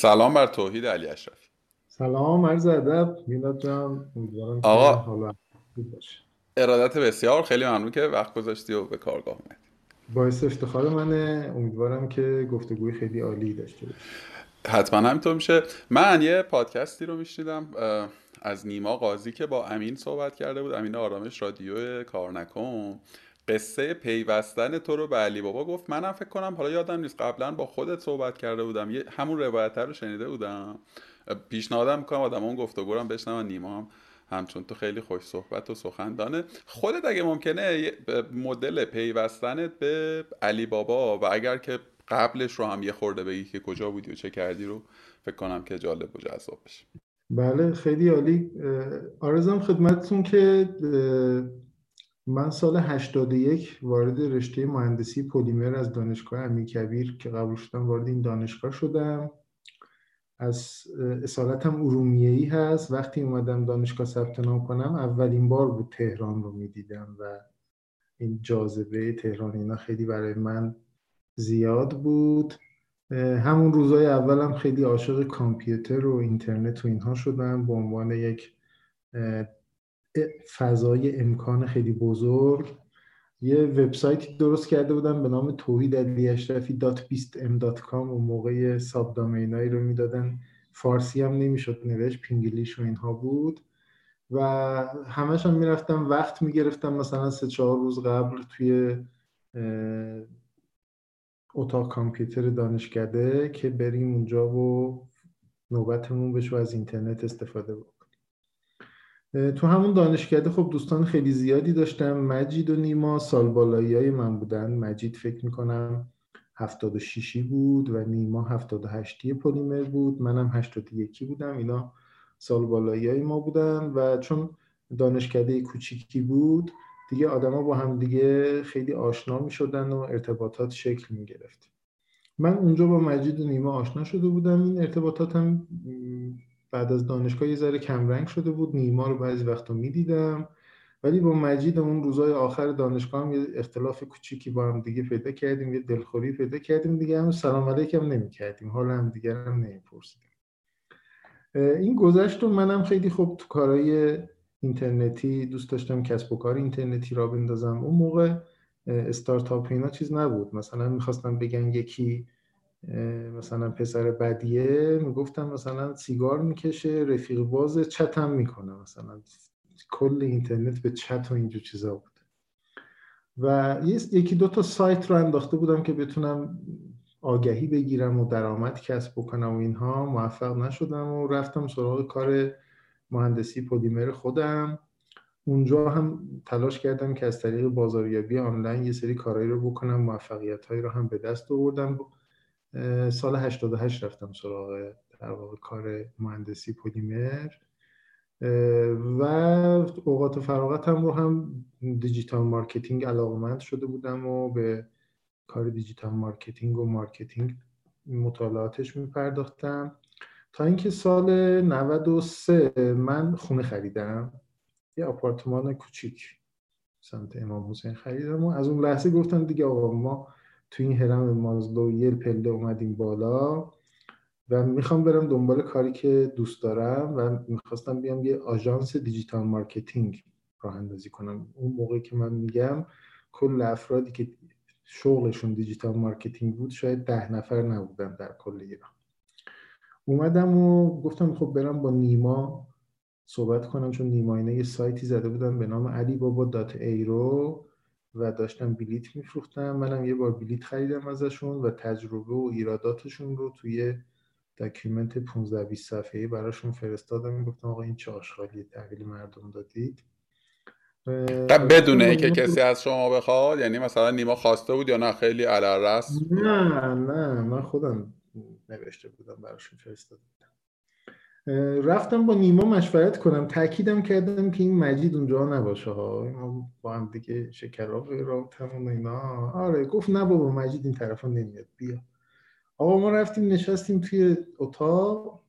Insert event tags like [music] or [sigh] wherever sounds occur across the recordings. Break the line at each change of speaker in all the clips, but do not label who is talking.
سلام بر توحید علی اشرفی.
سلام عرض ادب. میلاد جان امیدوارم
آقا
حالا خوب باشه.
ارادت بسیار خیلی ممنون که وقت گذاشتی و به کارگاه اومدی.
باعث افتخار منه. امیدوارم که گفتگوی خیلی عالی داشته باشیم
حتما همینطور میشه. من یه پادکستی رو میشنیدم از نیما قاضی که با امین صحبت کرده بود. امین آرامش رادیو کار نکن قصه پیوستن تو رو به علی بابا گفت. منم فکر کنم حالا یادم نیست. قبلا با خودت صحبت کرده بودم. یه همون روایت رو شنیده بودم. پیشنهادم می‌کنم آدم اون گفتگورم بشنم نیما هم همچون تو خیلی خوش صحبت و سخندانه. خودت اگه ممکنه مدل پیوستنت به علی بابا و اگر که قبلش رو هم یه خورده بگی که کجا بودی و چه کردی رو فکر کنم که جالب و جذاب بشه.
بله خیلی عالی. آرزم خدمتتون که من سال 81 وارد رشته مهندسی پلیمر از دانشگاه امیرکبیر که قبول شدم وارد این دانشگاه شدم. اصالتم ارومیه ای هست. وقتی اومدم دانشگاه ثبت نام کنم اولین بار بود تهران رو می‌دیدم و این جاذبه تهران اینا خیلی برای من زیاد بود. همون روزای اولم خیلی عاشق کامپیوتر و اینترنت و اینها شدم. به عنوان یک فضای امکان خیلی بزرگ. یه وبسایتی درست کرده بودم به نام توحید علی اشرفی dot بیست ام dot com. اون موقع subdomain هایی رو می‌دادن. فارسی هم نمی‌شد نوشت پینگلیش و اینها بود. و همش هم می‌رفتم وقت می‌گرفتم. مثلا سه چهار روز قبل توی اتاق کامپیوتر دانشکده که بریم اونجا و نوبتمون بشه از اینترنت استفاده بکنیم. تو همون دانشکده خب دوستان خیلی زیادی داشتم مجید و نیما سال بالایی های من بودن. مجید فکر می‌کنم 76 بود و نیما 78 پلیمر بود. منم 81 بودم. اینا سال بالایی های ما بودن و چون دانشکده کوچیکی بود دیگه آدما با هم دیگه خیلی آشنا می شدن و ارتباطات شکل می گرفت من اونجا با مجید و نیما آشنا شده بودم. این ارتباطات بعد از دانشگاه یه ذره کمرنگ شده بود. نیما رو بعضی وقتا می‌دیدم. ولی با مجید اون روزای آخر دانشگاه هم یه اختلاف کوچیکی با هم دیگه پیدا کردیم یه دلخوری پیدا کردیم دیگه. هم سلام علیکم نمی کردیم حالا هم دیگر هم نمی پرسیدیم این گذشت و منم خیلی خوب تو کارهای اینترنتی دوست داشتم کسب و کار اینترنتی را بندازم. اون موقع استارتاپ اینا چیز نبود. مثلا می‌خواستم بگن یکی مثلا پسر بدیه می‌گفتم مثلا سیگار می‌کشه رفیق باز چت هم می‌کنه. مثلا کل اینترنت به چت و اینجور چیزا بود. و یکی دو تا سایت رو انداخته بودم که بتونم آگهی بگیرم و درآمد کسب بکنم و اینها. موفق نشدم و رفتم سراغ کار مهندسی پلیمر خودم. اونجا هم تلاش کردم که از طریق بازاریابی آنلاین یه سری کارهایی رو بکنم موفقیت هایی رو هم به دست آوردم. سال 88 رفتم سراغ در واقع کار مهندسی پلیمر و اوقات فراغتم رو هم digital marketing علاقمند شده بودم و به کار digital marketing و marketing مطالعاتش میپرداختم. تا اینکه سال 93 من خونه خریدم. یه آپارتمان کوچیک سمت امام حسین خریدم و از اون لحظه گفتم دیگه آقا ما تو این هرم مازلو یه پله اومدیم بالا و می‌خوام برم دنبال کاری که دوست دارم و می‌خواستم بیام یه آژانس digital marketing راه اندازی کنم. اون موقعی که من میگم کل افرادی که شغلشون digital marketing بود شاید ده نفر نبودن در کل ایران. اومدم و گفتم خب برم با نیما صحبت کنم چون نیما اینا یه سایتی زده بودن به نام علی بابا dot ir و و داشتن بلیت میفروختم. منم یه بار بلیت خریدم ازشون و تجربه و ایراداتشون رو توی document 15 20 صفحه‌ای براشون فرستادم. گفتم آقا این چه آشغالی تحویل مردم دادید.
بدونه که کسی از شما بخواد یعنی مثلا نیما خواسته بود یا نه؟ خیلی علرس
نه نه. من خودم نوشته بودم براشون فرستاده بودم رفتم با نیما مشورت کنم. تاکیدم کردم که این مجید اونجا نباشه ها. ما با هم دیگه شکراب رابطمون و اینا. آره گفت نه بابا مجید این طرفا نمیاد. بیا. آقا ما رفتیم نشستیم توی اتاق.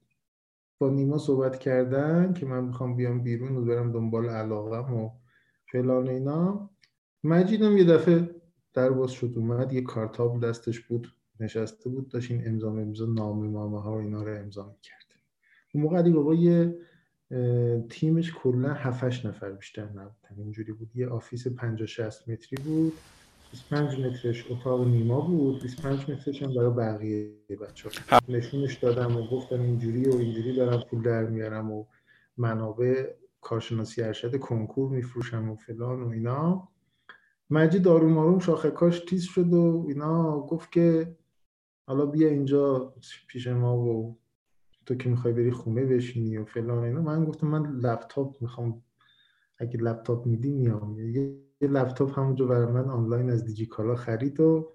با نیما صحبت کردن که من می‌خوام بیام بیرون و برم دنبال علاقم و فلان اینا. مجیدم یه دفعه در باز شد اومد. یه کارتابل دستش بود نشسته بود. داشت این امضا امضا نامه مامه ها و اینا رو امضا می‌کرد. اون موقع علی بابا یه تیمش کلا 7 نفر بیشتر نبودن اینجوری بود. یه office 50 60 متری بود. 25 مترش اتاق نیما بود. 25 مترش هم برای بقیه بچه ها نشونش دادم و گفتم اینجوری و اینجوری دارم پول در میارم و منابع کارشناسی ارشد کنکور میفروشم و فلان و اینا. مجید آروم آروم شاخه کاش تیز شد و اینا گفت که حالا بیا اینجا پیش ما و تو که می‌خوای بری خونه بشینی و فلان اینا من گفتم من لپتاپ می‌خوام اگه لپتاپ میدی میام. یه لپتاپ همونجا برای من آنلاین از دیجیکالا خرید و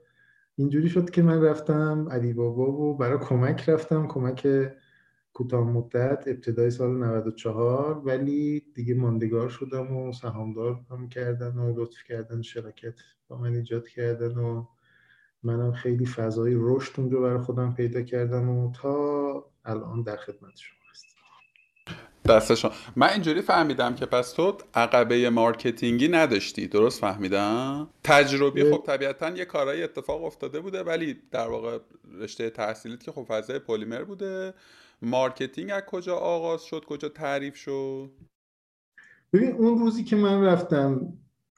اینجوری شد که من رفتم علی بابا و برای کمک رفتم کمک کوتاه مدت ابتدای سال 94 ولی دیگه ماندگار شدم و سهامدار هم کردن و لطف کردن شراکت با من ایجاد کردن و منم خیلی فضای رشد اونجا برای خودم پیدا کردم و تا الان در خدمت شما هستم.
دستشون من اینجوری فهمیدم که پس تو عقبه مارکتینگی نداشتی. درست فهمیدم؟ تجربی. خب طبیعتا یه کارهای اتفاق افتاده بوده ولی در واقع رشته تحصیلیت که خب فضای پلیمر بوده. marketing از کجا آغاز شد؟ کجا تعریف شد؟
ببین اون روزی که من رفتم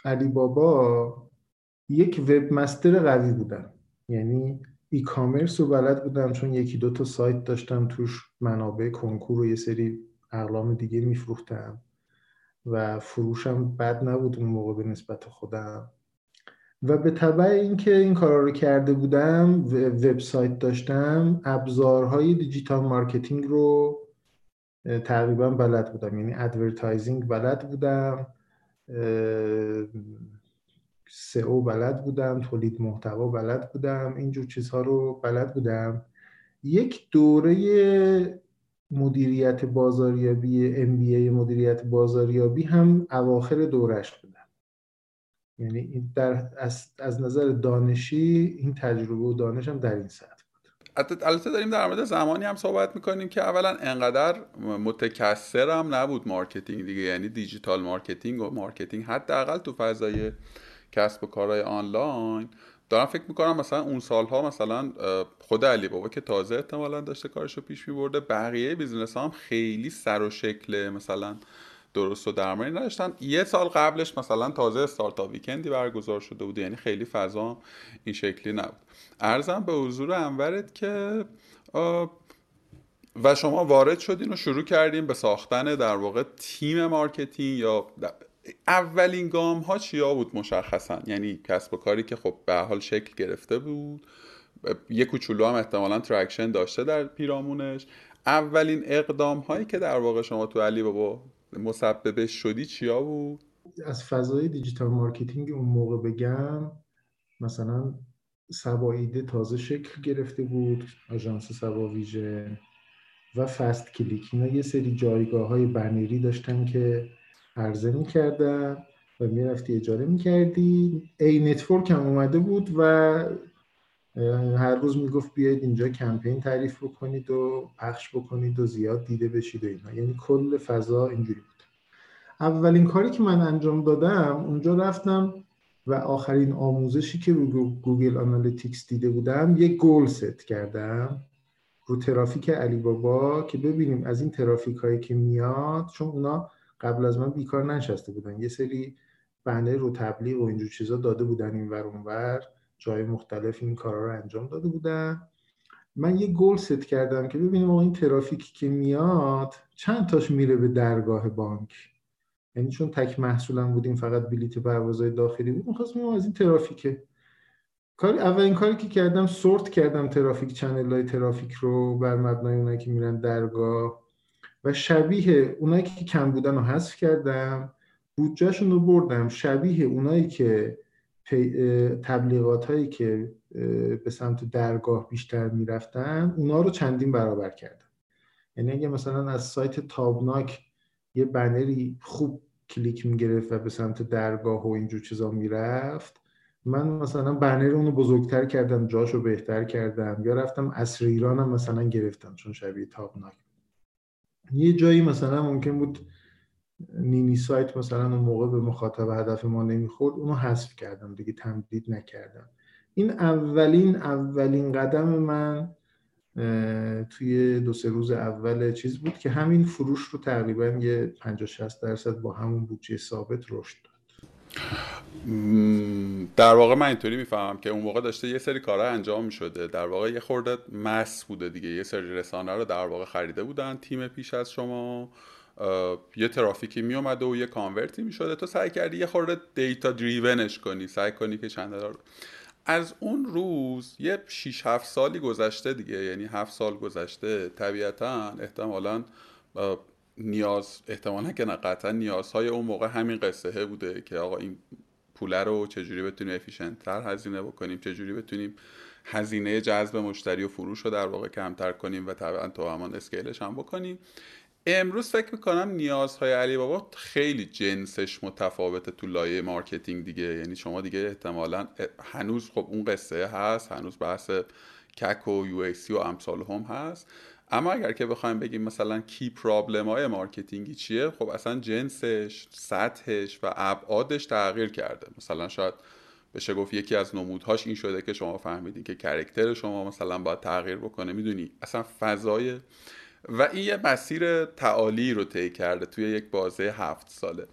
علی بابا یک webmaster قوی بودم. یعنی e-commerce رو بلد بودم چون یکی دو تا سایت داشتم توش منابع کنکور و یه سری اقلام دیگه میفروختم و فروشم بد نبود اون موقع به نسبت خودم. و به طبع اینکه این کارا رو کرده بودم وبسایت داشتم ابزارهای digital marketing رو تقریبا بلد بودم. یعنی advertising بلد بودم SEO بلد بودم تولید محتوا بلد بودم اینجور چیزها رو بلد بودم. یک دوره مدیریت بازاریابی ام مدیریت بازاریابی هم اواخر دوره‌ش بودم. یعنی در از, از نظر دانشی این تجربه و دانش هم در این سطح
بود. البته داریم در مورد زمانی هم صحبت می‌کنیم که اولا انقدر متکثر هم نبود marketing دیگه یعنی digital marketing و marketing حداقل تو فضای کسب و کارهای آنلاین. دارم فکر می‌کنم مثلا اون سالها مثلا خود علی بابا که تازه احتمالا داشته کارشو پیش میبرده بقیه business هم خیلی سر و شکل مثلا درست و درمانی نداشتن. یه سال قبلش مثلا تازه startup weekend ی برگزار شده بود یعنی خیلی فضا این شکلی نبود. عرضم به حضور انورت که و شما وارد شدین و شروع کردین به ساختن در واقع تیم marketing یا اولین گام ها چیا بود مشخصا؟ یعنی کسب و کاری که خب به حال شکل گرفته بود یه کوچولو هم احتمالا traction داشته در پیرامونش. اولین اقدام هایی که در واقع شما تو علی بابا مسببش شدی چیا بود؟
از فضای digital marketing اون موقع بگم مثلا سبا تازه شکل گرفته بود آژانس سبا ویژن و فست کلیک. اینا یه سری جایگاه های بنری داشتن که عرضه می‌کردن و می‌رفتی اجاره می‌کردی. ای network هم اومده بود و هر روز می‌گفت بیاید اینجا کمپین تعریف بکنید و پخش بکنید و زیاد دیده بشید و اینا. یعنی کل فضا اینجوری بود. اولین کاری که من انجام دادم اونجا رفتم و آخرین آموزشی که رو Google Analytics دیده بودم یک goal set کردم رو ترافیک علی بابا که ببینیم از این ترافیک هایی که میاد چون اونا قبل از من بیکار نشسته بودن. یه سری بنر و تبلیغ و اینجور چیزا داده بودن این ور اونور جای مختلف این کارا رو انجام داده بودن. من یه goal set کردم که ببینیم این ترافیکی که میاد چند تاش میره به درگاه بانک؟ یعنی چون تک محصولم بودیم فقط بلیت پروازهای داخلی بود می‌خواستم از این ترافیکه. کار اولین کاری که کردم sort کردم ترافیک channel های ترافیک رو بر مبنای اونایی که میرن درگاه. و شبیه اونایی که کم بودن رو حذف کردم بودجهشون رو بردم. شبیه اونایی که تبلیغات هایی که به سمت درگاه بیشتر می‌رفتن اونا رو چندین برابر کردم. یعنی اگه مثلا از سایت تابناک یه بنری خوب کلیک می‌گرفت و به سمت درگاه و اینجور چیزا می‌رفت من مثلا بنر اونو بزرگتر کردم جاشو بهتر کردم یا رفتم اصر ایرانم مثلا گرفتم چون شبیه تابناک. یه جایی مثلا ممکن بود نینی سایت مثلا اون موقع به مخاطب هدف ما نمی‌خورد اونو حذف کردم دیگه تمدید نکردم. این اولین اولین قدم من توی دو سه روز اول چیز بود که همین فروش رو تقریبا یه 50 60 درصد با همون بودجه ثابت رشد داد.
در واقع من اینطوری می‌فهمم که اون موقع داشته یه سری کارها انجام می‌شده. در واقع یه خورده مس بوده دیگه. یه سری رسانه رو در واقع خریده بودن تیم پیش از شما. یه ترافیکی می اومده و یه convert ی می شده تو سعی کردی یه خورده data driven ش کنی. سعی کنی که چند دلار از اون روز یه 6 7 سالی گذشته دیگه. یعنی 7 سال گذشته. طبیعتا احتمالا نیاز احتمالا که نه قطعا نیازهای اون موقع همین قصه بوده که آقا این پوله رو چجوری بتونیم efficient تر هزینه بکنیم چجوری بتونیم هزینه جذب مشتری و فروش رو در واقع کمتر کنیم و طبعا توامان scale ش هم بکنیم. امروز فکر می‌کنم نیازهای علی بابا خیلی جنسش متفاوته تو لایه marketing دیگه. یعنی شما دیگه احتمالا هنوز خب اون قصه هست هنوز بحث CAC و یو و امثال هم هست. اما اگر که بخوایم بگیم مثلا key problem های marketing ی چیه خب اصلا جنسش سطحش و ابعادش تغییر کرده. مثلا شاید بشه گفت یکی از نمودهاش این شده که شما فهمیدین که character شما مثلا باید تغییر بکنه. می‌دونی؟ اصلا فضای و این یه مسیر تعالی رو طی کرده توی یک بازه هفت ساله.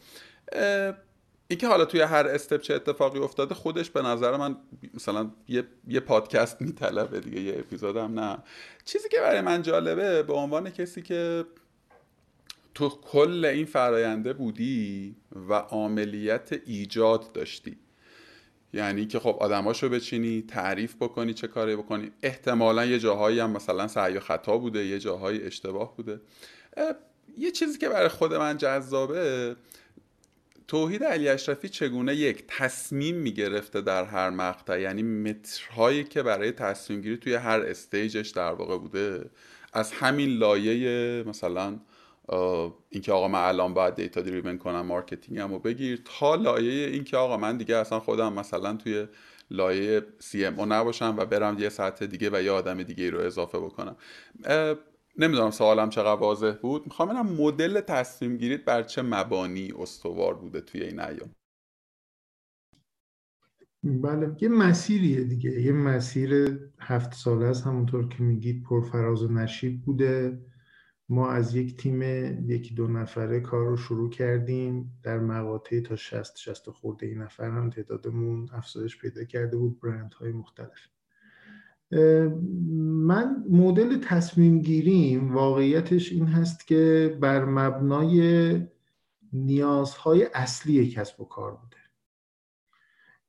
اینکه حالا توی هر استپ چه اتفاقی افتاده خودش به نظر من مثلا یه, یه پادکست میطلبه دیگه یه اپیزودم نه. چیزی که برای من جالبه به عنوان کسی که تو کل این فراینده بودی و عملیت ایجاد داشتی. یعنی که خب آدماشو بچینی تعریف بکنی چه کاری بکنی. احتمالا یه جاهایی هم مثلا سعی و خطا بوده یه جاهایی اشتباه بوده. یه چیزی که برای خود من جذابه توحید علی اشرفی چگونه یک تصمیم می‌گرفته در هر مقطع؟ یعنی metric هایی که برای تصمیم گیری توی هر stage ش در واقع بوده از همین لایه مثلا اینکه آقا من الان باید data driven کنم marketing رو بگیر تا لایه اینکه آقا من دیگه اصلا خودم مثلا توی لایه CMO نباشم و برم یه سطح دیگه و یه آدم دیگه رو اضافه بکنم. نمی‌دونم سوالم چقدر واضح بود. می‌خوام ببینم مدل تصمیم گیرید بر چه مبانی استوار بوده توی این ایام.
بله یه مسیریه دیگه. یه مسیر هفت ساله است. همونطور که میگید پرفراز و نشیب بوده. ما از یک تیم یکی دو نفره کار رو شروع کردیم. در مقاطعی تا 60 60 خورده این نفر هم تعدادمون افزایش پیدا کرده بود. برند های مختلف. من مدل تصمیم گیریم واقعیتش این هست که بر مبنای نیازهای اصلی کسب و کار بوده.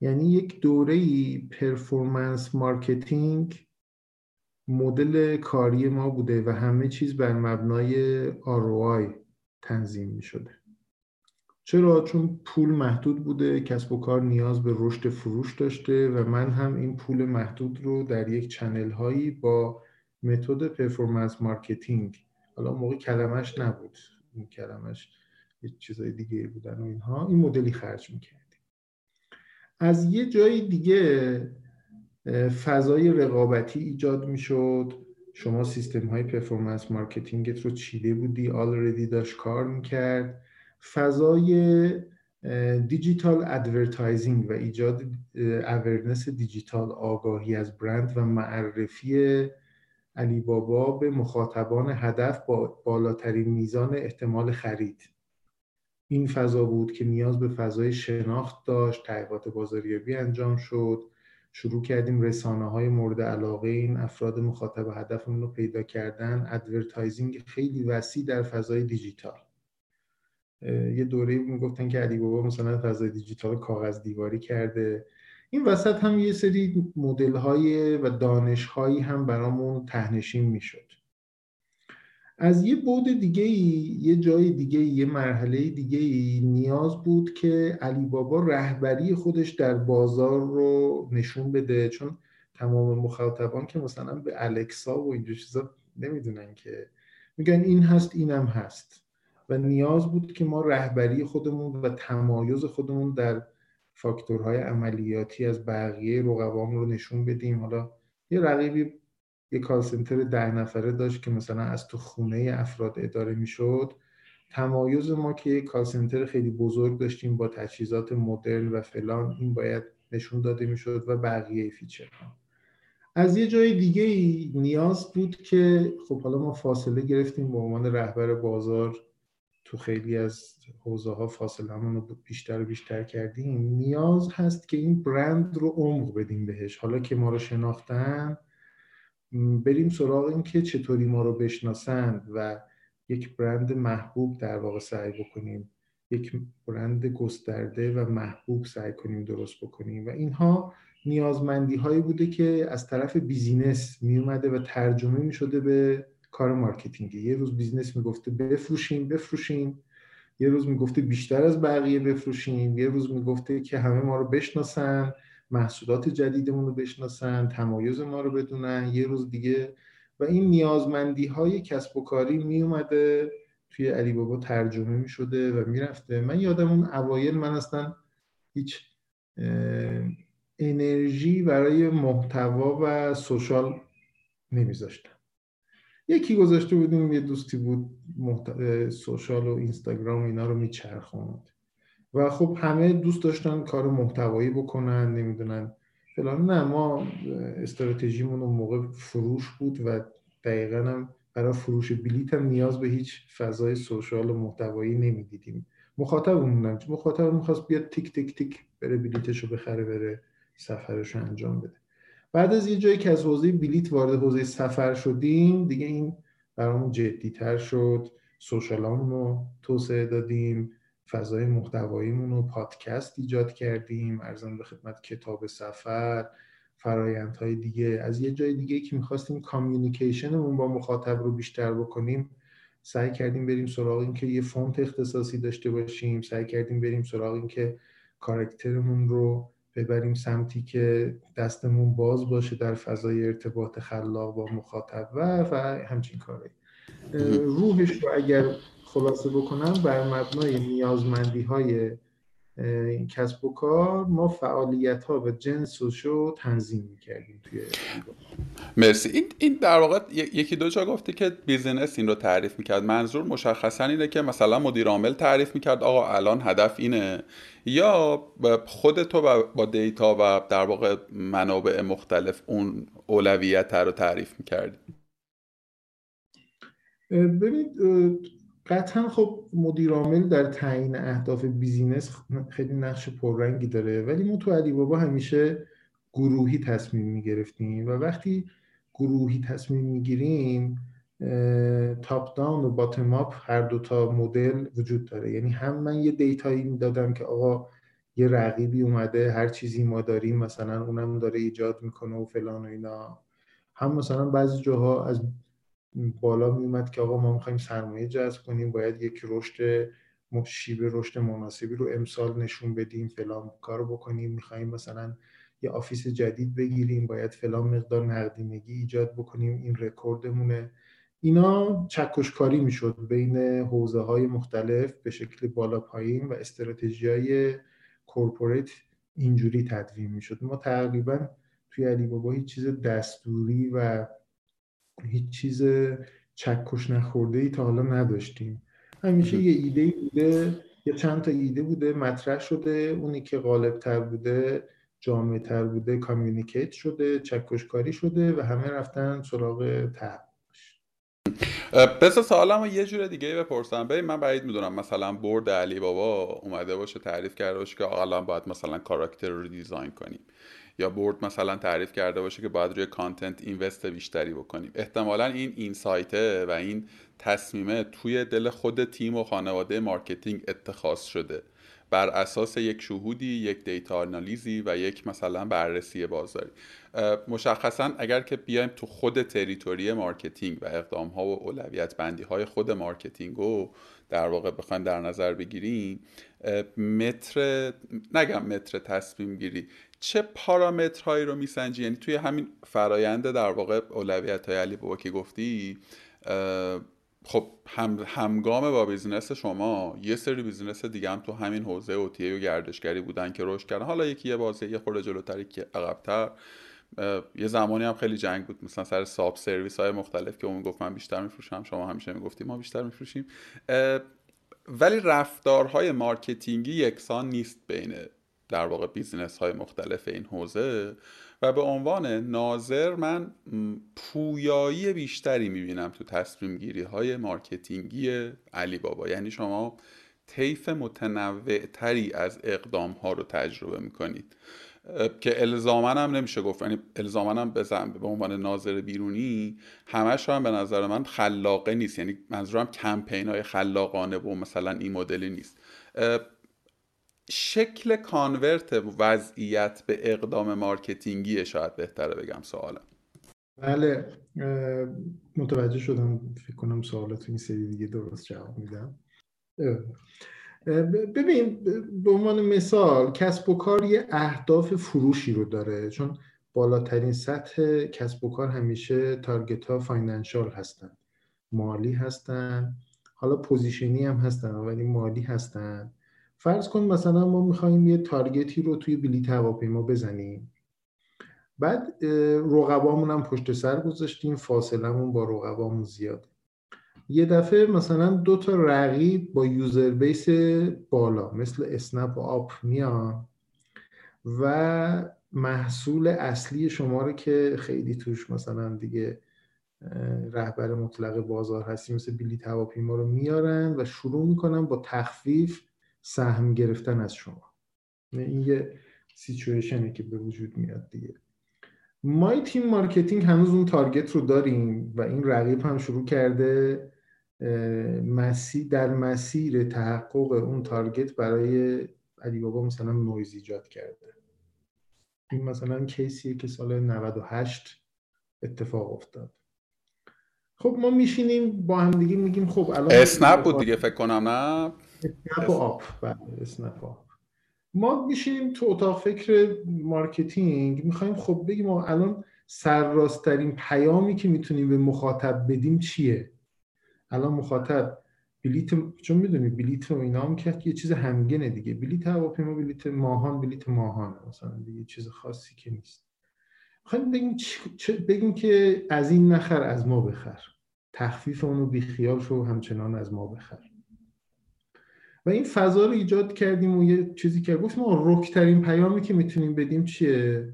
یعنی یک دوره performance marketing مدل کاری ما بوده و همه چیز بر مبنای ROI تنظیم می شده چرا؟ چون پول محدود بوده کسب و کار نیاز به رشد فروش داشته و من هم این پول محدود رو در یک channel هایی با متد performance marketing حالا اون موقع کلمش نبود این کلمش یه چیزای دیگه بودن و اینها این مدلی خرج می‌کردیم. از یه جای دیگه فضای رقابتی ایجاد می‌شد. شما سیستم های performance marketing ت رو چیده بودی already داشت کار می‌کرد. فضای digital advertising و ایجاد awareness دیجیتال آگاهی از برند و معرفی علی بابا به مخاطبان هدف با بالاترین میزان احتمال خرید. این فضا بود که نیاز به فضای شناخت داشت تحقیقات بازاریابی انجام شد. شروع کردیم رسانه های مورد علاقه این افراد مخاطب هدفمون رو پیدا کردن. advertising خیلی وسیع در فضای دیجیتال. یه دوره می‌گفتن که علی بابا مثلا فضای دیجیتال کاغذ دیواری کرده. این وسط هم یه سری مدل های و دانش هایی هم برامون تهنشین می‌شد. از یه بود دیگه ای یه جای دیگه ای یه مرحله دیگه ای نیاز بود که علی بابا رهبری خودش در بازار رو نشون بده. چون تمام مخاطبان که مثلا به الکسا و اینجور چیزا نمی‌دونن که. میگن این هست اینم هست. و نیاز بود که ما رهبری خودمون و تمایز خودمون در فاکتورهای عملیاتی از بقیه رقبام رو نشون بدیم. حالا یه رقیبی یه call center ده نفره داشت که مثلا از تو خونه افراد اداره می‌شد. تمایز ما که یه call center خیلی بزرگ داشتیم با تجهیزات مدرن و فلان این باید نشون داده می‌شد و بقیه feature ها از یه جای دیگه نیاز بود که خب حالا ما فاصله گرفتیم به عنوان رهبر بازار. تو خیلی از حوزه ها فاصله رو بیشتر و بیشتر کردیم نیاز هست که این برند رو عمق بدیم بهش. حالا که ما رو شناختن بریم سراغ این که چطوری ما رو بشناسند و یک برند محبوب در واقع سعی بکنیم یک برند گسترده و محبوب سعی کنیم درست بکنیم. و اینها نیازمندی هایی بوده که از طرف بیزینس می اومده و ترجمه می شده به کار marketing ی یه روز business می‌گفته بفروشیم بفروشیم. یه روز می‌گفته بیشتر از بقیه بفروشیم. یه روز می‌گفته که همه ما رو بشناسن محصولات جدیدمون رو بشناسن تمایز ما رو بدونن. یه روز دیگه و این نیازمندی های کسب و کاری می اومده توی علی بابا ترجمه می شده و می‌رفته. من یادم اون اوایل من اصلا هیچ انرژی برای محتوا و social نمیذاشتم. یکی گذاشته بودیم یه دوستی بود محت... سوشال و اینستاگرام اینا رو میچرخوند. و خب همه دوست داشتن کار محتوایی بکنن نمی‌دونن. فلان. نه ما استراتژیمون اون موقع فروش بود و دقیقا هم برای فروش بلیت هم نیاز به هیچ فضای سوشال و محتوایی نمی‌دیدیم. مخاطبمون مخاطب می‌خواست بیاد تیک تیک تیک بره بلیتش رو بخره بره سفرش رو انجام بده. بعد از یه جایی که از حوزه بلیت وارد حوزه سفر شدیم دیگه این برامون جدی تر شد. سوشالامون رو توسعه دادیم فضای محتواییمون رو پادکست ایجاد کردیم ارزان به خدمت کتاب سفر فرایندهای دیگه. از یه جای دیگه که می‌خواستیم کامیونیکیشنمون با مخاطب رو بیشتر بکنیم سعی کردیم بریم سراغ این که یه فونت اختصاصی داشته باشیم سعی کردیم بریم سراغ این که کارکترمون رو ببریم سمتی که دستمون باز باشه در فضای ارتباط خلاق با مخاطب و و همچین کاری. روحش رو اگر خلاصه بکنم بر مبنای نیازمندی های کسب و کار ما فعالیت ها و جنس و شو تنظیم می‌کردیم توی
مرسی. این, این در واقع یکی دو جا گفته که بیزینس این رو تعریف می‌کرد. منظور مشخصا اینه که مثلا مدیر عامل تعریف می‌کرد آقا الان هدف اینه. یا خود تو با data و در واقع منابع مختلف اون اولویت رو تعریف می‌کردی؟
ببینید قطعا خب مدیر عامل در تعیین اهداف business خیلی نقش پررنگی داره ولی ما تو علی بابا همیشه گروهی تصمیم می‌گرفتیم و وقتی گروهی تصمیم می‌گیریم top down و bottom up هر دو تا مدل وجود داره. یعنی هم من یه data یی می‌دادم که آقا یه رقیبی اومده هر چیزی ما داریم مثلا اونم داره ایجاد می‌کنه و فلان و اینا. هم مثلا بعضی جاها از بالا میومد که آقا ما می‌خوایم سرمایه جذب کنیم باید یک رشد شیب رشد مناسبی رو امسال نشون بدیم فلان کار بکنیم می‌خوایم مثلا یه office جدید بگیریم باید فلان مقدار نقدینگی ایجاد بکنیم این رکوردمونه. اینا چکشکاری می‌شد بین حوزه های مختلف به شکل بالا پایین و استراتژی های corporate اینجوری تدوین می‌شد. ما تقریبا توی علی بابا هیچ چیز دستوری و هیچ چیز چکش نخورده ای تا حالا نداشتیم. همیشه یه ایده بوده یه چند تا ایده بوده مطرح شده اونی که غالب تر بوده جامع تر بوده communicate شده چکشکاری شده و همه رفتن سراغ تحقق
پس سوالم یه جور دیگه بپرسم. ببین من بعید می‌دونم مثلا board علی بابا اومده باشه تعریف کرده باشه که الان باید مثلا کاراکتر رو design کنیم. یا board مثلا تعریف کرده باشه که باید روی content invest بیشتری بکنیم. احتمالا این insight ه و این تصمیمه توی دل خود تیم و خانواده marketing اتخاذ شده. بر اساس یک شهودی یک data آنالیزی و یک مثلا بررسی بازاری. مشخصا اگر که بیایم تو خود territory marketing و اقدام ها و اولویت بندی های خود marketing رو در واقع بخوایم در نظر بگیریم متر نگم متر تصمیم گیری. چه پارامترهایی رو میسنجی؟ یعنی توی همین فرایند در واقع اولویت های علی بابا که گفتی خب هم همگام با business شما یه سری business دیگه هم تو همین حوزه OTA و گردشگری بودن که رشد کردن. حالا یکی یه بازه یه خورده جلوتری که عقبتر. یه زمانی هم خیلی جنگ بود مثلا سر sub service های مختلف که اون گفت من بیشتر میفروشم شما همیشه می‌گفتی ما بیشتر ولی رفتارهای marketing ی یکسان نیست بین در واقع business های مختلف این حوزه. و به عنوان ناظر من پویایی بیشتری می‌بینم تو تصمیم گیری های marketing ی علی بابا یعنی شما طیف متنوع تری از اقدام ها رو تجربه می‌کنید. که الزاما هم نمیشه گفت. یعنی الزاما هم بزن به عنوان ناظر بیرونی همش هم به نظر من خلاقه نیست. یعنی منظورم کمپین های خلاقانه و مثلا این مدلی نیست. شکل convert وضعیت به اقدام marketing ی شاید بهتره بگم سوالم
بله متوجه شدم فکر کنم سوالات این سری دیگه درست جواب میدم. ببین به عنوان مثال کسب و کار یه اهداف فروشی رو داره. چون بالاترین سطح کسب و کار همیشه target ها financial هستن. مالی هستن. حالا position ی هم هستن ولی مالی هستن. فرض کن مثلا ما می‌خوایم یه target ی رو توی بلیت هواپیما بزنیم. بعد رقبامون هم پشت سر گذاشتیم فاصلمون با رقبامون زیاده. یه دفعه مثلا دو تا رقیب با user base بالا مثل اسنپ و آپ میان و محصول اصلی شما رو که خیلی توش مثلا دیگه رهبر مطلق بازار هستی مثل بلیت هواپیما رو میارن و شروع می‌کنن با تخفیف سهم گرفتن از شما. این یه سیچویشنه که به وجود میاد دیگه. مای تیم marketing هنوز اون target رو داریم و این رقیب هم شروع کرده مسیر در مسیر تحقق اون target برای علی بابا مثلا نویز ایجاد کرده. این مثلا case یه که سال 98 اتفاق افتاد. خب ما میشینیم با هم دیگه میگیم خب الان
اسنپ بود دیگه فکر کنم نه؟
اسنپ و آپ اسنپ آپ ما میشینیم تو اتاق فکر marketing. می‌خوایم خب بگیم ما الان سرراستترین پیامی که می‌تونیم به مخاطب بدیم چیه؟ الان مخاطب بلیت چون می‌دونی بلیت و اینا هم که یه چیز همگنه دیگه. بلیت هواپیما بلیت ماهان بلیت ماهان. مثلا دیگه چیز خاصی که نیست. خواهیم بگیم, بگیم که از این نخر از ما بخر. تخفیف اونو بیخیال شو همچنان از ما بخر. و این فضا رو ایجاد کردیم و یه چیزی که گفتم رکترین پیامی که می‌تونیم بدیم چیه؟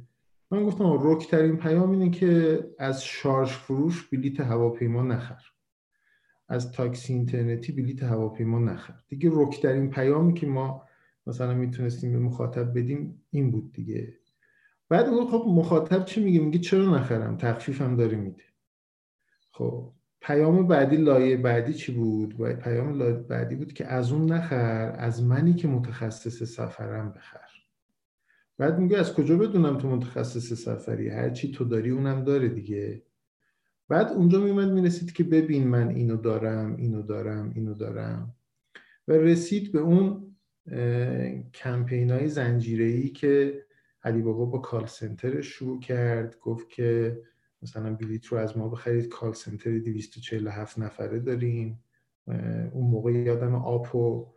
من گفتم رکترین پیام اینه که از شارژ فروش بلیت هواپیما نخر. از تاکسی اینترنتی بلیت هواپیما نخر. دیگه رکترین پیامی که ما مثلا می‌تونستیم به مخاطب بدیم این بود دیگه. بعد خب مخاطب چی میگه؟ میگه چرا نخرم؟ تخفیف هم داره میده. خب پیام بعدی لایه بعدی چی بود؟ پیام بعدی بود که از اون نخر از منی که متخصص سفرم بخر. بعد میگه از کجا بدونم تو متخصص سفری؟ هرچی تو داری اونم داره دیگه. بعد اونجا میومد می‌رسید که ببین من اینو دارم اینو دارم اینو دارم. و رسید به اون کمپین های که علی بابا با کال سنتر شروع کرد. گفت که مثلا بلیت رو از ما بخرید کال سنتر 247 نفره داریم. اون موقع یادم آپ و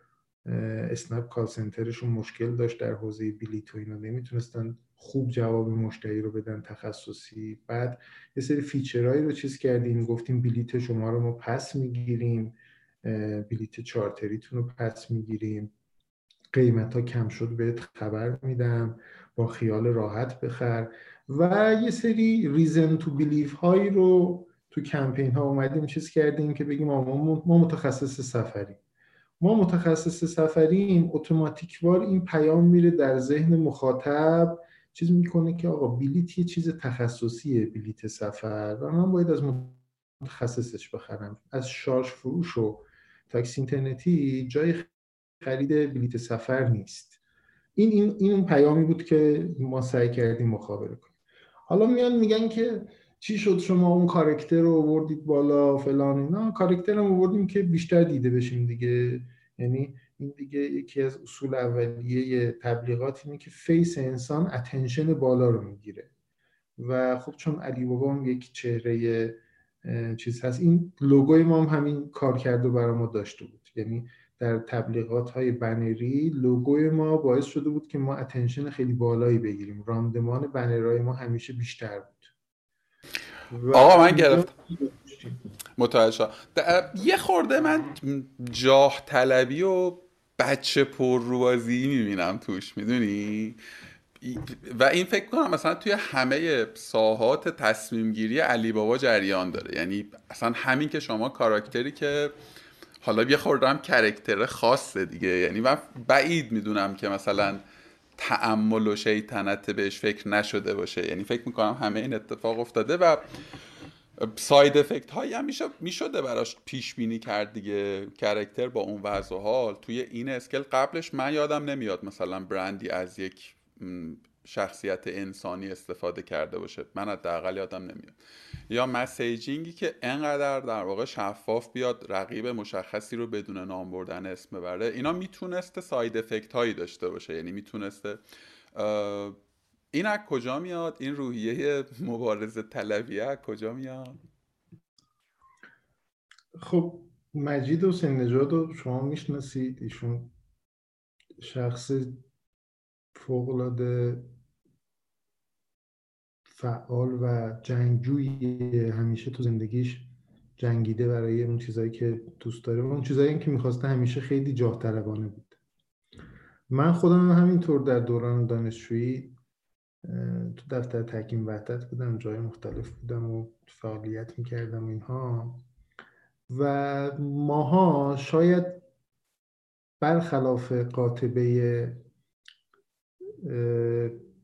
اسنپ کال سنترشون مشکل داشت در حوزه بلیت و اینا. نمی‌تونستن خوب جواب مشتری رو بدن تخصصی. بعد یه سری feature هایی رو چیز کردیم. گفتیم بلیت شما رو ما پس می‌گیریم. بلیت چارتریتون رو پس می‌گیریم. قیمت ها کم شد بهت خبر میدم. با خیال راحت بخر. و یه سری reason to believe هایی رو تو کمپین ها اومدیم چیز کردیم که بگیم ما متخصص سفریم. ما متخصص سفریم اتوماتیکوار این پیام میره در ذهن مخاطب چیز می‌کنه که آقا بلیت یه چیز تخصصیه بلیت سفر و من باید از متخصصش بخرم. از شارژ فروش و تاکسی اینترنتی جای خرید بلیت سفر نیست. این این این پیامی بود که ما سعی کردیم مخابره کنیم. حالا میان میگن که چی شد شما اون کارکتر رو آوردید بالا فلان اینا. کارکتر هم آوردیم که بیشتر دیده بشیم دیگه. یعنی این دیگه یکی از اصول اولیه تبلیغات اینه که face انسان attention بالا رو می‌گیره. و خب چون علی بابا هم یک چهره چیز هست. این لوگوی ما هم همین کار کرده برای ما داشته بود. یعنی در تبلیغات های بنری لوگوی ما باعث شده بود که ما اتنشن خیلی بالایی بگیریم. راندمان بنرهای ما همیشه بیشتر بود.
آقا من گرفتم. متوجه یه خورده من جاه طلبی و بچه پر روازی می‌بینم توش می‌دونی؟ و این فکر کنم مثلا توی همه ساحات تصمیم گیری علی بابا جریان داره. یعنی اصلا همین که شما character ی که حالا یه خوردم character خاصه دیگه. یعنی من بعید می‌دونم که مثلا تعمد و شیطنت بهش فکر نشده باشه. یعنی فکر می‌کنم همه این اتفاق افتاده و side effect هایی هم می‌شده براش پیش بینی کرد دیگه. character با اون وضع حال. توی این scale قبلش من یادم نمیاد مثلا برندی از یک شخصیت انسانی استفاده کرده باشه. من حداقل یادم نمیاد. یا مسیجینگی که انقدر در واقع شفاف بیاد رقیب مشخصی رو بدون نام بردن اسم ببره. اینا می‌تونسته ساید افکت هایی داشته باشه. یعنی می‌تونسته این از کجا میاد؟ این روحیه مبارزه طلبیه از کجا میاد؟
خب مجید حسین نژاد رو شما می‌شناسید. ایشون شخص فوقلاده فعال و جنگجوی همیشه تو زندگیش جنگیده برای اون چیزایی که دوست داره و اون چیزایی که می‌خواسته همیشه خیلی جاه طلبانه بود. من خودم همینطور در دوران دانشجویی تو دفتر تحکیم وحدت بودم جای مختلف بودم و فعالیت می‌کردم اینها. و ماها شاید برخلاف قاطبه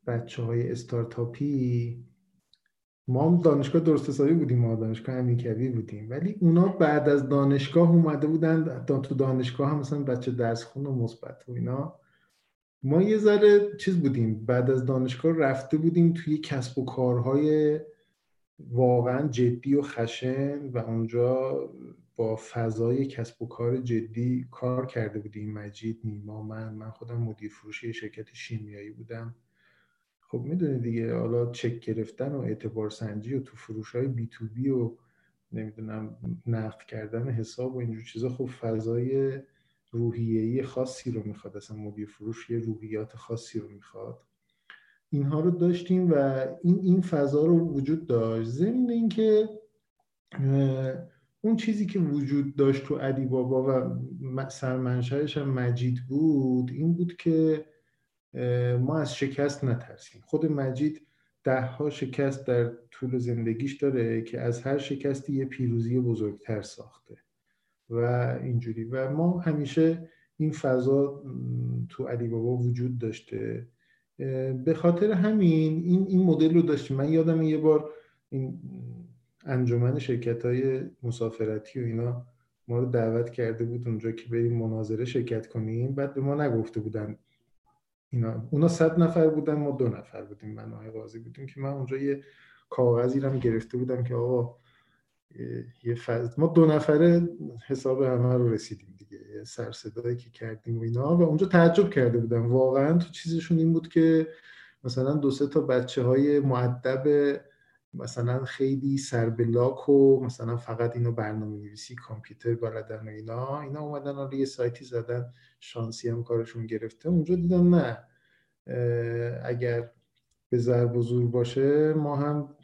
بچه های استارتاپی ما هم دانشگاه درست حسابی بودیم ما دانشگاه امیرکبیر بودیم. ولی اونا بعد از دانشگاه اومده بودن تو دانشگاه هم مثلا بچه درس خون و مثبت و اینا. ما یه ذره چیز بودیم بعد از دانشگاه رفته بودیم توی کسب و کارهای واقعا جدی و خشن و اونجا با فضای کسب و کار جدی کار کرده بودیم. مجید نیما من من خودم مدیر فروشی شرکت شیمیایی بودم. خب می‌دونی دیگه حالا چک گرفتن و اعتبار سنجی و تو فروش های بی تو بی و نمی‌دونم نقد کردن حساب و اینجور چیزا خب فضای روحیه‌ای خاصی رو می‌خواد. اصلا مدیر فروش یه روحیات خاصی رو می‌خواد. اینها رو داشتیم و این این فضا رو وجود داشت. ضمن اینکه اون چیزی که وجود داشت تو علی بابا و سرمنشهش هم مجید بود این بود که ما از شکست نترسیم. خود مجید ده ها شکست در طول زندگیش داره که از هر شکستی یه پیروزی بزرگتر ساخته و اینجوری. و ما همیشه این فضا تو علی بابا وجود داشته. به خاطر همین این این مدل رو داشتیم. من یادم یه بار این انجمن شرکت های مسافرتی و اینا ما رو دعوت کرده بود اونجا که بریم مناظره شرکت کنیم. بعد به ما نگفته بودن اینا. اونا صد نفر بودن ما دو نفر بودیم من آقای قاضی بودیم که من اونجا یه کاغذی رو گرفته بودم که آقا یه ما دو نفره حساب همه رو رسیدیم دیگه سر که کردیم و اینا. و اونجا تعجب کرده بودم. واقعا تو چیزشون این بود که مثلا دو سه تا بچه های معدب مثلا خیلی سربلاک و مثلا فقط اینو برنامه نویسی کامپیوتر بلدن و اینا اینا اومدن حالا یه سایتی زدن شانسی هم کارشون گرفته اونجا دیدن نه. اگر به ضرب و باشه ما هم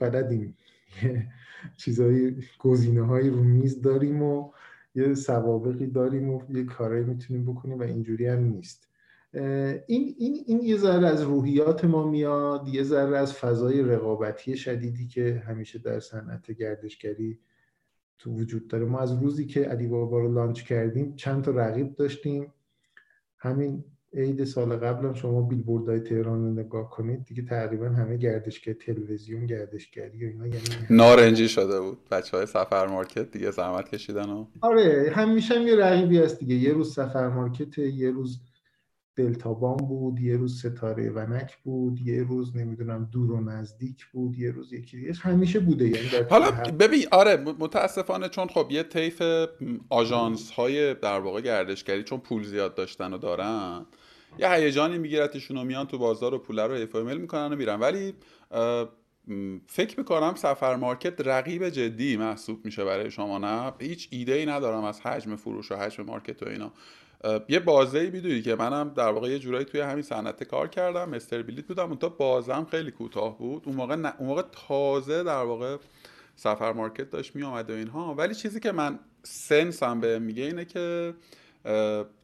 بلدیم. [laughs] چیزایی گزینه هایی رو میز داریم و یه سوابقی داریم و یه کارایی می‌تونیم بکنیم و اینجوری هم نیست. این, این, این یه ذره از روحیات ما میاد یه ذره از فضای رقابتی شدیدی که همیشه در صنعت گردشگری تو وجود داره. ما از روزی که علی بابا رو لانچ کردیم چند تا رقیب داشتیم. همین عید سال قبلم شما بیلبوردهای تهران رو نگاه کنید دیگه تقریبا همه گردشگر تلویزیون گردشگری و اینا یعنی
نارنجی شده بود. بچه های سفر مارکت دیگه زحمت کشیدن و
آره همیشه هم یه رقیبی هست دیگه. یه روز سفر مارکت یه روز دلتابان بود یه روز ستاره ونک بود یه روز نمی‌دونم دور و نزدیک بود یه روز یکی دیگه. همیشه بوده یعنی
حالا ببین آره متاسفانه چون خب یه طیف آژانس های در واقع گردشگری چون پول زیاد داشتن و دارن یه هیجانی میگیرتشون و میان تو بازار و پول رو ایفایمل می‌کنن و میرن. ولی فکر می‌کنم سفر مارکت رقیب جدی محسوب میشه برای شما نه؟ هیچ ایده ای ندارم از حجم فروش و حجم مارکت و اینا. یه بازه ای می‌دونی که منم در واقع یه جورایی توی همین صنعت کار کردم مستربلیط بودم. اون تایمم خیلی کوتاه بود. اون موقع اون موقع تازه در واقع سفر مارکت داشت می و اینها. ولی چیزی که من سنسم به میگه اینه که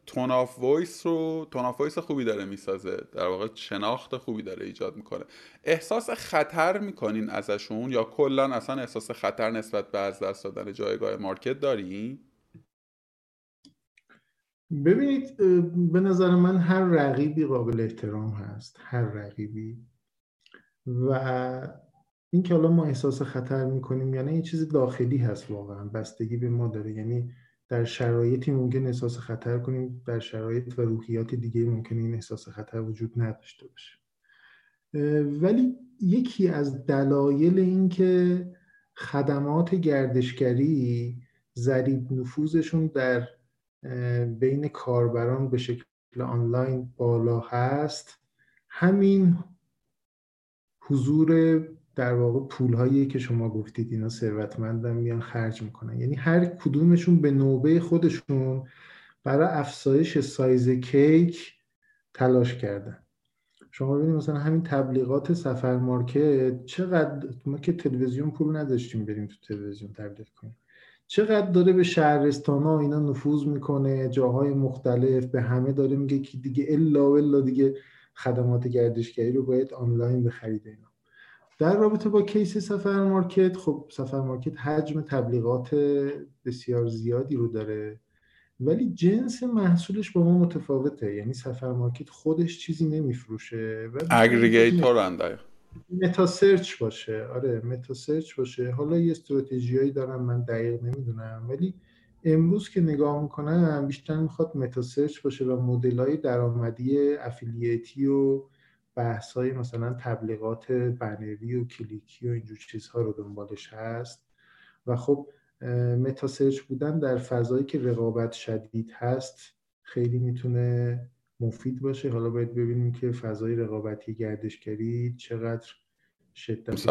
tone of voice رو tone of voice خوبی داره می‌سازه. در واقع شناخت خوبی داره ایجاد می‌کنه. احساس خطر می‌کنین ازشون یا کلا اصلا احساس خطر نسبت به از دست دادن جایگاه مارکت دارین؟
ببینید به نظر من هر رقیبی قابل احترام هست هر رقیبی. و این که حالا ما احساس خطر می‌کنیم یعنی این چیز داخلی هست واقعا بستگی به ما داره. یعنی در شرایطی ممکن احساس خطر کنیم در شرایط و روحیات دیگه ممکن این احساس خطر وجود نداشته باشه. ولی یکی از دلایل این که خدمات گردشگری ضریب نفوذشون در بین کاربران به شکل آنلاین بالا هست. همین حضور در واقع پول هایی که شما گفتید اینا ثروتمندن میان خرج می‌کنن. یعنی هر کدومشون به نوبه خودشون برای افزایش سایز کیک تلاش کردن. شما ببینید مثلا همین تبلیغات سفر مارکت چقدر ما که تلویزیون پول نداشتیم بریم تو تلویزیون تبلیغ کنیم. چقدر داره به شهرستان ها اینا نفوذ می‌کنه جاهای مختلف به همه داره میگه که دیگه الا و الا دیگه خدمات گردشگری رو باید آنلاین بخرید اینا. در رابطه با case سفر مارکت خب سفر مارکت حجم تبلیغات بسیار زیادی رو داره ولی جنس محصولش با ما متفاوته. یعنی سفر مارکت خودش چیزی نمیفروشه
aggregator
meta search باشه. آره meta search باشه. حالا یه استراتژیایی دارم من دقیق نمی‌دونم. ولی امروز که نگاه می‌کنم بیشتر می‌خواد meta search باشه و مدل های درآمدی affiliate ی و بحث های مثلا تبلیغات بنری و کلیکی و اینجور چیزها رو دنبالش هست. و خب متا سرچ بودن در فضایی که رقابت شدید هست خیلی می‌تونه مفید باشه. حالا باید ببینیم که فضای رقابتی گردشگری چقدر شدت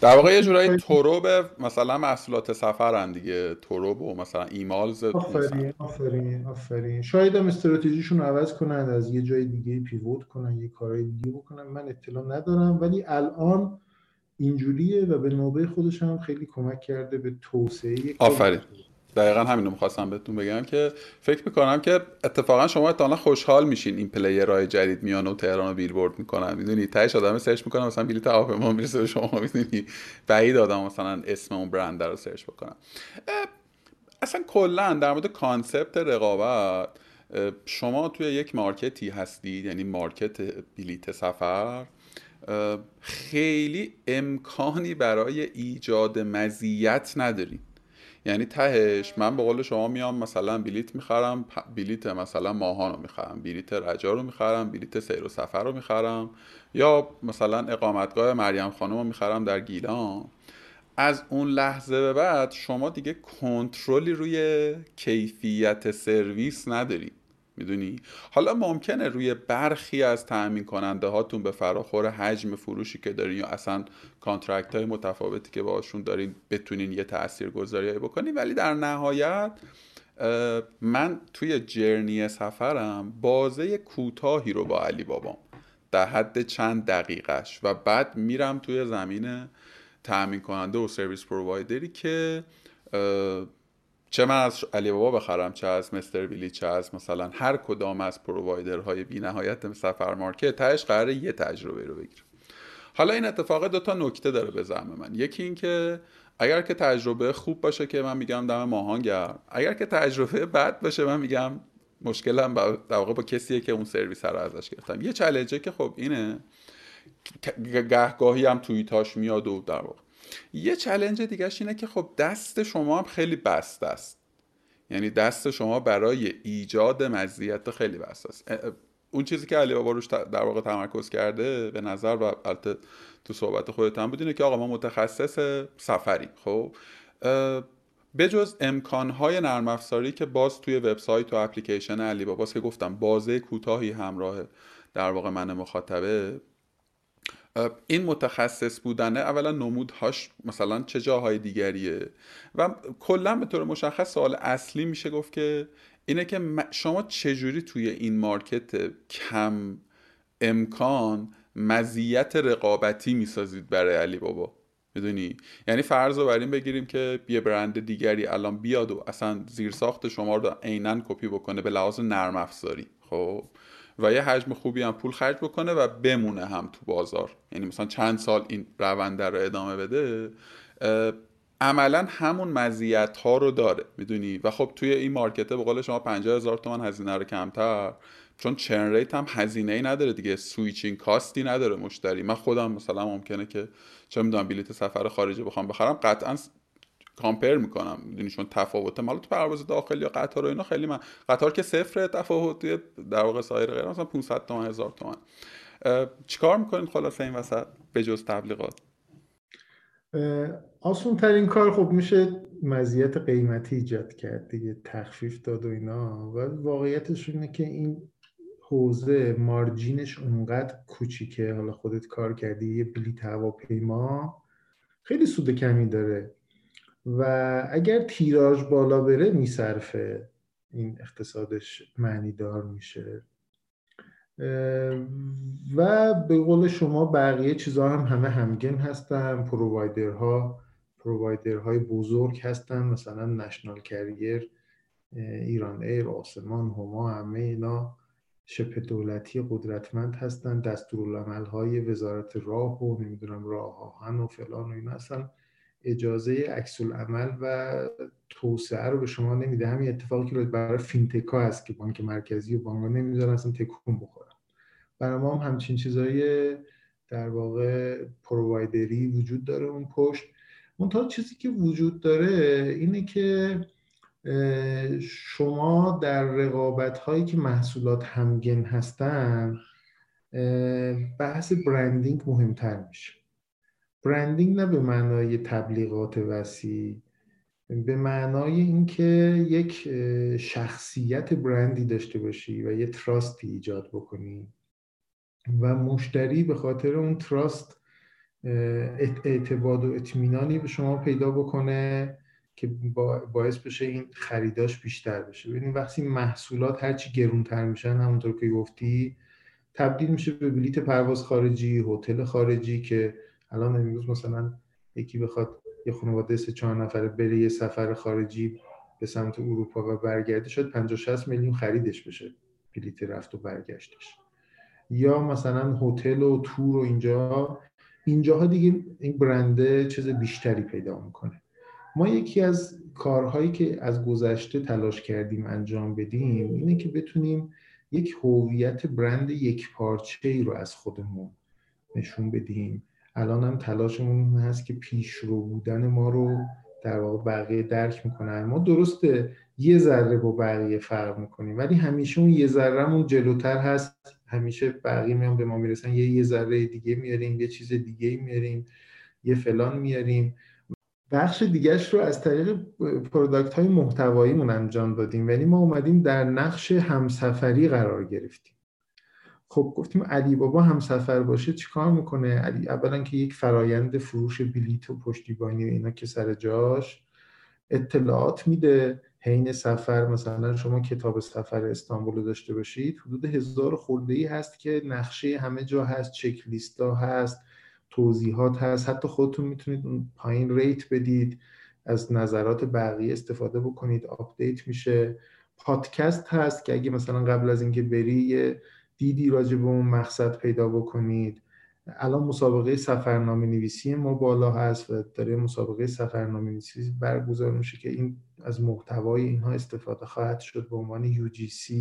در واقع یه جورایی توروب مثلا محصولات سفرن دیگه. توروب و مثلا ایمالز
آفرین آفرین آفرین. شاید هم استراتژیشون رو عوض کنن از یه جای دیگه پیوت کنن یه کارهای دیگه بکنن. من اطلاع ندارم ولی الان اینجوریه و به نوبه خودش هم خیلی کمک کرده به توسعه
آفرین. دقیقا همین رو می‌خواستم بهتون بگم که فکر می‌کنم که اتفاقا شما اتفاقا خوشحال میشین این player های جدید میان و تهران رو بیلبورد می‌کنن. می‌دونی تهش آدم search می‌کنم مثلا بلیت ما می‌رسه به شما می‌دونی؟ بعید آدم مثلا اسم اون برند رو search بکنم اصلا کلا در مورد concept رقابت شما توی یک market ی هستید یعنی market بلیت سفر خیلی امکانی برای ایجاد مزیت ندارید یعنی تهش من به قول شما میام مثلا بلیت می‌خرم بلیت مثلا ماهان رو می‌خرم بلیت رجا رو می‌خرم بلیت سیر و سفر رو می‌خرم یا مثلا اقامتگاه مریم خانم رو می‌خرم در گیلان. از اون لحظه به بعد شما دیگه کنترلی روی کیفیت سرویس ندارید می‌دونی؟ حالا ممکنه روی برخی از تأمین کننده هاتون به فراخور حجم فروشی که دارین یا اصلا contract های متفاوتی که باشون دارین بتونین یه تأثیر گذاری بکنین ولی در نهایت من توی journey سفرم بازه کوتاهی رو با علی بابام در حد چند دقیقش و بعد میرم توی زمین تأمین کننده و service provider ی که چه من از علی بابا بخرم چه از مستر ویلی چه از مثلا هر کدام از پرووایدرهای بی نهایت سفر مارکت تهش قراره یه تجربه رو بگیرم. حالا این اتفاق دو تا نکته داره به زعم من. یکی اینکه اگر که تجربه خوب باشه که من میگم دم ماهان گرم اگر که تجربه بد باشه من میگم مشکلم در واقع با کسیه که اون سرویس رو ازش گرفتم. یه چالنجه که خب اینه. گهگاهی هم توییتاش میاد و در واقع یه چلنج دیگهش اینه که خب دست شما هم خیلی بسته است. یعنی دست شما برای ایجاد مزیت خیلی بسته است. اون چیزی که علی بابا روش در واقع تمرکز کرده به نظر و البته تو صحبت خودت هم بود اینه که آقا ما متخصص سفری خب؟ بجز امکانهای نرم افزاری که باز توی وبسایت و اپلیکیشن علی باباست که گفتم بازه کوتاهی همراه در واقع من مخاطبه این متخصص بودنه اولا نمودهاش مثلا چه جاهای دیگریه و کلا به طور مشخص سوال اصلی میشه گفت که اینه که شما چجوری توی این مارکت کم امکان مزیت رقابتی می‌سازید برای علی بابا؟ می‌دونی؟ یعنی فرض رو بر این بگیریم که یه برند دیگری الان بیاد و اصلا زیر ساخت شما رو عینا کپی بکنه به لحاظ نرم افزاری خب؟ و یه حجم خوبی هم پول خرج بکنه و بمونه هم تو بازار. یعنی مثلا چند سال این رونده رو ادامه بده عملا همون مزیت ها رو داره. می‌دونی؟ و خب توی این market به قول شما 50 هزار تومن هزینه رو کمتر چون churn rate هم هزینه ای نداره دیگه switching cost ی نداره مشتری. من خودم مثلا ممکنه که چه می‌دونم بلیت سفر خارجی بخوام بخرم قطعا compare می‌کنم. یعنی چون تفاوت مال تو پرواز داخلی یا قطار و اینا خیلی من قطار که صفر تفاوتی در واقع سایر غیر مثلا 500 تومن هزار تومن. چیکار می‌کنید خلاصه این وسط به جز تبلیغات؟
آسون ترین کار خب میشه مزیت قیمتی ایجاد کرد دیگه تخفیف داد و اینا. و واقعیتش اینه که این حوزه مارجینش اونقدر کوچیکه. حالا خودت کار کردی یه بلیت هواپیما خیلی سود کمی داره. و اگر تیراژ بالا بره میصرفه. این اقتصادش معنی دار میشه. و به قول شما بقیه چیزها هم همه همگن هستن. پرووایدرها پرووایدرهای بزرگ هستن. مثلا نشنال کریر ایران ایر آسمان هما همه اینا شبه دولتی قدرتمند هستن. دستورالعمل های وزارت راه و نمی‌دونم راه آهن و فلان و اینا اصلا اجازه عکس عمل و توسعه رو به شما نمیده. همین اتفاقی که برای فینتکا هست که بانک مرکزی و بانک نمی‌ذارن اصلا تکون بخورن. برای ما هم همچین چیزهای در واقع پرووایدری وجود داره اون پشت. منتها چیزی که وجود داره اینه که شما در رقابت هایی که محصولات همگن هستن بحث برندینگ مهمتر میشه. برندینگ نه به معنای تبلیغات وسیع به معنای اینکه یک شخصیت برندی داشته باشی و یه تراستی ایجاد بکنی. و مشتری به خاطر اون تراست اعتباد و اطمینانی به شما پیدا بکنه که باعث بشه این خریداش بیشتر بشه. ببینید وقتی محصولات هرچی گرونتر میشن همونطور که گفتی تبدیل میشه به بلیت پرواز خارجی هتل خارجی که الان امروز مثلا یکی بخواد یه خانواده سه چهار نفره بره یه سفر خارجی به سمت اروپا و برگرده شد 50 60 میلیون خریدش بشه. بلیت رفت و برگشتش. یا مثلا هتل و تور و اینجا. اینجاها دیگه این برنده چیز بیشتری پیدا می‌کنه. ما یکی از کارهایی که از گذشته تلاش کردیم انجام بدیم اینه که بتونیم یک هویت برند یک پارچه ای رو از خودمون نشون بدیم. الان هم تلاشمون هست که پیشرو بودن ما رو در واقع بقیه درک می‌کنن. ما درسته یه ذره با بقیه فرق می‌کنیم ولی همیشه اون یه ذرهمون جلوتر هست. همیشه بقیه میان به ما می‌رسن یه یه ذره دیگه میاریم یه چیز دیگه میاریم یه فلان میاریم. بخش دیگهش رو از طریق product های محتواییمون انجام دادیم ولی ما اومدیم در نقش همسفری قرار گرفتیم. خب گفتیم علی بابا همسفر باشه چیکار می‌کنه؟ علی اولا که یک فرایند فروش بلیت و پشتیبانی و اینا که سر جاش اطلاعات میده حین سفر مثلا شما کتاب سفر استانبول داشته باشید حدود هزار خورده ای هست که نقشه همه جا هست چک ها هست توضیحات هست حتی خودتون می‌تونید اون پایین rate بدید از نظرات بقیه استفاده بکنید آپدیت میشه. پادکست هست که اگه مثلا قبل از اینکه بری یه دیدی راجع به اون مقصد پیدا بکنید. الان مسابقه سفرنامه نویسی ما بالا هست و داره مسابقه سفرنامه نویسی برگزار میشه که این از محتوای اینها استفاده خواهد شد به عنوان UGC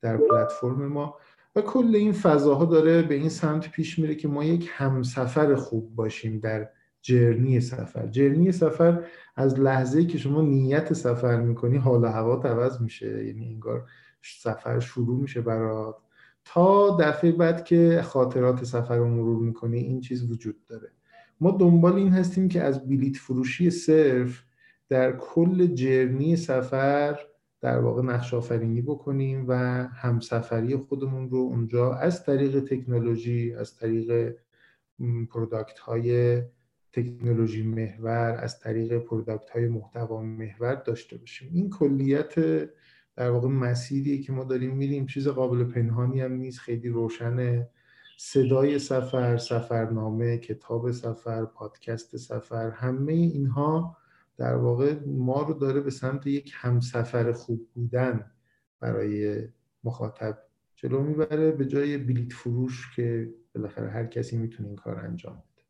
در پلتفرم ما. و کل این فضاها داره به این سمت پیش میره که ما یک همسفر خوب باشیم در جرنی سفر. جرنی سفر از لحظه که شما نیت سفر می‌کنی حال هوا عوض میشه. یعنی انگار سفر شروع میشه برات. تا دفعه بعد که خاطرات سفر رو مرور می‌کنی این چیز وجود داره. ما دنبال این هستیم که از بلیت فروشی صرف در کل جرنی سفر در واقع نقش آفرینی بکنیم و همسفری خودمون رو اونجا از طریق تکنولوژی از طریق product های تکنولوژی محور از طریق product های محتوا محور داشته باشیم. این کلیت در واقع مسیری که ما داریم میریم. چیز قابل پنهانی هم نیست. خیلی روشنه صدای سفر سفرنامه کتاب سفر پادکست سفر همه اینها در واقع ما رو داره به سمت یک همسفر خوب بودن برای مخاطب جلو می‌بره. به جای بلیت فروش که بالاخره هر کسی می‌تونه این کار انجام بده.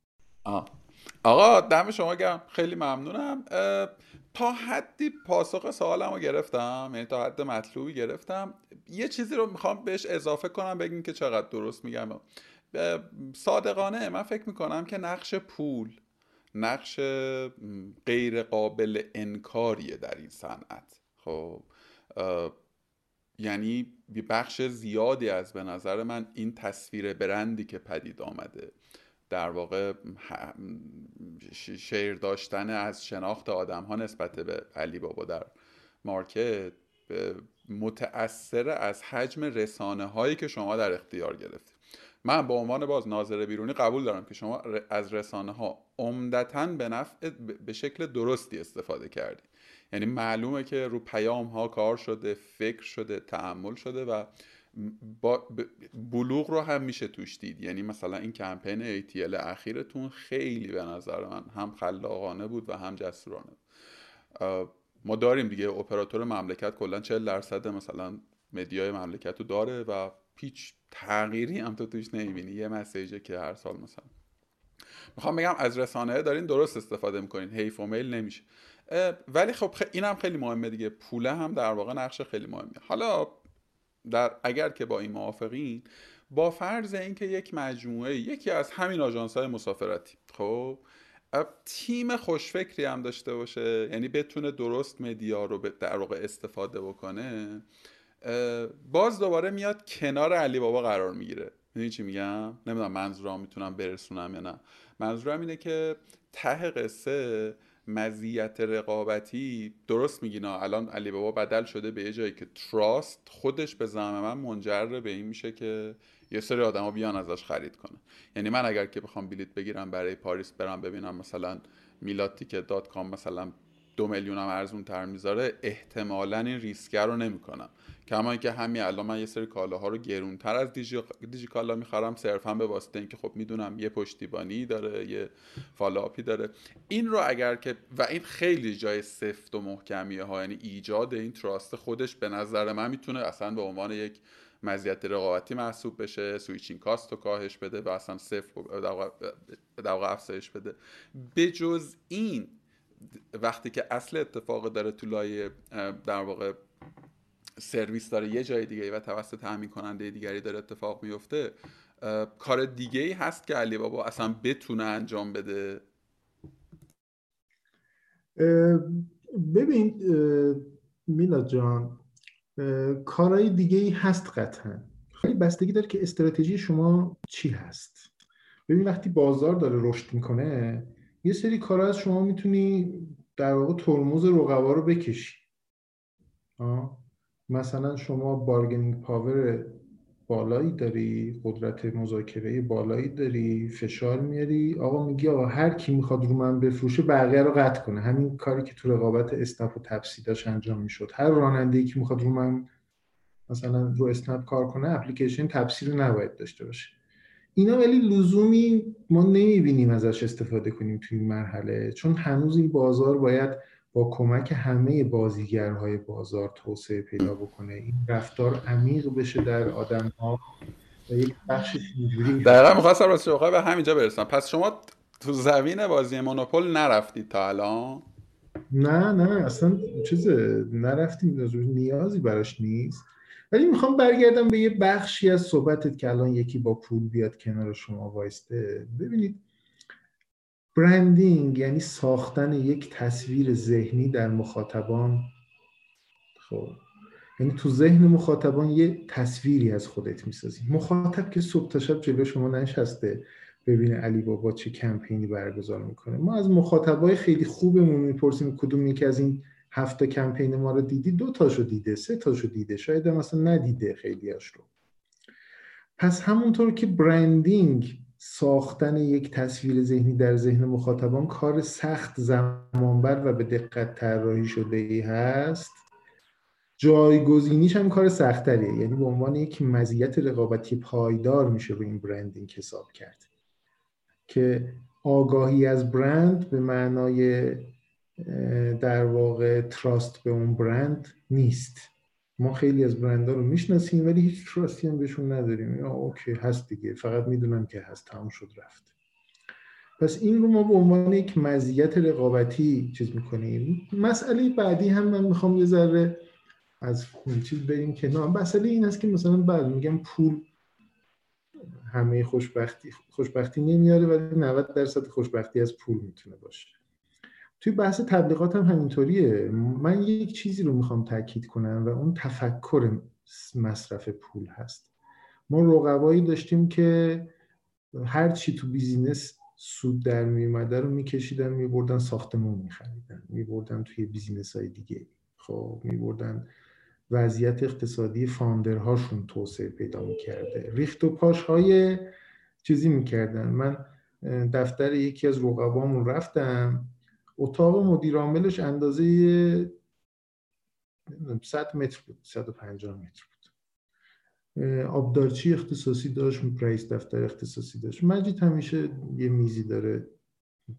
آقا دم شما گرم. خیلی ممنونم. تا حدی پاسخ سوالم رو گرفتم یعنی تا حد مطلوبی گرفتم یه چیزی رو می‌خوام بهش اضافه کنم بگیم که چقدر درست میگم. صادقانه من فکر می‌کنم که نقش پول نقش غیر قابل انکاریه در این صنعت. خب یعنی بخش زیادی از به نظر من این تصویر برندی که پدید آمده در واقع شیر داشتن از شناخت آدم ها نسبت به علی بابا در مارکت متأثر از حجم رسانه هایی که شما در اختیار گرفتید. من به عنوان باز ناظر بیرونی قبول دارم که شما از رسانه ها عمدتا به نفع به شکل درستی استفاده کردید. یعنی معلومه که رو پیام ها کار شده فکر شده تعمل شده و با بلوغ رو هم میشه توش دید. یعنی مثلا این کمپین ATL اخیرتون خیلی به نظر من هم خلاقانه بود و هم جسورانه ما داریم دیگه. اپراتور مملکت کلا 40 درصد مثلا مدیای مملکت رو داره و هیچ تغییری هم تو توش نمی‌بینی. یه مسیجه که هر سال مثلا. می‌خوام بگم از رسانه دارین درست استفاده می‌کنین. حیف و میل نمیشه. ولی خب این هم خیلی مهمه دیگه. پوله هم در واقع نقش خیلی مهمه حالا در اگر که با این موافقین با فرض اینکه یک مجموعه یکی از همین آژانس های مسافرتی. خب؟ تیم خوشفکری هم داشته باشه یعنی بتونه درست مدیا رو در واقع استفاده بکنه باز دوباره میاد کنار علی بابا قرار می‌گیره. می‌دونی چی میگم؟ نمی‌دونم منظورم می‌تونم برسونم یا نه. منظورم اینه که ته قصه مزیت رقابتی درست میگینا الان علی بابا بدل شده به یه جایی که trust خودش به زعم من منجر به این میشه که یه سری آدما بیان ازش خرید کنه. یعنی من اگر که بخوام بلیت بگیرم برای پاریس برم ببینم مثلا میلاد ticket dot com مثلا دو میلیون هم ارزون تر می‌ذاره احتمالا این ریسک رو نمی‌کنم. کما اینکه همین الان من یه سری کالاها رو گرونتر از دیجی, دیجی کالا می‌خرم صرفا به واسطه اینکه خب می‌دونم یه پشتیبانی داره یه follow-up ی داره. این رو اگر که و این خیلی جای سفت و محکمیه ها یعنی ایجاد این trust خودش به نظر من می‌تونه اصلا به عنوان یک مزیت رقابتی محسوب بشه switching cost رو کاهش بده و اصلا صفر در واقع افزایش بده. بجز این وقتی که اصل اتفاق داره تو لایه در واقع سرویس داره یه جای دیگه و توسط تامین کننده دیگری داره اتفاق میفته کار دیگه ای هست که علی بابا اصلا بتونه انجام بده؟
ببین میلا جان کارهای دیگه ای هست قطعا خیلی بستگی داره که استراتژی شما چی هست. ببین وقتی بازار داره رشد می‌کنه یه سری کارا از شما می‌تونی در واقع ترمز رقبا رو بکشی. مثلا شما bargaining power بالایی داری قدرت مذاکره بالایی داری فشار میاری. آقا میگی آقا هر کی می‌خواد رو من بفروشه بقیه رو قطع کنه. همین کاری که تو رقابت اسنپ و تپسی داشت انجام می‌شد. هر راننده ای که می‌خواد رو من مثلا رو اسنپ کار کنه اپلیکیشن تپسی رو نباید داشته باشه. اینا ولی لزومی ما نمی‌بینیم ازش استفاده کنیم توی این مرحله چون هنوز این بازار باید با کمک همه بازیگرهای بازار توسعه پیدا بکنه. این رفتار عمیق بشه در آدم ها و یک بخش اینجوری
دقیقا می‌خواستم راست به همینجا برسم. پس شما تو زمین بازی مونوپول نرفتید تا الان؟
نه نه اصلا چیز نرفتیم. نیازی براش نیست. ولی می‌خوام برگردم به یه بخشی از صحبتت که الان یکی با پول بیاد کنار شما وایسته. ببینید برندینگ یعنی ساختن یک تصویر ذهنی در مخاطبان. خب یعنی تو ذهن مخاطبان یه تصویری از خودت می‌سازی. مخاطب که صبح تا شب جلو شما نشسته ببینه علی بابا چه کمپینی برگزار می‌کنه. ما از مخاطبای خیلی خوبمون می‌پرسیم کدوم یکی از این هفته کمپین ما رو دیدی دو تاشو دیده سه تاشو دیده شاید مثلا ندیده خیلیاش رو. پس همونطور که برندینگ ساختن یک تصویر ذهنی در ذهن مخاطبان کار سخت زمانبر و به دقت طراحی شده ای هست جایگزینیش هم کار سختتریه. یعنی به عنوان یک مزیت رقابتی پایدار میشه روی این برندینگ حساب کرد. که آگاهی از برند به معنای در واقع تراست به اون برند نیست. ما خیلی از برندها رو می‌شناسیم ولی هیچ تراستی هم بهشون نداریم. اوکی هست دیگه. فقط می‌دونم که هست تمام شد رفت. پس این رو ما به عنوان یک مزیت رقابتی چیز می‌کنیم. مسئله بعدی هم من می‌خوام یه ذره از چیز بریم کنار. مسئله این است که مثلا بعد میگم پول همه خوشبختی خوشبختی نمیاره ولی 90 درصد خوشبختی از پول می‌تونه باشه. توی بحث تبلیغات هم همینطوریه. من یک چیزی رو می‌خوام تاکید کنم و اون تفکر مصرف پول هست. ما رقبایی داشتیم که هر چی تو business سود در میومده رو میکشیدن میبردن ساختمون میخریدن میبردن توی business های دیگه. خب میبردن وضعیت اقتصادی founder هاشون توسعه پیدا می‌کرده. ریخت و پاش های چیزی می‌کردن. من دفتر یکی از رقبامون رفتم. اتاق مدیر عاملش اندازه 100 متر بود 150 متر بود. آبدارچی اختصاصی داشت رئیس دفتر اختصاصی داشت. مجید همیشه یه میزی داره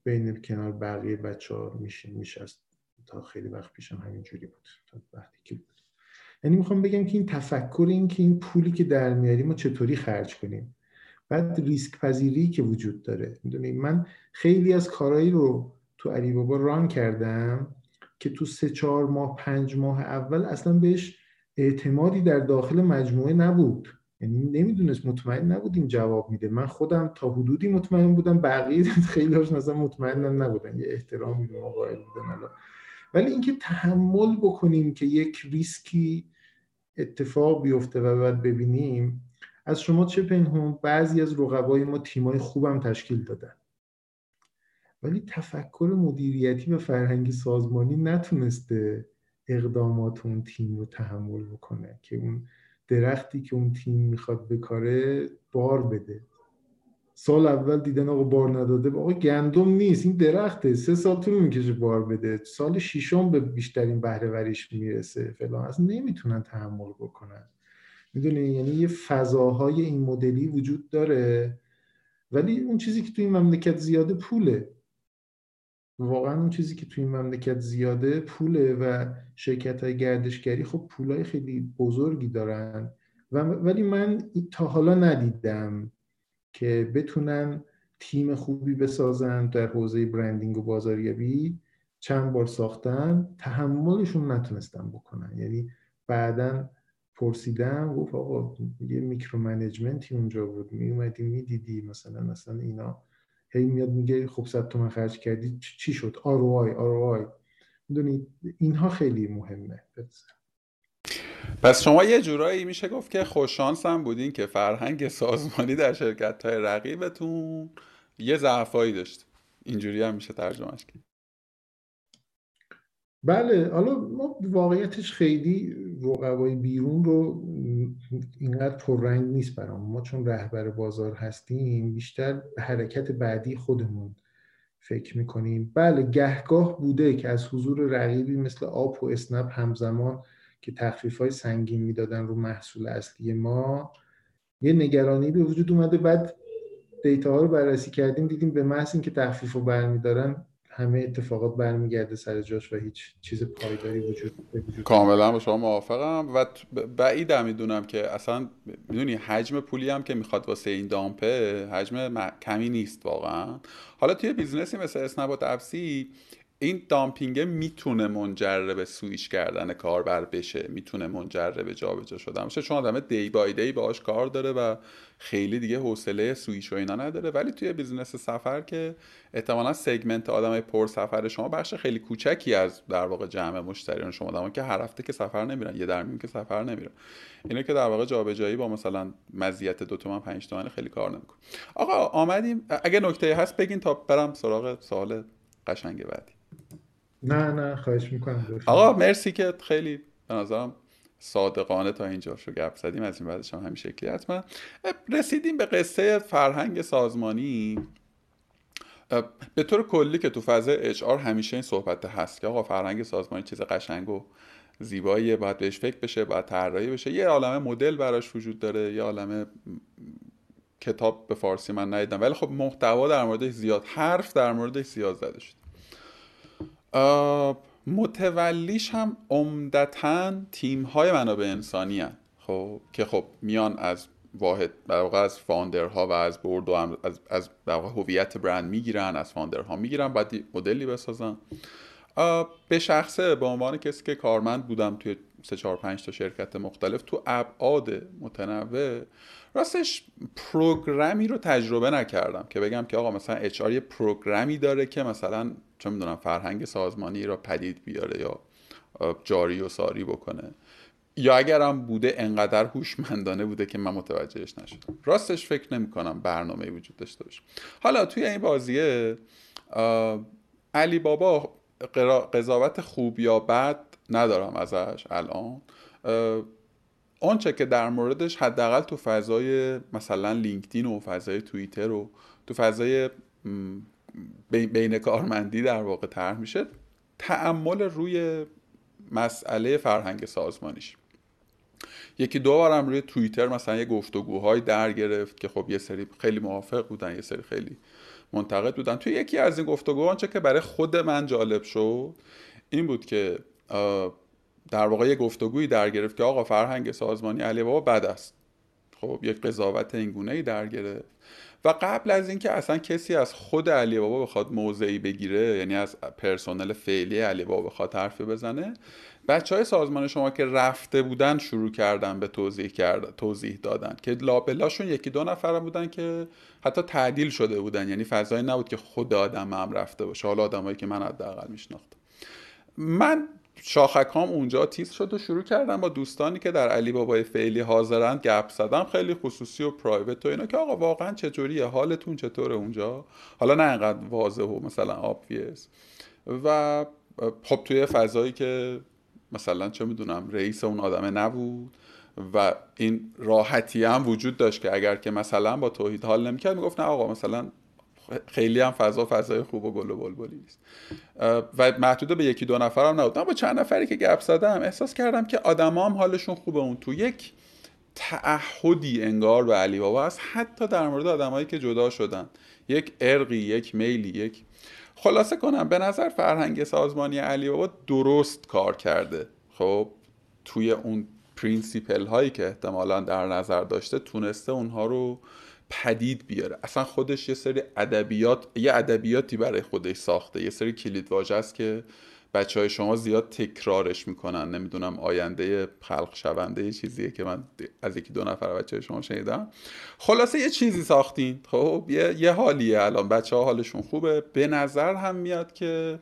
بین کنار بقیه بچه ها میشست. تا خیلی وقت پیشم همینجوری بود تا وقتی که بود. یعنی می‌خوام بگم که این تفکر این که این پولی که در میاریم ما چطوری خرج کنیم. بعد ریسک پذیری که وجود داره. می‌دونید من خیلی از کارهایی رو تو علی بابا ران کردم که تو سه چهار ماه پنج ماه اول اصلا بهش اعتمادی در داخل مجموعه نبود. یعنی نمی‌دونست مطمئن نبودیم جواب میده. من خودم تا حدودی مطمئن بودم بقیه [laughs] خیلی هاش نظر مطمئن نبودن. یه احترامی به ما قائل بودن ولی اینکه تحمل بکنیم که یک ریسکی اتفاق بیفته و بعد ببینیم از شما چه پنهون؟ بعضی از رقبای ما تیمای خوبم تشکیل دادن. ولی تفکر مدیریتی و فرهنگی سازمانی نتونسته اقدامات اون تیم رو تحمل بکنه که اون درختی که اون تیم می‌خواد بکاره بار بده. سال اول دیدن آقا بار نداده آقا گندم نیست این درخته سه سال طول می‌کشه بار بده. سال ششم به بیشترین بهره وریش می‌رسه. فلان. اصلا نمی‌تونن تحمل بکنن. می‌دونی؟ یعنی یه فضاهای این مدلی وجود داره. ولی اون چیزی که تو این مملکت زیاده پوله. واقعا اون چیزی که تو این مملکت زیاده پوله و شرکت های گردشگری خب پولای خیلی بزرگی دارن. و ولی من تا حالا ندیدم که بتونن تیم خوبی بسازن در حوزه برندینگ و بازاریابی. چند بار ساختن تحملشون نتونستن بکنن. یعنی بعدا پرسیدم گفت آقا یه میکرو منیجمنتی اونجا بود. می اومدی می‌دیدی مثلا مثلا اینا هی میاد میگه خب صد تومن خرج کردی چی شد؟ ROI ROI می‌دونید اینها خیلی مهمه.
پس شما یه جورایی میشه گفت که خوششانس هم بودین که فرهنگ سازمانی در شرکت های رقیبتون یه ضعفایی داشت. اینجوری هم میشه ترجمهش کرد.
بله حالا ما واقعیتش خیلی رقبای بیرون رو اینقدر پررنگ نیست برام. ما چون رهبر بازار هستیم بیشتر حرکت بعدی خودمون فکر می‌کنیم. بله گهگاه بوده که از حضور رقیبی مثل آپ و اسنپ همزمان که تخفیف های سنگین می‌دادن رو محصول اصلی ما یه نگرانی به وجود اومده. بعد دیتا ها رو بررسی کردیم دیدیم به محض اینکه تخفیف رو برمیدارن همه اتفاقات برمیگرده سر جاش و هیچ چیز پایداری وجود
وجود کاملا با شما موافقم و بعیدم می‌دونم که اصلا می‌دونی حجم پولی هم که می‌خواد واسه این dump ه حجم کمی نیست واقعا. حالا توی business ی مثل اسنپ و تپسی این dumping می‌تونه منجر به سویش کردن کاربر بشه می‌تونه منجر به جابجا شدن بشه چون آدم day by day باهاش کار داره و خیلی دیگه حوصله سویش و اینا نداره. ولی توی business سفر که احتمالا سگمنت آدمای پر سفر شما بخش خیلی کوچکی از در واقع جمع مشتریان شما آدم که هر هفته که سفر نمیرن یه درمیم که سفر نمیرن. اینه که در واقع جابجایی با مثلا مزیت دو تومن پنج تومن خیلی کار نمی‌کنه. آقا آمدیم. اگه نکته هست بگین تا برم سراغ سوال قشنگ بعدی.
نه نه خواهش می‌کنم
آقا مرسی که خیلی به نظرم صادقانه تا اینجا شو گپ زدیم. از این بعدش هم همین شکلی حتما. رسیدیم به قصه فرهنگ سازمانی. به طور کلی که تو فضای اچ آر همیشه این صحبت هست که آقا فرهنگ سازمانی چیز قشنگ و زیباییه باید بهش فکر بشه باید طراحی بشه. یه عالمه مدل براش وجود داره یه عالمه کتاب به فارسی من ندیدم. ولی خب محتوا در موردش زیاد حرف در موردش زیاد زده شد. متولیش هم عمدتا تیم های منابع انسانی هن. خب که خب میان از واحد در واقع از فاندرها و از برد و از از هویت برند می‌گیرن از فاندرها می‌گیرن بعد مدلی بسازن به شخصه به عنوان کسی که کارمند بودم توی سه چهار پنج تا شرکت مختلف تو ابعاد متنوع راستش پروگرامی رو تجربه نکردم که بگم که آقا مثلا اچ یه پروگرامی داره که مثلا چه می‌دونم فرهنگ سازمانی رو پدید بیاره یا جاری و ساری بکنه. یا اگرم بوده انقدر هوشمندانه بوده که من متوجهش نشدم. راستش فکر نمی کنم برنامه وجود داشته باشه. حالا توی این بازیه علی بابا قضاوت خوب یا بد ندارم ازش الان. آنچه که در موردش حداقل تو فضای مثلا لینکدین و فضای توییتر و تو فضای بین کارمندی در واقع طرح میشه تعمل روی مسئله فرهنگ سازمانیش. یکی دو بارم روی توییتر مثلا یه گفتگوهای در گرفت که خب یه سری خیلی موافق بودن یه سری خیلی منتقد بودن. توی یکی از این گفتگوها آنچه که برای خود من جالب شد این بود که در واقع یه گفتگویی در گرفت که آقا فرهنگ سازمانی علی بابا بد است. خب یک قضاوت اینگونه ای در گرفت. و قبل از اینکه اصلا کسی از خود علی بابا بخواد موضعی بگیره یعنی از پرسنل فعلی علی بابا بخواد حرفی بزنه بچه های سازمان شما که رفته بودن شروع کردن به توضیح کرد توضیح دادن که لابلاشون یکی دو نفر بودن که حتی تعدیل شده بودن. یعنی فضایی نبود که خود آدم هم رفته باشه. حالا آدمایی که من حداقل میشناختم. من شاخکام اونجا تیز شد و شروع کردم با دوستانی که در علی بابای فعلی حاضرند گپ زدم خیلی خصوصی و پرایوت و اینا که آقا واقعا چطوریه حالتون چطوره اونجا؟ حالا نه انقدر واضح و مثلا آبویس و خب توی فضایی که مثلا چه می‌دونم رئیس اون آدمه نبود و این راحتی هم وجود داشت که اگر که مثلا با توحید حال نمی‌کرد می‌گفت نه آقا مثلا خیلی هم فضا فضای خوب و گل و بلبلی نیست و محدود به یکی دو نفر هم نبود. با چند نفری که گپ زدم احساس کردم که آدما هم حالشون خوبه. اون تو یک تعهدی انگار به علی بابا هست. حتی در مورد آدمایی که جدا شدن. یک عرقی یک میلی یک خلاصه کنم به نظر فرهنگ سازمانی علی بابا درست کار کرده. خب توی اون principle هایی که احتمالا در نظر داشته تونسته اونها رو پدید بیاره. اصلا خودش یه سری ادبیات یه ادبیاتی برای خودش ساخته. یه سری کلید واژه است که بچه های شما زیاد تکرارش می‌کنن. نمی‌دونم آینده خلق شونده یه چیزیه که من از یکی دو نفر بچه های شما شنیدم. خلاصه یه چیزی ساختین. خب یه, یه حالیه الان. بچه ها حالشون خوبه. به نظر هم میاد که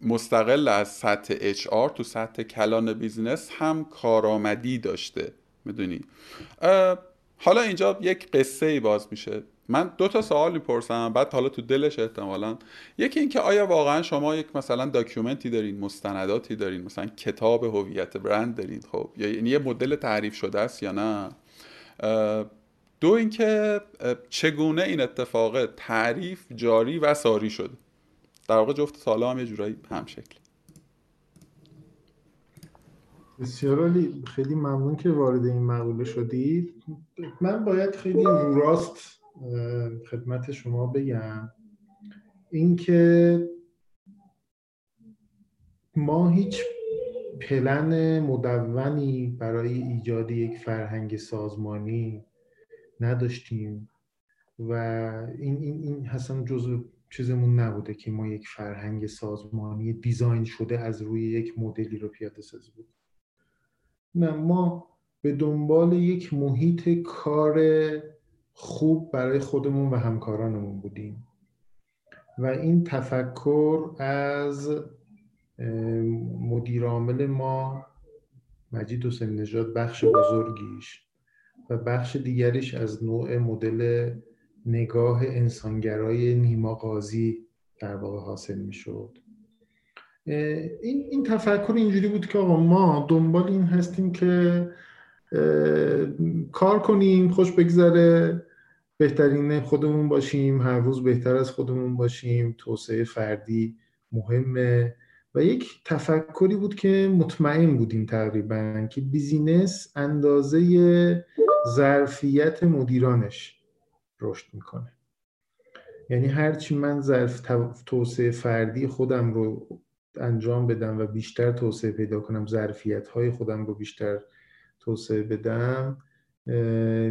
مستقل از سطح HR تو سطح کلان business هم کارآمدی داشته. می‌دونی؟ حالا اینجا یک قصه ای باز میشه. من دو تا سوال می‌پرسم بعد حالا تو دلش احتمالا. یکی اینکه آیا واقعا شما یک مثلا document ی دارین مستنداتی دارین مثلا کتاب هویت برند دارین خب یا یعنی یه مدل تعریف شده است یا نه؟ دو اینکه چگونه این اتفاق تعریف جاری و ساری شده؟ در واقع جفت سالا هم یه جورایی هم شکل.
بسیار عالی. خیلی ممنون که وارد این مقوله شدید. من باید خیلی راست خدمت شما بگم. اینکه ما هیچ پلن مدونی برای ایجاد یک فرهنگ سازمانی نداشتیم و این این این حسن جزء چیزمون نبوده که ما یک فرهنگ سازمانی دیزاین شده از روی یک مدلی رو پیاده سازی بود نه ما به دنبال یک محیط کار خوب برای خودمون و همکارانمون بودیم. و این تفکر از مدیر عامل ما مجید حسین نژاد بخش بزرگیش و بخش دیگریش از نوع مدل نگاه انسانگرای نیما قاضی در واقع حاصل می‌شد. این, این تفکر اینجوری بود که آقا ما دنبال این هستیم که کار کنیم خوش بگذره بهترین خودمون باشیم هر روز بهتر از خودمون باشیم توسعه فردی مهمه. و یک تفکری بود که مطمئن بودیم تقریبا که بیزینس اندازه ظرفیت مدیرانش رشد می‌کنه. یعنی هرچی من ظرف توسعه فردی خودم رو انجام بدم و بیشتر توسعه پیدا کنم ظرفیت های خودم رو بیشتر توسعه بدم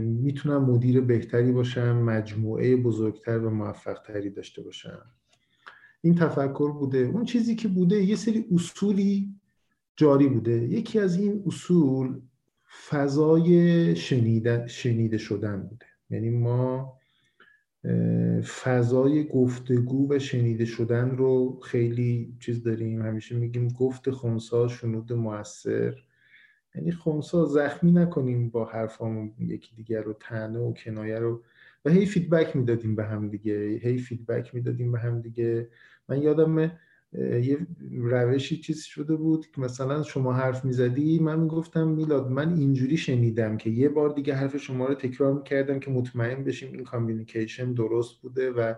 می‌تونم مدیر بهتری باشم مجموعه بزرگتر و موفقتری داشته باشم. این تفکر بوده. اون چیزی که بوده یه سری اصولی جاری بوده. یکی از این اصول فضای شنیده, شنیده شدن بوده. یعنی ما فضای گفتگو و شنیده شدن رو خیلی چیز داریم. همیشه میگیم گفت خونسا شنود موثر. یعنی خونسا زخمی نکنیم با حرفامون یکی دیگر رو تنه و کنایه رو. و هی feedback می‌دادیم به هم دیگه. هی feedback می‌دادیم به هم دیگه. من یادم یه روشی چیز شده بود که مثلا شما حرف می‌زدی من می‌گفتم میلاد من اینجوری شنیدم که یه بار دیگه حرف شما رو تکرار می‌کردم که مطمئن بشیم این communication درست بوده و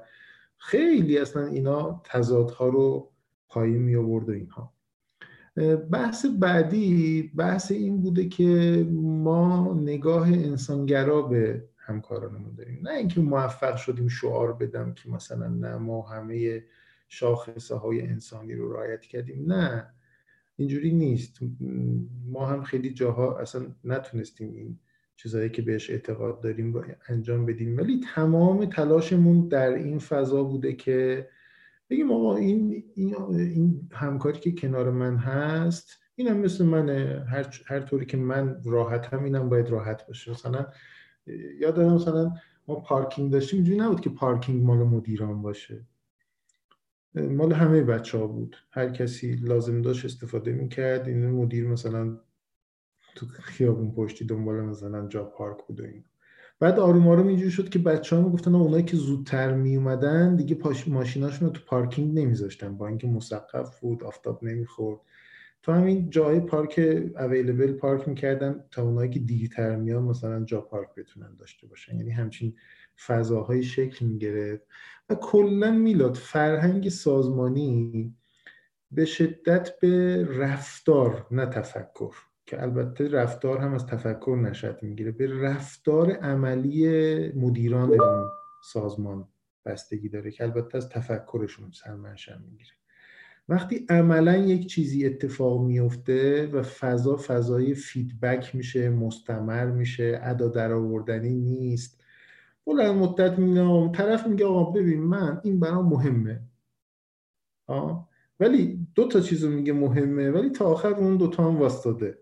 خیلی اصلا اینا تضادها رو پایین می آورد و اینها. بحث بعدی بحث این بوده که ما نگاه انسانگرا به همکارانمون داریم. نه اینکه موفق شدیم شعار بدم که مثلا نه ما همه شاخصه های انسانی رو رعایت کردیم. نه اینجوری نیست. ما هم خیلی جاها اصلا نتونستیم این چیزهایی که بهش اعتقاد داریم رو انجام بدیم. ولی تمام تلاشمون در این فضا بوده که بگیم آقا این, این, این همکاری که کنار من هست این هم مثل من هر, هر طوری که من راحتم اینم باید راحت باشه. مثلا یادم مثلا ما پارکینگ داشتیم اینجوری نبود که پارکینگ مال مدیران باشه. مال همه بچه ها بود. هر کسی لازم داشت استفاده می‌کرد. این مدیر مثلا تو خیابون پشتی دنبال مثلا جا پارک بود و این بعد آروم آروم اینجوری شد که بچه ها می‌گفتن اونایی که زودتر می اومدن دیگه ماشیناشون رو تو پارکینگ نمیذاشتن با اینکه مسقف بود آفتاب نمی‌خورد. تو همین جای پارک اویلیبل پارک می‌کردن تا اونایی که دیرتر میان مثلا جا پارک بتونن داشته باشن. یعنی همچین فضاهای شکل می‌گرفت و کلا میلاد فرهنگ سازمانی به شدت به رفتار نه تفکر که البته رفتار هم از تفکر نشد می‌گیره به رفتار عملی مدیران اون سازمان بستگی داره که البته از تفکرشون سرمنشأ می‌گیره. وقتی عملا یک چیزی اتفاق میفته و فضا فضای فیدبک میشه مستمر میشه ادا در آوردنی نیست بلند مدت میگم طرف میگه آقا ببین من این برام مهمه. آه؟ ولی دو تا چیز رو میگه مهمه ولی تا آخر اون دو تا هم واسطاده.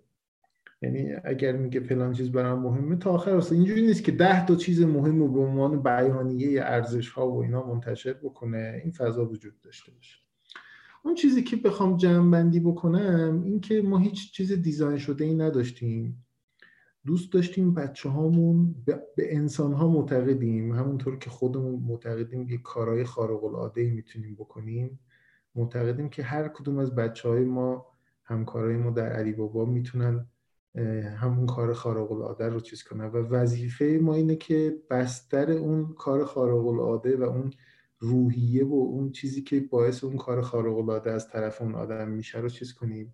یعنی اگر میگه فلان چیز برام مهمه تا آخر واسطه. اینجوری نیست که ده تا چیز مهم رو به عنوان بیانیه ارزش ها و اینا منتشر بکنه. این فضا وجود داشته باشه. اون چیزی که بخوام جمع بندی بکنم این که ما هیچ چیز دیزاین شده ای نداشتیم. دوست داشتیم بچه هامون به انسان ها معتقدیم. همونطور که خودمون معتقدیم یه کارهای خارق العاده ای می‌تونیم بکنیم معتقدیم که هر کدوم از بچه های ما همکارای ما در علی بابا می‌تونن همون کار خارق العاده رو چیز کنن. و وظیفه ما اینه که بستر اون کار خارق العاده و اون روحیه و اون چیزی که باعث اون کار خارق العاده از طرف اون آدم میشه رو چیز کنیم.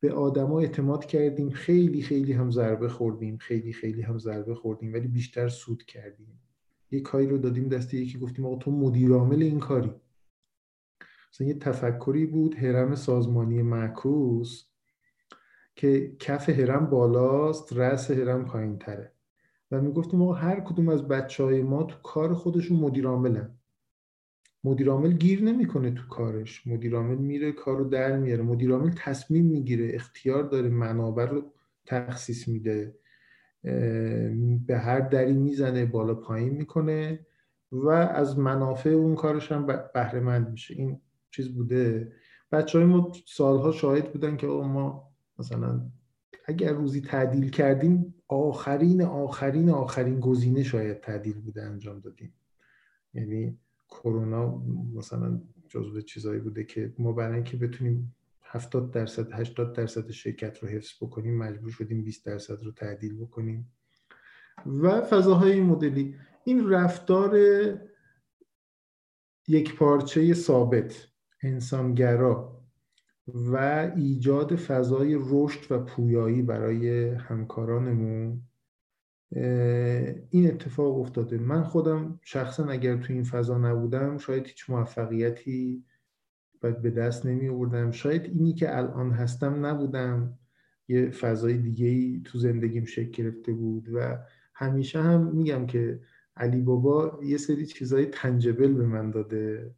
به آدما اعتماد کردیم. خیلی خیلی هم ضربه خوردیم. خیلی خیلی هم ضربه خوردیم ولی بیشتر سود کردیم. یه کاری رو دادیم دست یکی گفتیم آقا تو مدیر عامل این کاری. مثلا یه تفکری بود هرم سازمانی معکوس که کف هرم بالاست رأس هرم پایین تره و می‌گفتیم آقا هر کدوم از بچه های ما تو کار خودشون مدیر عاملن. مدیرعامل گیر نمی‌کنه تو کارش. مدیرعامل میره کارو در میاره. مدیرعامل تصمیم می‌گیره اختیار داره منابع رو تخصیص میده. به هر دری می‌زنه بالا پایین می‌کنه و از منافع اون کارش هم بهره مند میشه. این چیز بوده. بچه های ما سالها شاهد بودن که ما مثلا اگر روزی تعدیل کردیم آخرین آخرین آخرین گزینه شاید تعدیل بوده انجام دادیم. یعنی کرونا مثلا جزو چیزایی بوده که ما برای اینکه بتونیم 70 درصد 80 درصد شرکت رو حفظ بکنیم مجبور شدیم 20 درصد رو تعدیل بکنیم. و فضاهای این مدلی. این رفتار یک پارچه ثابت انسانگرا و ایجاد فضای رشد و پویایی برای همکارانمون این اتفاق افتاده. من خودم شخصا اگر تو این فضا نبودم شاید هیچ موفقیتی به دست نمی آوردم شاید اینی که الان هستم نبودم یه فضای دیگه ای تو زندگیم شکل گرفته بود. و همیشه هم میگم که علی بابا یه سری چیزای تنجبل به من داده.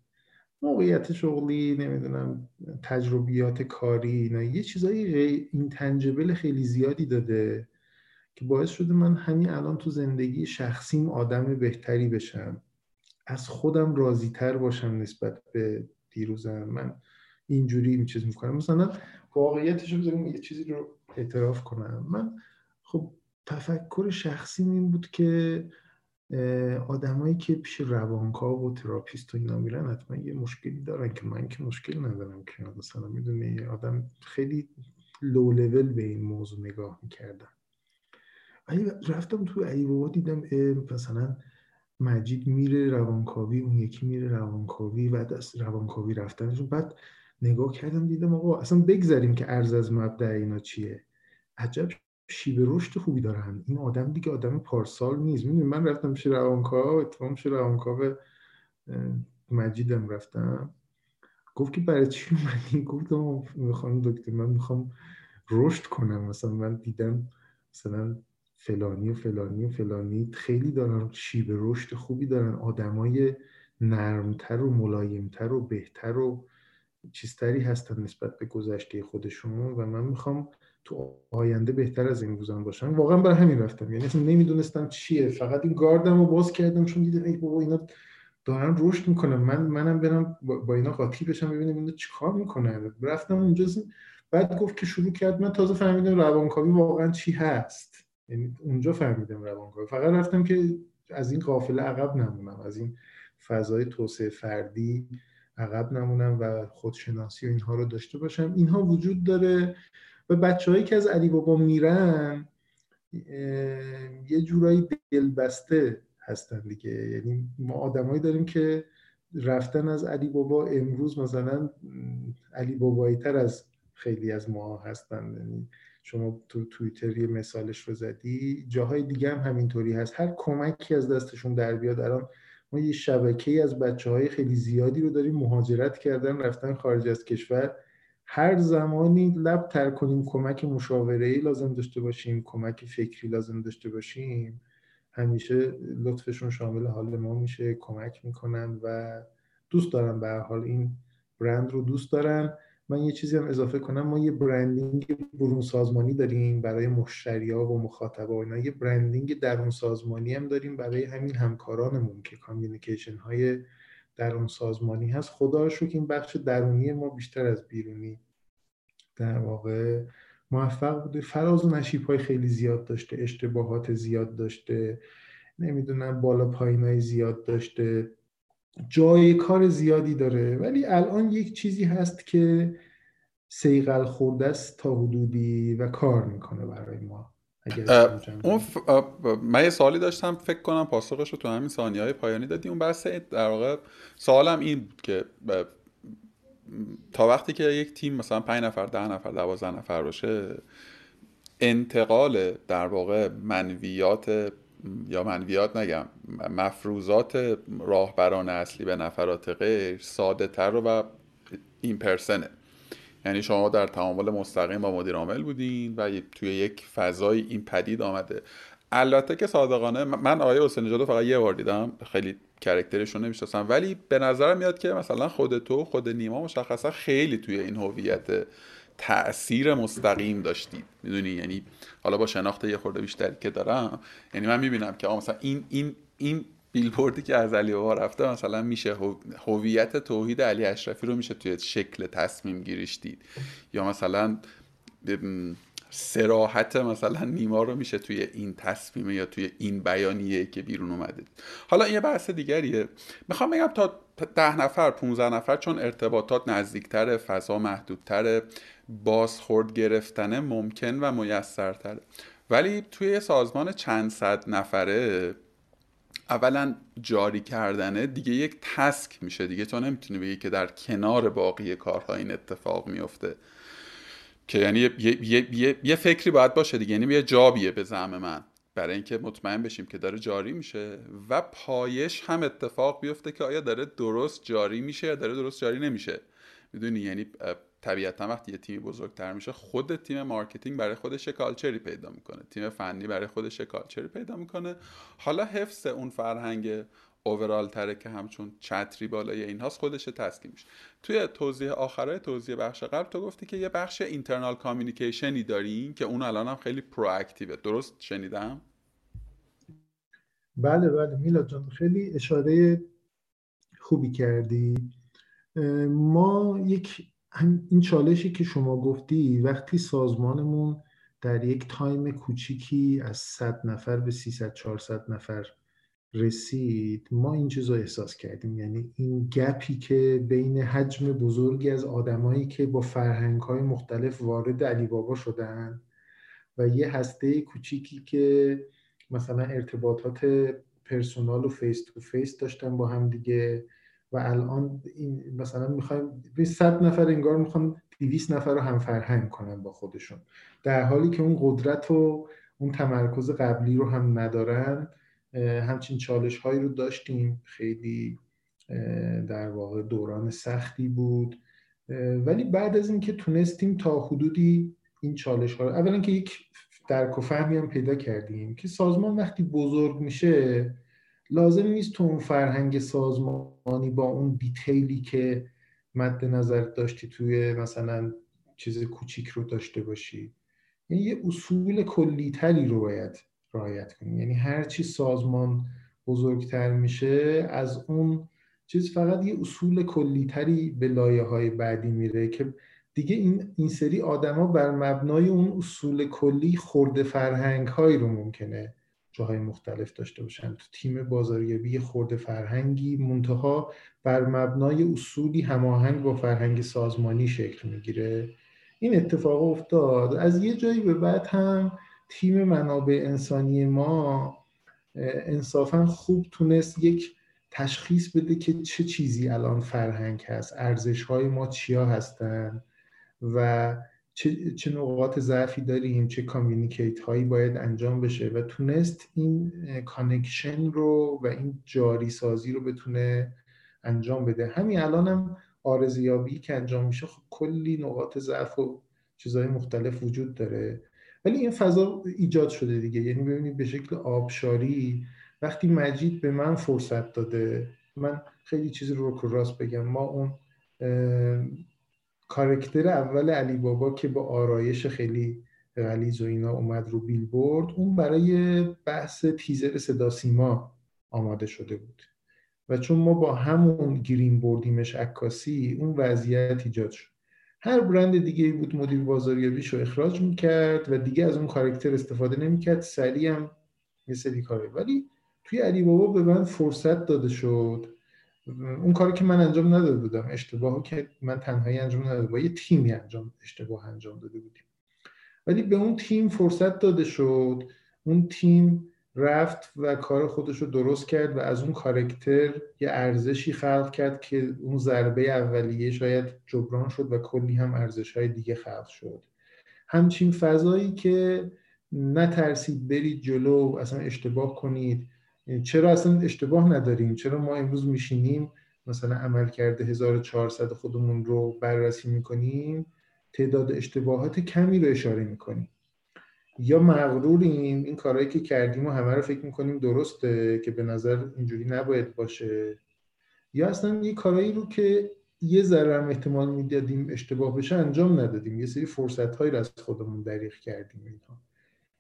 موقعیت شغلی نمی‌دونم تجربیات کاری نه یه چیزای این تنجبل خیلی زیادی داده. که باعث شده من همین الان تو زندگی شخصیم آدم بهتری بشم. از خودم راضی تر باشم نسبت به دیروزم. من اینجوری این چیز می‌کنم. مثلا واقعیتش رو یه چیزی رو اعتراف کنم. من خب تفکر شخصی این بود که آدمایی که پیش روانکاو و therapist و اینا میرن حتما یه مشکلی دارن که من که مشکل ندارم که مثلا می‌دونی آدم خیلی لو لول به این موضوع نگاه می‌کردم. ولی رفتم تو ای بابا دیدم مثلا مجید میره روانکاوی اون یکی میره روانکاوی بعد از روانکاوی رفتنشون بعد نگاه کردم دیدم آقا اصلا بگذاریم که ارز از مبدع اینا چیه. عجب شیب رشد خوبی دارن. این آدم دیگه آدم پارسال نیست. می‌دونی من رفتم پیش روانکاو اتفاقا پیش روانکاو مجیدم رفتم. گفت که برای چی اومدی؟ گفتم می‌خوام دکتر من می‌خوام رشد کنم. مثلا من دیدم مثلا فلانی و فلانی و فلانی خیلی دارن شیب رشد خوبی دارن آدمای نرمتر و ملایمتر و بهتر و چیزتری هستن نسبت به گذشته خودشون و من می‌خوام تو آینده بهتر از این روزان باشم. واقعا برای همین رفتم. یعنی اصلا نمی‌دونستم چیه. فقط این گاردم رو باز کردم چون دیدم ای بابا اینا دارن رشد می‌کنن. من منم برم با اینا قاطی بشم ببینم اینا چیکار می‌کنن. رفتم اونجا بعد گفت که شروع کرد. من تازه فهمیدم روانکاوی واقعا چی هست. یعنی اونجا فهمیدم روانکاوی فقط رفتم که از این قافله عقب نمونم از این فضای توسعه فردی عقب نمونم و خودشناسی و اینها رو داشته باشم. اینها وجود داره و بچههایی که از علی بابا میرن یه جورایی دلبسته هستن دیگه. یعنی ما آدمایی داریم که رفتن از علی بابا امروز مثلا علی بابایی تر از خیلی از ما هستن. یعنی شما تو توییتر یه مثالش رو زدی. جاهای دیگه هم همینطوری هست. هر کمکی از دستشون در بیاد. الان ما یه شبکه از بچه های خیلی زیادی رو داریم مهاجرت کردن رفتن خارج از کشور. هر زمانی لب تر کنیم کمک مشاوره ای لازم داشته باشیم کمک فکری لازم داشته باشیم همیشه لطفشون شامل حال ما میشه کمک می‌کنن و دوست دارن. به حال این برند رو دوست دارن. من یه چیزی هم اضافه کنم. ما یه برندینگ برون سازمانی داریم برای مشتریا و مخاطبا اینا. یه برندینگ درون سازمانی هم داریم برای همین همکارانمون که کامیونیکیشن های درون سازمانی هست. خدا که این بخش درونی ما بیشتر از بیرونی در واقع موفق بوده. فراز و نشیب های خیلی زیاد داشته اشتباهات زیاد داشته نمی‌دونم بالا پایین های زیاد داشته. جای کار زیادی داره. ولی الان یک چیزی هست که سیقل خورده است تا حدودی و کار می‌کنه برای ما.
اون من یه سوالی داشتم فکر کنم پاسخش رو تو همین ثانیه های پایانی دادی. اون بحث در واقع سوالم این بود که تا وقتی که یک تیم مثلا 5 نفر ده نفر دوازده نفر باشه انتقال در واقع منویات یا منویات نگم مفروضات راهبران اصلی به نفرات غیر ساده تر و این پرسنه. یعنی شما در تعامل مستقیم با مدیر عامل بودین و توی یک فضای این پدید آمده. البته که صادقانه من آقای حسین نژاد فقط یه بار دیدم خیلی کرکترشون نمی‌شناسم. ولی به نظرم میاد که مثلا خود تو خود نیما مشخصا خیلی توی این هویت تاثیر مستقیم داشتید. می‌دونی؟ یعنی حالا با شناخت یه خورده بیشتری که دارم یعنی من می‌بینم که مثلا این این این بیلبوردی که از علی بابا رفته مثلا میشه هویت توحید علی اشرفی رو میشه توی شکل تصمیم گیریش دید. یا مثلا سراحت مثلا نیما رو میشه توی این تصمیم یا توی این بیانیه که بیرون اومده. حالا یه بحث دیگریه. می‌خوام بگم تا ده نفر 15 نفر چون ارتباطات نزدیکتر فضا محدودتر بازخورد گرفتن ممکن و میسرتره ولی توی سازمان چند صد نفره اولا جاری کردنه دیگه یک تسک میشه دیگه. تو نمی‌تونی بگی که در کنار باقی کارها این اتفاق میفته. که یعنی یه, یه،, یه،, یه فکری باید باشه دیگه. یعنی یه جابیه به زعم من. برای اینکه مطمئن بشیم که داره جاری میشه و پایش هم اتفاق بیفته که آیا داره درست جاری میشه یا داره درست جاری نمیشه. می‌دونی؟ یعنی طبیعتا وقتی یه تیمی بزرگتر میشه خود تیم marketing برای خودش culture ی پیدا می‌کنه. تیم فنی برای خودش culture ی پیدا می‌کنه. حالا حفظ اون فرهنگ overall تره که همچون چتری بالای اینهاست خودش task ی میشه. توی توضیح آخرای توضیح بخش قبل تو گفتی که یه بخش internal communication ی دارین که اون الان هم خیلی proactive ه درست شنیدم؟
بله بله. میلاد جان خیلی اشاره خوبی کردی. ما یک این چالشی که شما گفتی وقتی سازمانمون در یک تایم کوچیکی از 100 نفر به 300 400 نفر رسید ما این چیز رو احساس کردیم. یعنی این گپی که بین حجم بزرگی از آدمایی که با فرهنگ های مختلف وارد علی بابا شدن و یه هسته کوچیکی که مثلا ارتباطات personal و face to face داشتن با هم دیگه و الان این مثلا می‌خوایم به 100 نفر انگار می‌خوان 200 نفر رو هم فرهنگ کنن با خودشون. در حالی که اون قدرت و اون تمرکز قبلی رو هم ندارن همچین چالش هایی رو داشتیم. خیلی در واقع دوران سختی بود. ولی بعد از اینکه تونستیم تا حدودی این چالش ها رو اولا که یک درک و فهمی هم پیدا کردیم که سازمان وقتی بزرگ میشه لازم نیست تو اون فرهنگ سازمانی با اون دیتیلی که مد نظر داشتی توی مثلا چیز کوچیک رو داشته باشی. یعنی یه اصول کلیتری رو باید رعایت کنیم یعنی هر چی سازمان بزرگتر میشه از اون چیز فقط یه اصول کلیتری به لایه های بعدی میره که دیگه این, این سری آدما بر مبنای اون اصول کلی خورده فرهنگ هایی رو ممکنه جاهای مختلف داشته باشن. تو تیم بازاریابی خورده فرهنگی منتها بر مبنای اصولی هماهنگ با فرهنگ سازمانی شکل می‌گیره. این اتفاق افتاد. از یه جایی به بعد هم تیم منابع انسانی ما انصافا خوب تونست یک تشخیص بده که چه چیزی الان فرهنگ هست ارزش های ما چیا هستن و چه, چه نقاط ضعفی داریم چه communicate هایی باید انجام بشه و تونست این connection رو و این جاری سازی رو بتونه انجام بده. همین الان هم ارزیابی که انجام میشه خب کلی نقاط ضعف و چیزهای مختلف وجود داره. ولی این فضا ایجاد شده دیگه. یعنی ببینید به شکل آبشاری وقتی مجید به من فرصت داده من خیلی چیزی رو رو راست بگم. ما اون کارکتر اول علی بابا که با آرایش خیلی غلیظ و اینا اومد رو بیلبورد اون برای بحث تیزر صدا سیما آماده شده بود. و چون ما با همون گرین بردیمش عکاسی اون وضعیت ایجاد شد. هر برند دیگه بود مدیر بازاریابیش رو اخراج می‌کرد و دیگه از اون کارکتر استفاده نمی‌کرد سریع هم یه سری کاره ولی توی علی بابا به من فرصت داده شد اون کاری که من انجام نداده بودم اشتباهی که من تنهایی انجام نداده با یه تیمی انجام اشتباه انجام داده بودیم. ولی به اون تیم فرصت داده شد اون تیم رفت و کار خودش رو درست کرد و از اون کارکتر یه ارزشی خلق کرد که اون ضربه اولیه شاید جبران شد و کلی هم ارزش های دیگه خلق شد. همچین فضایی که نترسید برید جلو اصلا اشتباه کنید. چرا اصلا اشتباه نداریم؟ چرا ما امروز میشینیم مثلا عمل کرده 1400 خودمون رو بررسی می‌کنیم؟ تعداد اشتباهات کمی رو اشاره می‌کنیم. یا مغروریم؟ این کارهایی که کردیم و همه رو فکر می‌کنیم درسته که به نظر اینجوری نباید باشه. یا اصلا یه کارایی رو که یه ذره هم احتمال می‌دادیم اشتباه بشه انجام ندادیم. یه سری فرصت هایی رو از خودمون دریغ کردیم اینها.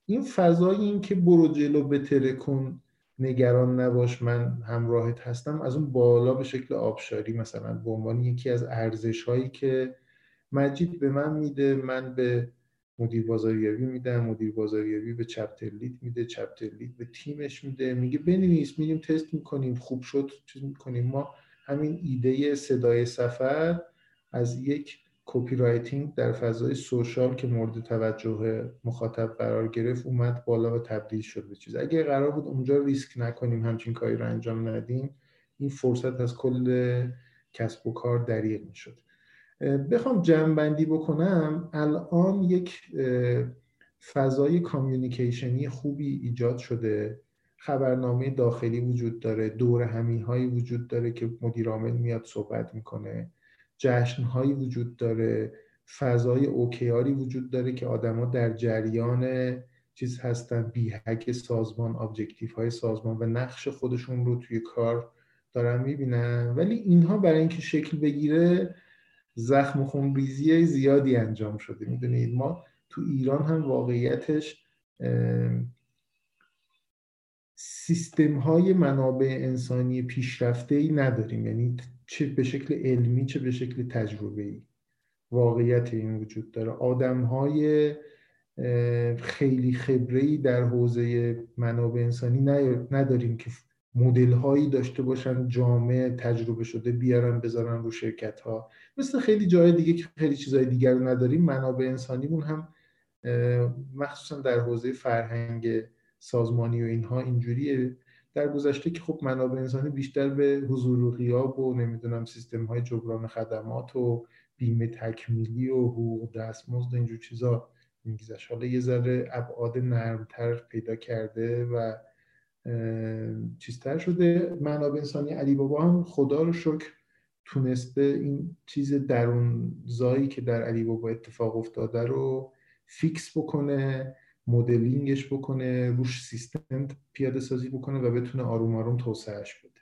این فضای این که برو جلو کن نگران نباش من همراهت هستم. از اون بالا به شکل آبشاری مثلا به عنوان یکی از ارزش هایی که مجید به من میده من به مدیر بازاریابی میدم مدیر بازاریابی به چپتر لید میده چپتر لید به تیمش میده. میگه بنویس میریم تست می‌کنیم خوب شد چیز می‌کنیم. ما همین ایده صدای سفر از یک copywriting در فضای social که مورد توجه مخاطب قرار گرفت اومد بالا و تبدیل شد به چیز. اگه قرار بود اونجا ریسک نکنیم همچین کاری رو انجام ندیم این فرصت از کل کسب و کار دریغ می‌شد. بخوام جمع بندی بکنم الان یک فضای communication ی خوبی ایجاد شده. خبرنامه داخلی وجود داره دور همی هایی وجود داره که مدیر عامل میاد صحبت می‌کنه. جشن هایی وجود داره فضای OKR ی وجود داره که آدما در جریان چیز هستن BHAG سازمان objective های سازمان و نقش خودشون رو توی کار دارن می‌بینن. ولی اینها برای اینکه شکل بگیره زخم و خونریزی زیادی انجام شده. می‌دونید؟ ما تو ایران هم واقعیتش سیستم های منابع انسانی پیشرفته ای نداریم. یعنی چه به شکل علمی چه به شکل تجربه ای واقعیت این وجود داره. آدم های خیلی خبره در حوزه منابع انسانی نداریم که مدل هایی داشته باشن جامعه تجربه شده بیارن بذارن رو شرکت ها مثل خیلی جای دیگه که خیلی چیزهای دیگر نداریم منابع انسانیمون هم مخصوصا در حوزه فرهنگ سازمانی و اینها اینجوریه. در گذشته که خب منابع انسانی بیشتر به حضور و غیاب و نمی‌دونم سیستم های جبران خدمات و بیمه تکمیلی و حقوق دستمزد اینجور چیزا میگذشت. حالا یه ذره ابعاد نرمتر پیدا کرده و چیزتر شده. منابع انسانی علی بابا هم خدا رو شکر تونسته این چیز درون زایی که در علی بابا اتفاق افتاده رو فیکس بکنه. مدلینگش بکنه روش سیستم پیاده سازی بکنه و بتونه آروم آروم توسعهش بده.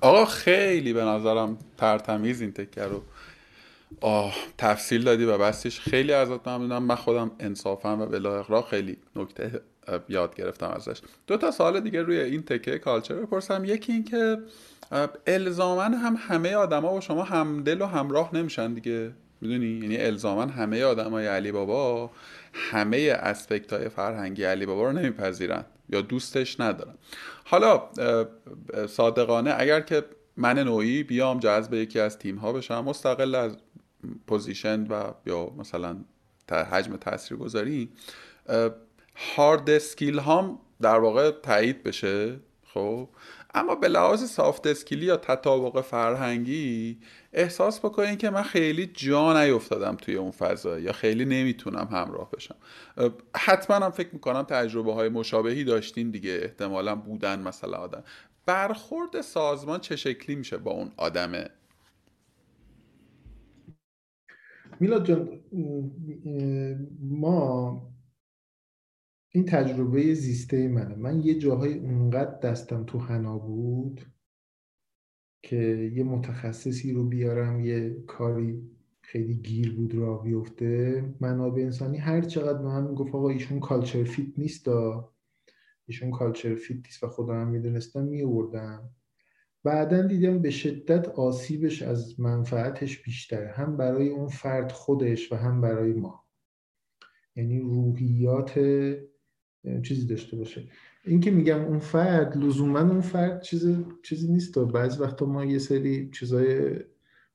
آقا خیلی به نظرم ترتمیز این تکه رو. آه تفصیل دادی و بستش. خیلی ازت ممنونم. من خودم انصافا و بلا اقرا خیلی نکته یاد گرفتم ازش. دو تا سال دیگه روی این تکه کالچر بپرسم. یکی این که الزامن هم همه آدما با شما همدل و همراه نمیشن دیگه. می‌دونی؟ یعنی الزاما همه آدمای علی بابا همه aspect های فرهنگی علی بابا رو نمیپذیرن یا دوستش ندارن. حالا صادقانه اگر که من نوعی بیام جذب یکی از تیم ها بشم مستقل از position و یا مثلا حجم تاثیر گذاری hard skill هام در واقع تایید بشه خب؟ اما به لحاظ soft skill ی یا تطابق فرهنگی احساس بکنین که من خیلی جا نیفتادم توی اون فضا یا خیلی نمی‌تونم همراه بشم. حتما هم فکر می‌کنم تجربه های مشابهی داشتین دیگه احتمالا بودن مثلا آدم. برخورد سازمان چه شکلی میشه با اون آدمه؟
میلاد جان ما این تجربه زیسته منه. من یه جاهای اونقدر دستم تو حنا بود که یه متخصصی رو بیارم یه کاری خیلی گیر بود را بیفته. منابع انسانی هر چقدر به من می‌گفت آقا ایشون culture fit نیست ایشون culture fit نیست و هم می‌دونستم میوردم بعدا دیدم به شدت آسیبش از منفعتش بیشتره. هم برای اون فرد خودش و هم برای ما. یعنی روحیات چیزی داشته باشه. این که میگم اون فرد لزوما اون فرد چیز چیزی نیست و بعضی وقتا ما یه سری چیزای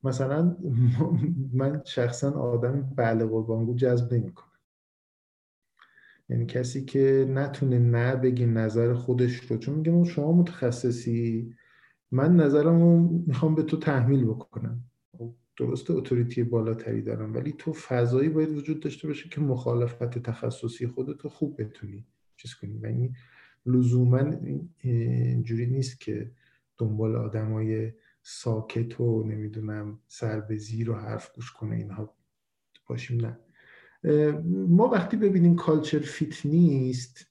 مثلا من شخصا آدم بله قربانگو جذب نمی‌کنم. یعنی کسی که نتونه نه بگی نظر خودش رو چون میگم شما متخصصی من نظرمو می‌خوام به تو تحمیل بکنم. درسته اتوریتی بالاتری دارم ولی تو فضایی باید وجود داشته باشه که مخالفت تخصصی خودتو خوب بتونی چیز کنی. یعنی لزوما اینجوری نیست که دنبال آدمای ساکت و نمی‌دونم سر به زیر و حرف گوش کنه اینها باشیم نه. ما وقتی ببینیم کالچر فیت نیست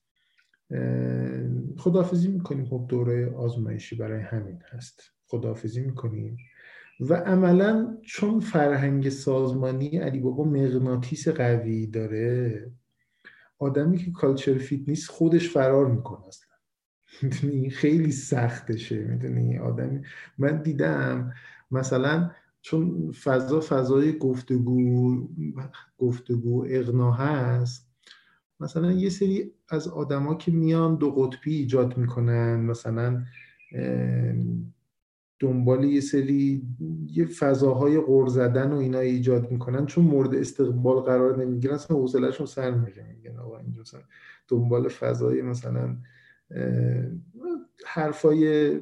خدافزی می‌کنیم. خب دوره آزمایشی برای همین هست. خدافزی می‌کنیم. و عملا چون فرهنگ سازمانی علی بابا مغناطیس قوی داره آدمی که کالچر فیت نیست خودش فرار می‌کنه اصلا. می‌دونی؟ خیلی سختشه. می‌دونی؟ آدمی من دیدم مثلا چون فضا فضای گفتگو گفتگو اغنا هست مثلا یه سری از آدما که میان دو قطبی ایجاد می‌کنن مثلا دنبال یه سری یه فضاهای غور زدن و اینا ایجاد می‌کنن چون مورد استقبال قرار نمی‌گیرن اصلا حوصلهشون سر میره میگن آقا اینجا دنبال فضای مثلا حرفای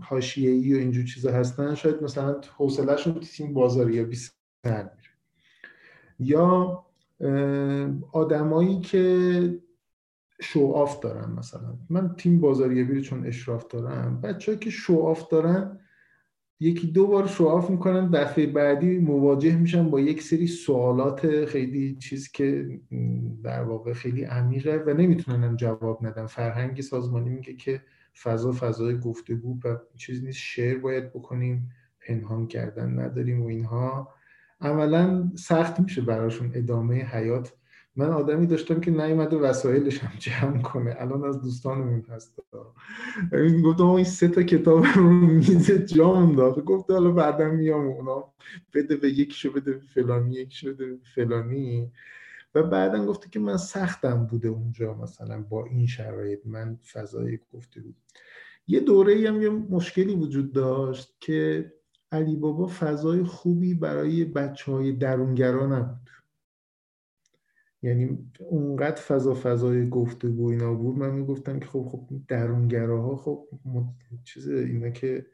حاشیه‌ای و اینجور چیزا هستن شاید مثلا حوصلهشون تیم بازاریابی سر میره. یا آدمایی که شو آف دارن مثلا. من تیم بازاریابی رو چون اشراف دارم بچه‌ای که شو دارن یکی دو بار شواف می‌کنن دفعه بعدی مواجه میشن با یک سری سوالات خیلی چیز که در واقع خیلی عمیقه و نمی‌تونن جواب ندن فرهنگ سازمانی میگه که فضا فضای گفتگو و چیز نیست. شعر باید بکنیم پنهان کردن نداریم و اینها. عملا سخت میشه براشون ادامه حیات من آدمی داشتم که نیومده وسایلش هم جمع کنه. الان از دوستانمون هست. گفتم این سه تا کتاب رو میز جا انداخت گفت حالا بعدا میام اونا. بده به یکیشو بده به فلانی یکیشو بده به فلانی. و بعدا گفته که من سختم بوده اونجا مثلا با این شرایط. من فضای گفته بود. یه دوره هم یه مشکلی وجود داشت که علی بابا فضای خوبی برای بچه های درونگرا نبود. یعنی اونقدر فضا فضای گفتگو اینا بود من می‌گفتم که خب خب درونگراها خب چیز اینا که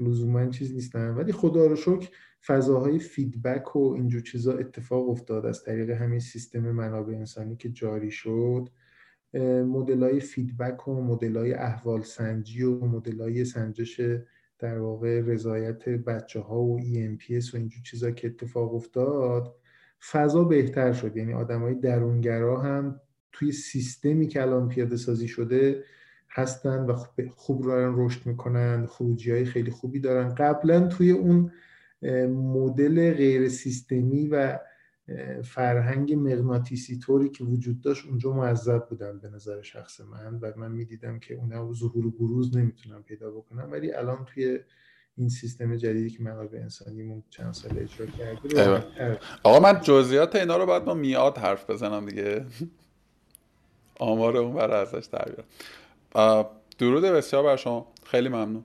لزوما چیز نیستن. ولی خدا رو شکر فضاهای feedback و اینجور چیزا اتفاق افتاد از طریق همین سیستم منابع انسانی که جاری شد. مدل های feedback و مدل های احوال سنجی و مدل های سنجش در واقع رضایت بچه ها و eNPS و اینجور چیزا که اتفاق افتاد فضا بهتر شد. یعنی های درونگرا هم توی سیستمی که الان پیاده سازی شده هستن و خوب دارن رشد می‌کنن خروجی های خیلی خوبی دارن. قبلا توی اون مدل غیر سیستمی و فرهنگ مغناطیسی طوری که وجود داشت اونجا معذب بودن به نظر شخص من و من می‌دیدم که اونها ظهور و بروز نمی‌تونم پیدا بکنم. ولی الان توی این سیستم جدیدی که منابع انسانیمون چند سال اجرا کرده
آقا من جزئیات اینا رو باید با میاد حرف بزنم دیگه. آمار اون برای ازش در درود بسیار بر شما. خیلی ممنون.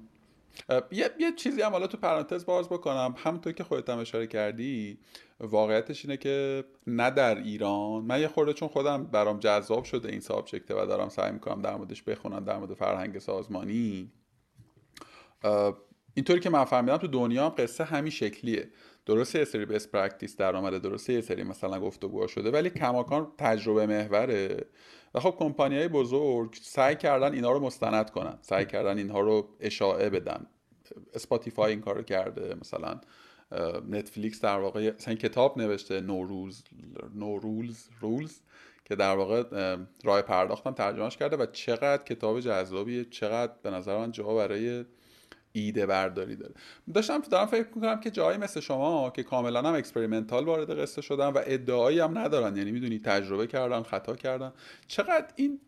یه،, یه چیزی هم حالا تو پرانتز باز بکنم. همونطور که خودت هم اشاره کردی واقعیتش اینه که نه در ایران. من یه خورده چون خودم برام جذاب شده این subject ه و دارم سعی می‌کنم در موردش بخونم در مورد فرهنگ سازمانی. اینطوری که من فهمیدم تو دنیا هم قصه همین شکلیه. درسته یه سری best practice در آمده درسته یه سری مثلا گفتگو شده ولی کماکان تجربه محوره. و خب کمپانی های بزرگ سعی کردن اینا رو مستند کنن سعی کردن اینها رو اشاعه بدن. اسپاتیفای این کارو کرده مثلا نتفلیکس در واقع مثلا کتاب نوشته No Rules No Rules Rules که در واقع راه پرداختم ترجمهش کرده و چقدر کتاب جذابیه چقدر به نظر من جا برای ایده برداری داره. داشتم دارم فکر می‌کنم که جایی مثل شما که کاملا هم experimental وارد قصه شدن و ادعایی هم ندارن. یعنی می‌دونی تجربه کردن خطا کردن چقدر این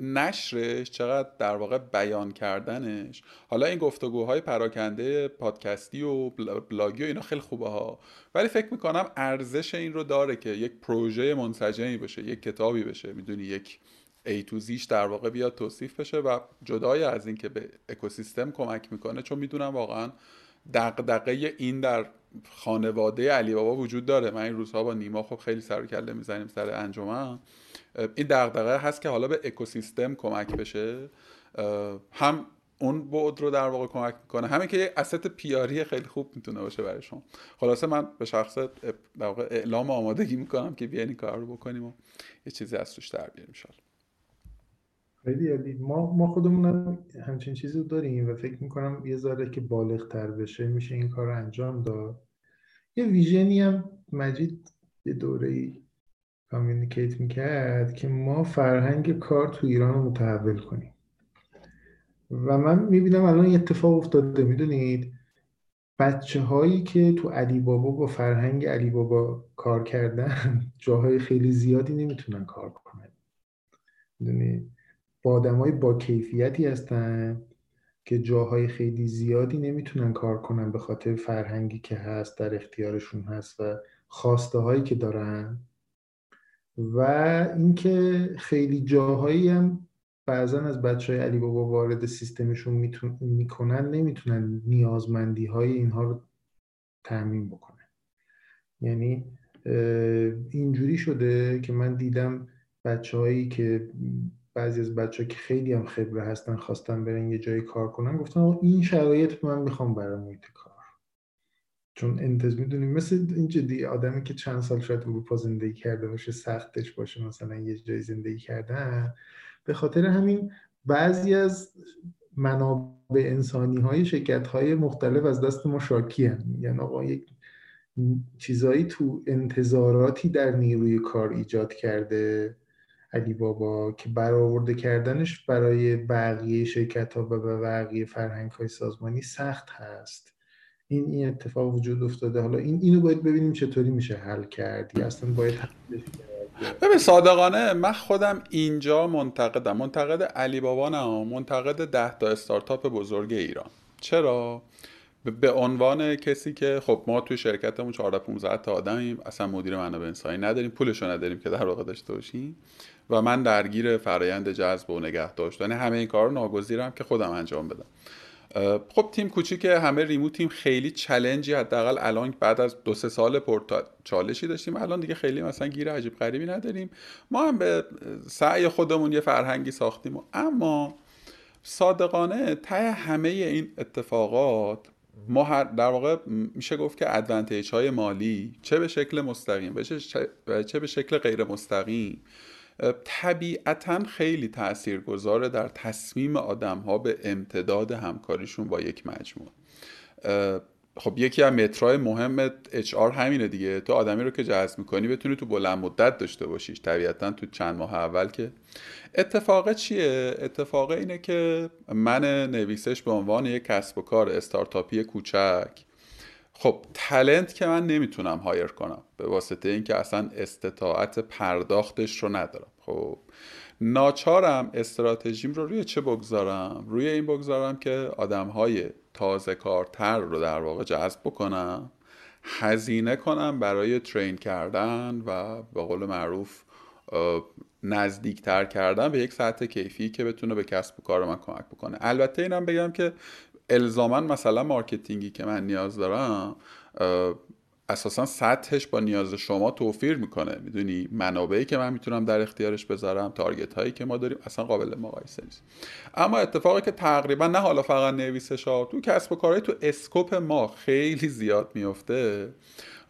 نشرش چقدر در واقع بیان کردنش. حالا این گفتگوهای پراکنده پادکستی و بلاگی و اینا خیلی خوبه ها. ولی فکر می‌کنم ارزش این رو داره که یک پروژه منسجمی بشه یک کتابی بشه. می‌دونی یک ای تو زیش در واقع بیاد توصیف بشه و جدای از اینکه به اکوسیستم کمک می‌کنه چون می‌دونم واقعا دقدقه این در خانواده علی بابا وجود داره. من این روزها با نیما خب خیلی سر کله می‌زنیم سر انجمن. این دقدقه هست که حالا به اکوسیستم کمک بشه. هم اون بعد رو در واقع کمک می‌کنه. همین که یه اسست پیاری خیلی خوب می‌تونه باشه برای شما. خلاصه من به شخص در واقع اعلام آمادگی می‌کنم که بیاین این کار رو بکنیم و یه چیزی از توش در بیاریم
خیلی عالی. ما ما خودمون هم همچین چیزی رو داریم و فکر می‌کنم یه ذره که بالغ تر بشه میشه این کار رو انجام داد. یه ویژنی هم مجید یه دوره ای کامیونیکیت می‌کرد که ما فرهنگ کار تو ایران رو متحول کنیم. و من می‌بینم الان اتفاق افتاده می‌دونید؟ بچه هایی که تو علی بابا با فرهنگ علی بابا کار کردن جاهای خیلی زیادی نمی‌تونن کار کنن. می‌دونید؟ با های با کیفیتی هستن که جاهای خیلی زیادی نمی‌تونن کار کنن به خاطر فرهنگی که هست در اختیارشون هست و خواسته هایی که دارن. و اینکه خیلی جاهایی هم بعضا از بچه های علی بابا وارد سیستمشون می‌کنن نمی‌تونن نیازمندی های اینها رو تعمین بکنن. یعنی اینجوری شده که من دیدم بچه هایی که بعضی از بچه که خیلی هم خبره هستن خواستن برن یه جایی کار کنن گفتن این شرایط من می‌خوام برای محیط کار. چون انتظار می‌دونیم مثل این جدی آدمی که چند سال شاید اروپا زندگی کرده باشه سختش باشه مثلا یه جایی زندگی کردن. به خاطر همین بعضی از منابع انسانی های شرکت های مختلف از دست ما شاکی هم یعنی آقا یک چیزایی تو انتظاراتی در نیروی کار ایجاد کرده. علی بابا که برآورده کردنش برای بقیه شرکت ها و بقیه فرهنگ های سازمانی سخت هست. این این اتفاق وجود افتاده. حالا این اینو باید ببینیم چطوری میشه حل کرد. یا اصلا باید
ببین صادقانه من خودم اینجا منتقدم. منتقد علی بابا نه منتقد ده تا استارتاپ بزرگ ایران. چرا؟ به عنوان کسی که خب ما توی شرکتمون 14 15 تا آدمیم اصلا مدیر منابع انسانی نداریم پولشو نداریم که در واقع داشته باشیم. و من درگیر فرایند جذب و نگه داشتن همه این کار ناگزیرم که خودم انجام بدم. خب تیم کوچیک همه ریموت تیم خیلی چلنجی حداقل الان بعد از دو سه سال پورتا چالشی داشتیم. الان دیگه خیلی مثلا گیر عجیب غریبی نداریم. ما هم به سعی خودمون یه فرهنگی ساختیم اما صادقانه ته همه این اتفاقات ما در واقع میشه گفت که ادوانتیج های مالی چه به شکل مستقیم چه به شکل غیر مستقیم طبیعتا خیلی تأثیر گذاره در تصمیم آدم ها به امتداد همکاریشون با یک مجموعه. خب یکی از مترای مهم اچ آر همینه دیگه. تو آدمی رو که جذب می‌کنی بتونی تو بلند مدت داشته باشیش. طبیعتا تو چند ماه اول که اتفاق چیه؟ اتفاق اینه که من نویسش به عنوان یک کسب و کار استارتاپی کوچک خب تلنت که من نمی‌تونم هایر کنم به واسطه اینکه اصلا استطاعت پرداختش رو ندارم. خب ناچارم استراتژیم رو روی چه بگذارم؟ روی این بگذارم که آدم های تازه کارتر رو در واقع جذب بکنم هزینه کنم برای train کردن و به قول معروف نزدیکتر کردن به یک سطح کیفی که بتونه به کسب و کار من کمک بکنه. البته اینم بگم که الزاما مثلا marketing ی که من نیاز دارم اساسا سطحش با نیاز شما توفیر می‌کنه. می‌دونی؟ منابعی که من می‌تونم در اختیارش بذارم target هایی که ما داریم اصلا قابل مقایسه نیست. اما اتفاقی که تقریبا نه حالا فقط نویسش ها تو کسب و کارهای تو scope ما خیلی زیاد میفته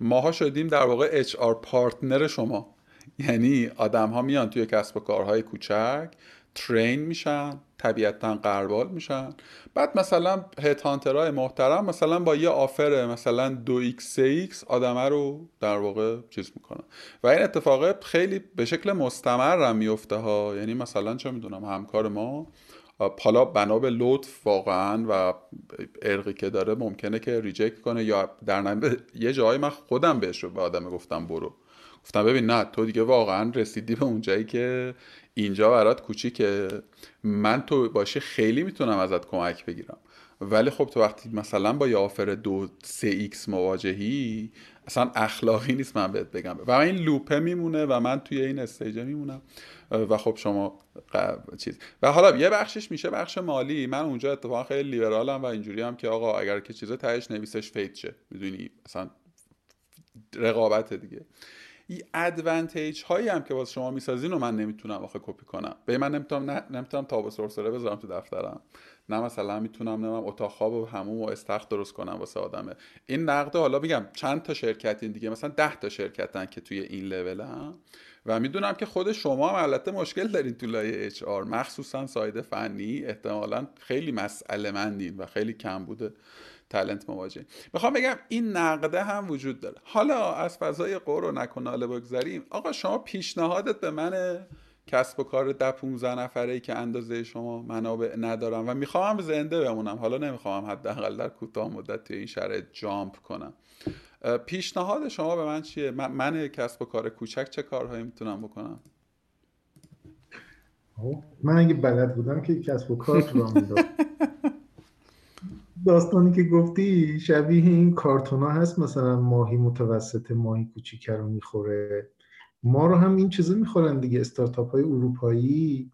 ماها شدیم در واقع HR partner شما. یعنی آدم ها میان توی کسب و کارهای کوچک train میشن. طبیعتا غربال میشن. بعد مثلا head hunter های محترم مثلا با یه offer مثلا دو سه X آدمه رو در واقع چیز می‌کنن. و این اتفاق خیلی به شکل مستمر هم میفته ها. یعنی مثلا چه می‌دونم همکار ما حالا بنا به لطف واقعا و عرقی که داره ممکنه که reject کنه یا در یه جایی من خودم بهش رو به آدم گفتم برو. گفتم ببین نه تو دیگه واقعا رسیدی به اون جایی که اینجا برات کوچیکه. من تو باشی خیلی می‌تونم ازت کمک بگیرم. ولی خب تو وقتی مثلا با یه offer دو سه X مواجهی اصلا اخلاقی نیست من بهت بگم. و این loop ه میمونه و من توی این stage ه میمونم. و خب شما چیز. و حالا یه بخشش میشه بخش مالی. من اونجا اتفاقا خیلی لیبرالم و اینجوری هم که آقا اگر که چیز تهش نویسش fit شه. می‌دونی؟ اصلا رقابت دیگه. این advantage هایی هم که واسه شما می‌سازین رو من نمی‌تونم آخه کپی کنم. به من نمی‌تونم نمی‌تونم تاب سرسره بذارم تو دفترم. نه مثلا می‌تونم نمی‌دونم اتاق خواب و حموم و استخر درست کنم واسه آدمه. این نقده حالا میگم چند تا شرکتین دیگه؟ مثلا ده تا شرکتن که توی این لول هم و می‌دونم که خود شما هم البته مشکل دارین تو لایه اچ آر مخصوصا ساید فنی. احتمالا خیلی مسئله مندین و خیلی کم بوده. تلنت مواجه. می‌خوام بگم این نقده هم وجود داره. حالا از فضای قور و نکناله بگذاریم آقا شما پیشنهادت به من کسب و کار ده 15 نفره ای که اندازه شما منابع ندارم و می‌خوام زنده بمونم. حالا نمی‌خوام حداقل در کوتاه مدت توی این شرایط جامپ کنم. پیشنهاد شما به من چیه؟ من, من کسب و کار کوچک چه کارهایی می‌تونم بکنم؟
خب، من اگه بلد بودم که کسب و کار تو [laughs] داستانی که گفتی شبیه این کارتونا هست مثلا ماهی متوسط ماهی کوچیک رو می‌خوره. ما رو هم این چیزا می‌خورن دیگه استارتاپ های اروپایی.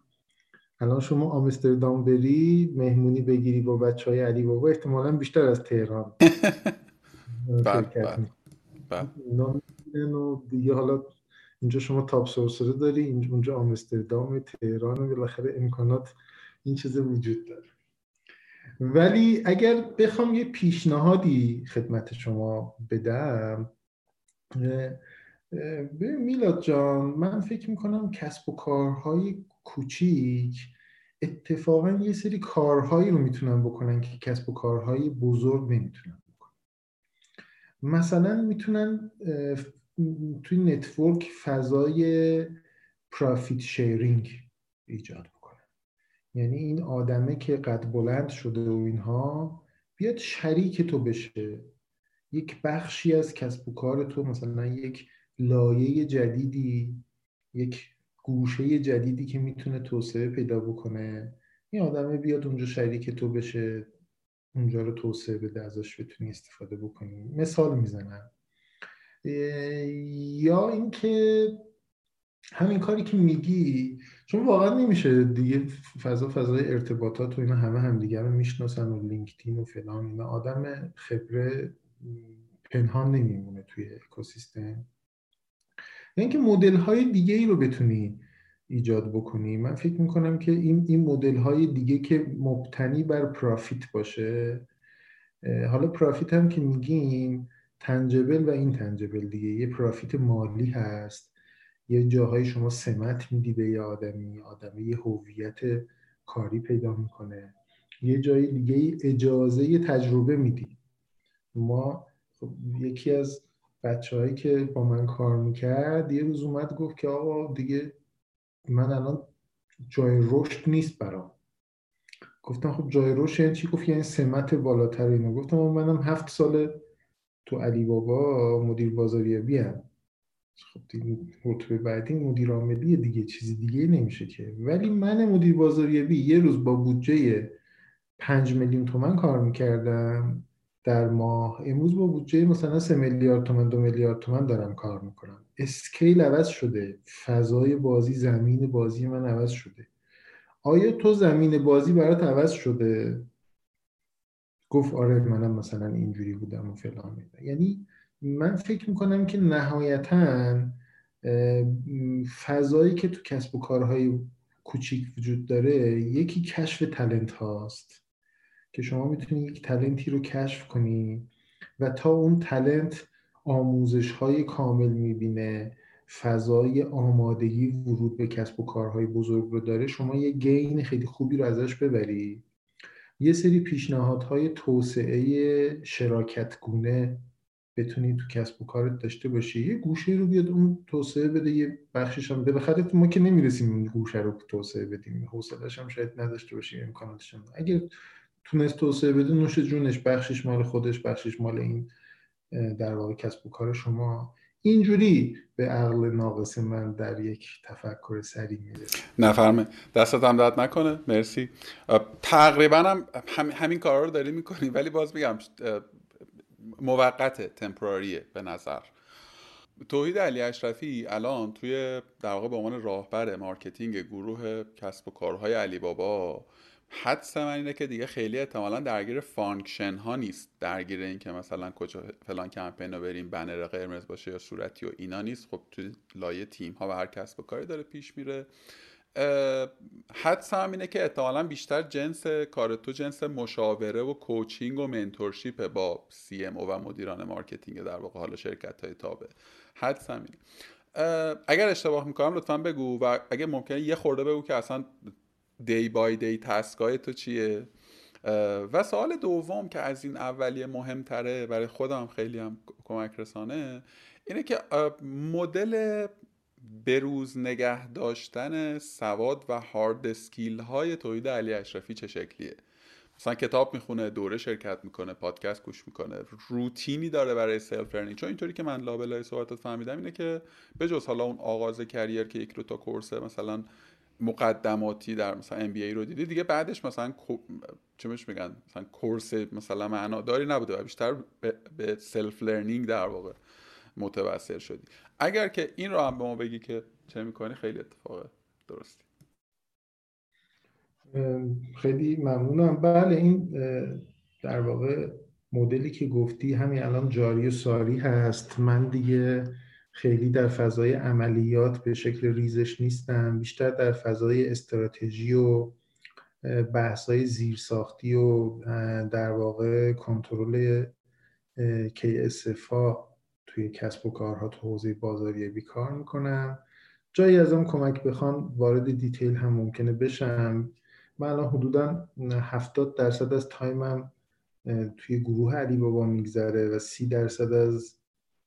الان شما آمستردام بری مهمونی بگیری با بچه های علی بابا احتمالا بیشتر از تهران. [laughs]
بله، بله،
بله. و دیگه حالا اینجا شما تاپ سورسره داری اونجا آمستردام تهران و بالاخره امکانات این چیز وجود داره. ولی اگر بخوام یه پیشنهادی خدمت شما بدم به میلاد جان من فکر می‌کنم کسب و کارهای کوچیک اتفاقا یه سری کارهایی رو می‌تونن بکنن که کسب و کارهای بزرگ نمی‌تونن بکنن. مثلا می‌تونن توی network فضای profit sharing ایجاد بکنن. یعنی این آدمه که قد بلند شده و اینها بیاد شریک تو بشه. یک بخشی از کسب و کار تو مثلا یک لایه جدیدی یک گوشه جدیدی که می‌تونه توسعه پیدا بکنه. این آدمه بیاد اونجا شریک تو بشه اونجا رو توسعه بده ازش بتونی استفاده بکنی. مثال می‌زنم. یا اینکه همین کاری که میگی چون واقعا نمیشه دیگه فضا فضای ارتباطات و اینا همه همدیگه رو می‌شناسن و لینکدین و فلان اینا. آدم خبره پنهان نمیمونه توی اکوسیستم. اینکه مدل های دیگه ای رو بتونی ایجاد بکنی من فکر می‌کنم که این این مدل های دیگه که مبتنی بر پرافیت باشه حالا پرافیت هم که میگیم تنجبل و این تنجبل دیگه. یه پرافیت مالی هست. یه جاهای شما سمت میدی به یه آدمی آدمی یه هویت کاری پیدا می‌کنه. یه جای دیگه اجازه تجربه میدی. ما خب یکی از بچههایی که با من کار می‌کرد یه روز اومد گفت که آقا دیگه من الان جای رشد نیست برام. گفتم خب جای رشد یعنی چی؟ گفت یعنی سمت بالاتر اینو گفتم منم هفت سال تو علی بابا مدیر بازاریابی هم خب رتبه بعدی مدیر عاملی دیگه چیزی دیگه نمیشه که. ولی من مدیر بازاریابی یه روز با بودجه پنج میلیون تومن کار می‌کردم. در ماه امروز با بودجه مثلا سه میلیارد تومن دو میلیارد تومن دارم کار می‌کنم. اسکیل عوض شده. فضای بازی زمین بازی من عوض شده. آیا تو زمین بازی برات عوض شده؟ گفت آره منم مثلا اینجوری بودم و فلان یعنی من فکر می‌کنم که نهایتا فضایی که تو کسب و کارهای کوچیک وجود داره یکی کشف تلنت هاست که شما می‌تونی یک تلنتی رو کشف کنی و تا اون تلنت آموزش های کامل می‌بینه فضای آمادگی ورود به کسب و کارهای بزرگ رو داره شما یه گین خیلی خوبی رو ازش ببری. یه سری پیشنهادهای توسعه شراکت گونه بتونی تو کسب و کارت داشته باشی. یه گوشه رو بیاد اون توسعه بده یه بخشش هم بخاطر ما که نمی‌رسیم اون گوشه رو توسعه بدیم. حوصله‌اش هم شاید نداشته باشیم امکاناتش هم اگر تونست توسعه بده نوش جونش بخشش مال خودش بخشش مال این در واقع کسب و کار شما. اینجوری به عقل ناقص من در یک تفکر سری می‌رسه.
نفرمه دستت هم درد نکنه. مرسی. تقریبا هم, همین کارا رو داری می‌کنی ولی باز میگم موقت temporary ه به نظر. توحید علی اشرفی الان توی در واقع به عنوان راهبر marketing گروه کسب و کارهای علی بابا حدس من اینه که دیگه خیلی احتمالا درگیر function ها نیست. درگیر این که مثلا کجا فلان کمپین رو بریم بنر قرمز باشه یا صورتی و اینا نیست. خب تو لایه تیم ها و هر کسب و کاری داره پیش میره. حدس هم اینه که احتمالا بیشتر جنس کار تو جنس مشاوره و coaching و mentorship با CMO و مدیران marketing در واقع حالا شرکت های تابعه حدس هم اینه. اگر اشتباه می‌کنم لطفا بگو و اگه ممکنه یه خورده بگو که اصلا day by day task ای تو چیه؟ و سوال دوم که از این اولیه مهمتره برای خودم خیلی هم کمک رسانه اینه که مدل بروز نگه داشتن سواد و hard skill های توحید علی اشرفی چه شکلیه؟ مثلا کتاب می‌خونه دوره شرکت می‌کنه پادکست گوش می‌کنه روتینی داره برای self learning چون اینطوری که من لابلای صحبتات فهمیدم اینه که به جز حالا اون آغاز career که یک دو تا course مثلا مقدماتی در مثلا MBA رو دیدی دیگه بعدش مثلا چه میگن؟ مثلا course مثلا معناداری نبوده و بیشتر به self learning در واقع. متوسل شدی. اگر که این رو هم به ما بگی که چه می‌کنی خیلی اتفاق درستی.
خیلی ممنونم. بله این در واقع مدلی که گفتی همین الان جاری و ساری هست. من دیگه خیلی در فضای عملیات به شکل ریزش نیستم. بیشتر در فضای استراتژی و بحث‌های زیرساختی و در واقع کنترل KSFA توی کسب و کارها تو حوزه بازاریابی کار می‌کنم. جایی از اون کمک بخوان وارد دیتیل هم ممکنه بشم. من الان حدودا 70 درصد از تایمم توی گروه علی بابا میگذره و 30 درصد از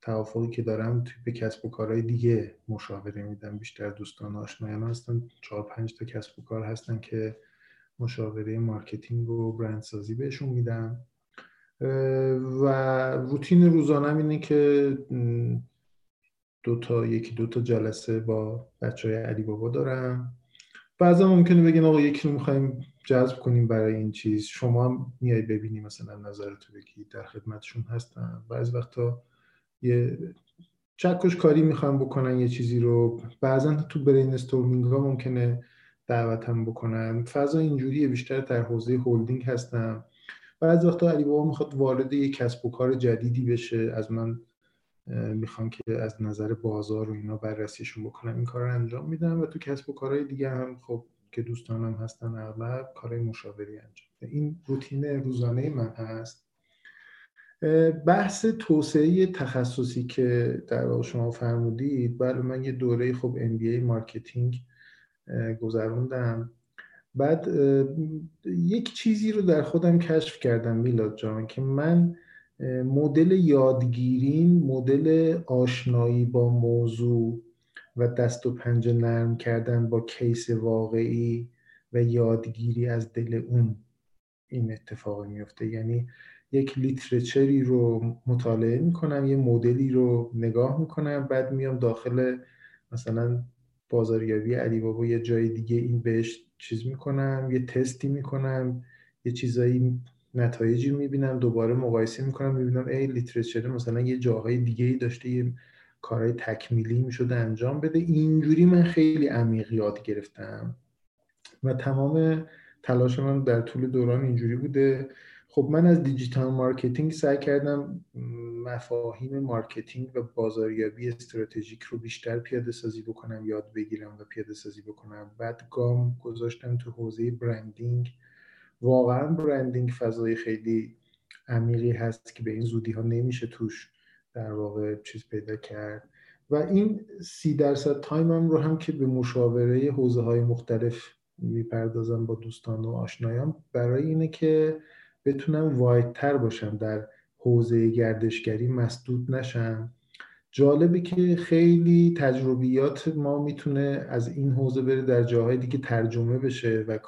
توافقی که دارم توی به کسب و کارهای دیگه مشاوره میدم. بیشتر دوستان آشنایان هستن. چهار پنج تا کسب و کار هستن که مشاوره marketing و برندسازی بهشون میدم. و روتین روزانم اینه که دو تا یکی دو تا جلسه با بچه های علی بابا دارم. بعضا ممکنه بگین آقا یکی رو می‌خوایم جذب کنیم برای این چیز. شما هم میای ببینی مثلا نظرتو بگی. در خدمتشون هستم. بعض وقتا یه چکش کاری می‌خوام بکنن یه چیزی رو. بعضا تو brainstorming ها ممکنه دعوتم بکنن. فضا اینجوریه. بیشتر در حوزه هولدینگ هستم. بعض وقتا علی بابا می‌خواد وارد یه کسب و کار جدیدی بشه از من می‌خوان که از نظر بازار و اینا بررسیشون بکنم این کار رو انجام میدم و تو کسب و کارهای دیگه هم خب که دوستانم هستن اغلب کارهای مشاوری انجام این روتین روزانه من هست. بحث توسعه تخصصی که در واقع شما فرمودید بله من یه دوره خب MBA marketing گذروندم. بعد یک چیزی رو در خودم کشف کردم میلاد جان که من مدل یادگیریم مدل آشنایی با موضوع و دست و پنجه نرم کردن با case واقعی و یادگیری از دل اون این اتفاق میفته. یعنی یک لیترچری رو مطالعه می‌کنم یه مدلی رو نگاه می‌کنم بعد میام داخل مثلا بازاریابی علی بابا یه جای دیگه این بهش چیز می‌کنم یه تستی می‌کنم یه چیزایی نتایجی می‌بینم دوباره مقایسه می‌کنم می‌بینم ای لیترچر مثلا یه جاهای دیگه ای داشته یه کارهای تکمیلی می‌شده انجام بده. اینجوری من خیلی عمیق یاد گرفتم. و تمام تلاش من در طول دوران اینجوری بوده. خب من از digital marketing سعی کردم مفاهیم marketing و بازاریابی استراتژیک رو بیشتر پیاده سازی بکنم یاد بگیرم و پیاده سازی بکنم. بعد گام گذاشتم تو حوزه branding. واقعا branding فضای خیلی عمیقی هست که به این زودی ها نمیشه توش در واقع چیز پیدا کرد. و این سی درصد time م رو هم که به مشاوره حوزه های مختلف می‌پردازم با دوستان و آشنایان برای اینه که بتونم وایدتر باشم در حوزه گردشگری مسدود نشم. جالبه که خیلی تجربیات ما می‌تونه از این حوزه بره در جاهای دیگه ترجمه بشه و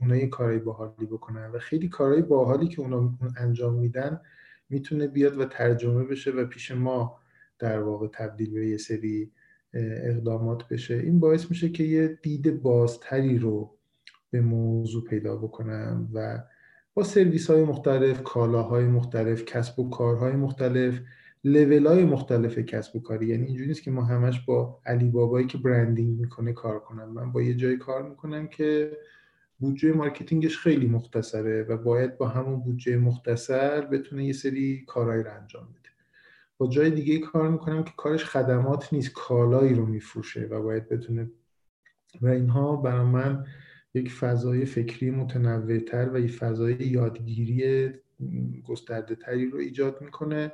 اونا یه کارهای باحالی بکنن و خیلی کارهای باحالی که اونا انجام میدن می‌تونه بیاد و ترجمه بشه و پیش ما در واقع تبدیل به یه سری اقدامات بشه. این باعث میشه که یه دید بازتری رو به موضوع پیدا بکنم و با سرویس های مختلف کالاهای مختلف کسب و کارهای مختلف لول های مختلف کسب و کاری. یعنی اینجوری نیست که ما همش با علی بابایی که branding می‌کنه کار کنم من با یه جای کار می‌کنم که بودجه marketing ش خیلی مختصره و باید با همون بودجه مختصر بتونه یه سری کارهایی رو انجام بده. با جای دیگه کار می‌کنم که کارش خدمات نیست کالایی رو میفروشه و باید بتونه. و اینها برای من یک فضای فکری متنوعتر و یک فضای یادگیری گسترده تری رو ایجاد می‌کنه.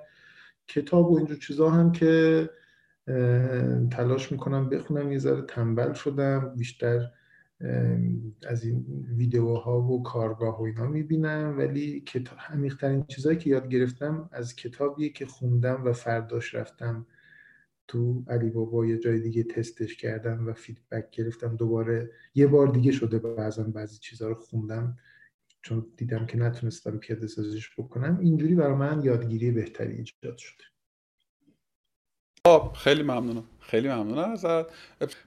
کتاب و اینجور چیزا هم که تلاش می‌کنم بخونم یه ذره تنبل شدم بیشتر از این ویدیوها و کارگاه و اینا می‌بینم. ولی عمیقترین چیزهایی که یاد گرفتم از کتابیه که خوندم و فرداش رفتم تو علی بابا یه جای دیگه تستش کردم و feedback گرفتم. دوباره یه بار دیگه شده بعضا بعضی چیزها رو خوندم. چون دیدم که نتونستم پیاده سازیش بکنم. اینجوری برای من یادگیری بهتری ایجاد شده.
خب خیلی ممنونم. خیلی ممنونم ازت.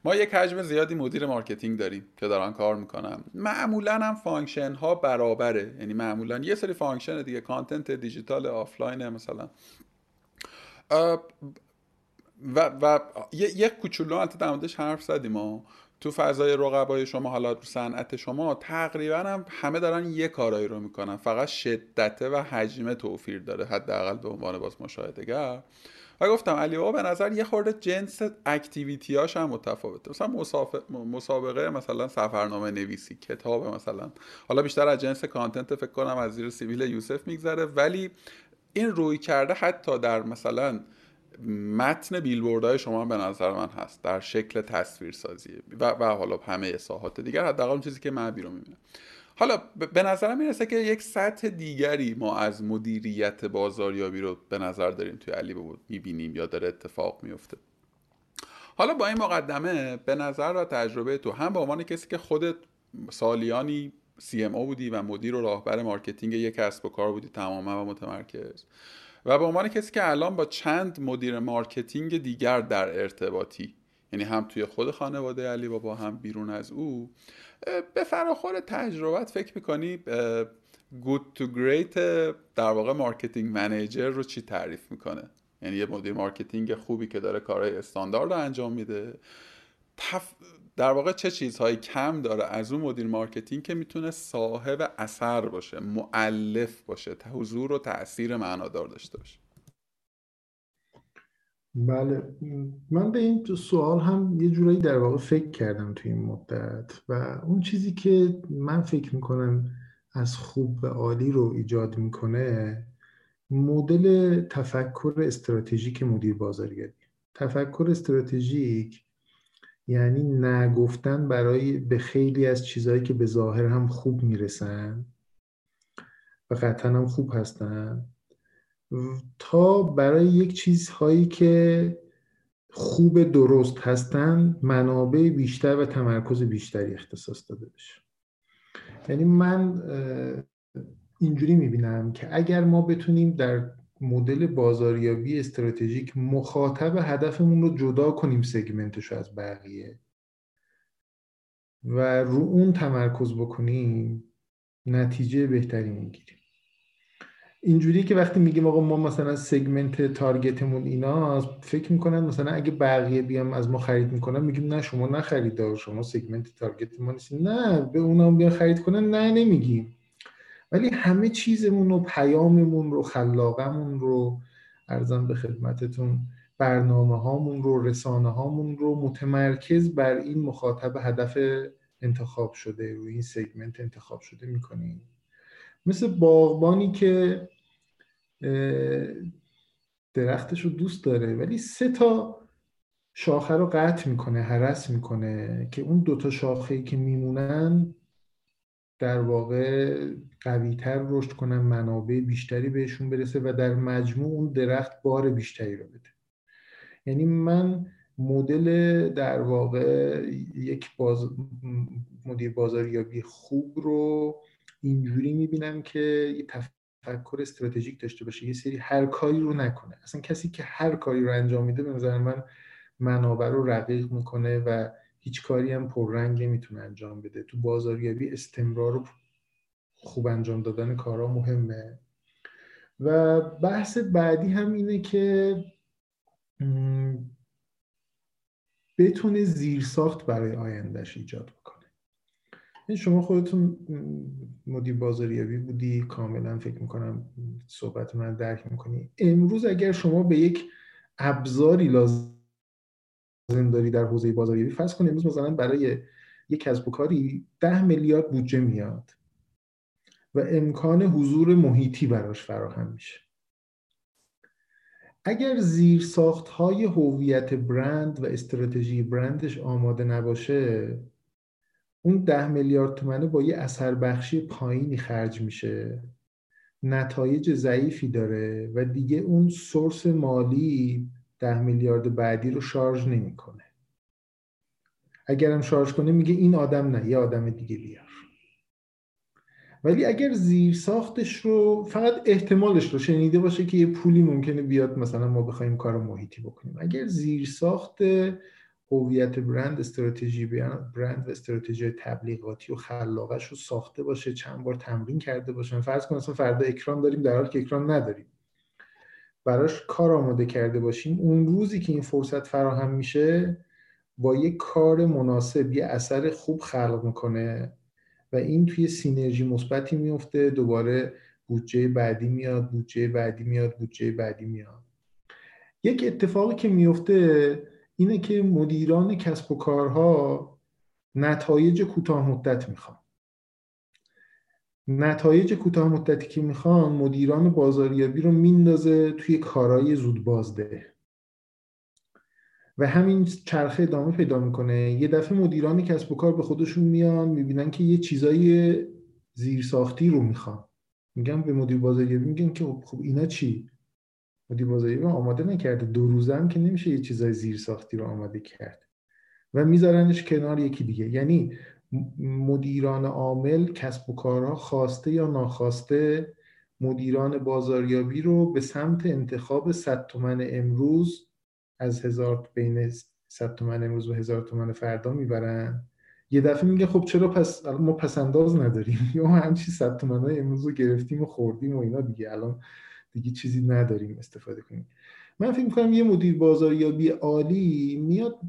ما یک حجم زیادی مدیر marketing داریم که دارن کار می‌کنن. معمولا هم function ها برابره. یعنی معمولا یه سری function دیگه content digital offline مثلا. و, و یه کوچولو البته در موردش حرف زدیم ما تو فضای رقبای شما حالا صنعت شما تقریبا هم همه دارن یه کارایی رو می‌کنن. فقط شدته و حجم توفیر داره حداقل به عنوان باز مشاهدهگر. و گفتم علی بابا به نظر یه خورده جنس activity هاش هم متفاوته. مثلا مسابقه مثلا سفرنامه نویسی کتاب مثلا. حالا بیشتر از جنس content فکر کنم از زیر سبیل یوسف میگذره. ولی این روی کرده حتی در مثلا متن بیلبوردهای شما به نظر من هست در شکل تصویر سازی و, و حالا همه ساحات دیگر حداقل چیزی که من بیرون می‌بینم. حالا به نظرم می‌رسه که یک سطح دیگری ما از مدیریت بازاریابی رو به نظر داریم توی علی بود می‌بینیم یا داره اتفاق میفته حالا با این مقدمه به نظر و تجربه تو هم به عنوان کسی که خودت سالیانی CMO بودی و مدیر و راهبر marketing یک کسب و کار بودی تماما و متمرکز و به عنوان کسی که الان با چند مدیر marketing دیگر در ارتباطی یعنی هم توی خود خانواده علی بابا هم بیرون از او به فراخور تجربت فکر می‌کنی good to great در واقع marketing manager رو چی تعریف می‌کنه؟ یعنی یه مدیر marketing خوبی که داره کارهای استاندارد رو انجام میده. در واقع چه چیزهایی کم داره از اون مدیر marketing که می‌تونه صاحب اثر باشه مؤلف باشه حضور و تاثیر معنادار داشته باشه.
بله. من به این سوال هم یه جورایی در واقع فکر کردم توی این مدت و اون چیزی که من فکر می‌کنم از خوب به عالی رو ایجاد می‌کنه مدل تفکر استراتژیک مدیر بازاریابی. تفکر استراتژیک یعنی نگفتن برای به خیلی از چیزهایی که به ظاهر هم خوب می‌رسن و قطعا هم خوب هستن تا برای یک چیزهایی که خوب درست هستن منابع بیشتر و تمرکز بیشتری اختصاص داده بشه. یعنی من اینجوری می‌بینم که اگر ما بتونیم در مدل بازاریابی استراتژیک مخاطب هدفمون رو جدا کنیم سگمنتش از بقیه. و رو اون تمرکز بکنیم نتیجه بهتری می‌گیریم. اینجوری که وقتی میگیم آقا ما مثلا سگمنت تارگتمون اینا فکر می‌کنن مثلا اگه بقیه بیام از ما خرید می‌کنن میگیم نه شما نخرید شما سگمنت تارگت ما نه به اونا بیان خرید کنن نه نمیگیم. ولی همه چیزمون رو پیاممون رو خلاقمون رو ارزم به خدمتتون برنامه هامون رو رسانه هامون رو متمرکز بر این مخاطب هدف انتخاب شده روی این سگمنت انتخاب شده می‌کنیم. مثل باغبانی که درختش رو دوست داره ولی سه تا شاخه رو قطع می‌کنه حرس می‌کنه که اون دوتا شاخه که میمونن در واقع قویتر رشد کنن منابع بیشتری بهشون برسه و در مجموع اون درخت بار بیشتری رو بده. یعنی من مدل در واقع یک باز... مدیر بازاریابی خوب رو اینجوری می‌بینم که یه تفکر استراتژیک داشته باشه یه سری هر کاری رو نکنه. اصلا کسی که هر کاری رو انجام میده به نظر من منابع رو رقیق می‌کنه و هیچ کاری هم پررنگ نمی‌تونه انجام بده. تو بازاریابی استمرار و خوب انجام دادن کارا مهمه. و بحث بعدی هم اینه که بتونه زیرساخت برای آیندهش ایجاد بکنه. این شما خودتون مدیر بازاریابی بودی کاملا فکر می‌کنم صحبت من درک می‌کنی. امروز اگر شما به یک ابزاری لازم داری در حوزه بازاریابی. فرض کنید امروز مثلا برای یک کسب و کاری ده میلیارد بودجه میاد و امکان حضور محیطی براش فراهم میشه. اگر زیر ساخت های هویت برند و استراتژی برندش آماده نباشه اون ده میلیارد تومنه با یه اثر بخشی پایینی خرج میشه. نتایج ضعیفی داره و دیگه اون سورس مالی ده میلیارد بعدی رو شارژ نمی‌کنه. اگرم شارژ کنه میگه این آدم نه یه آدم دیگه بیار. ولی اگر زیر ساختش رو فقط احتمالش رو شنیده باشه که یه پولی ممکنه بیاد مثلا ما بخوایم کار محیطی بکنیم. اگر زیر ساخت هویت برند استراتژی برند و استراتژی تبلیغاتی و خلاقش رو ساخته باشه چند بار تمرین کرده باشه. فرض کن مثلا فردا اکران داریم در حالی که اکران نداریم. براش کار آماده کرده باشیم اون روزی که این فرصت فراهم میشه با یه کار مناسب یه اثر خوب خلق می‌کنه و این توی سینرژی مثبتی میفته دوباره بودجه بعدی میاد بودجه بعدی میاد بودجه بعدی میاد. یک اتفاقی که میفته اینه که مدیران کسب و کارها نتایج کوتاه مدت می‌خوان. نتایج کوتاه مدتی که می‌خوان مدیران بازاریابی رو میندازه توی کارهای زود بازده و همین چرخه ادامه پیدا می‌کنه. یه دفعه مدیران کسب و کار به خودشون میان می‌بینن که یه چیزای زیرساختی رو می‌خوان. میگن به مدیر بازاریابی میگن که خب, خب اینا چی؟ مدیر بازاریابی آماده نکرده. دو روزه هم که نمیشه یه چیزای زیرساختی رو آماده کرد. و میذارنش کنار یکی دیگه. یعنی مدیران عامل کسب و کارها خواسته یا ناخواسته مدیران بازاریابی رو به سمت انتخاب 100 تومن امروز از هزار بین 100 تومن امروز و هزار تومن فردا می‌برن؟ یه دفعه میگه خب چرا پس ما پس انداز نداریم؟ [laughs] یا همچی 100 تومن امروز رو گرفتیم و خوردیم و اینا دیگه. الان دیگه چیزی نداریم استفاده کنیم. من فکر می‌کنم یه مدیر بازاریابی عالی میاد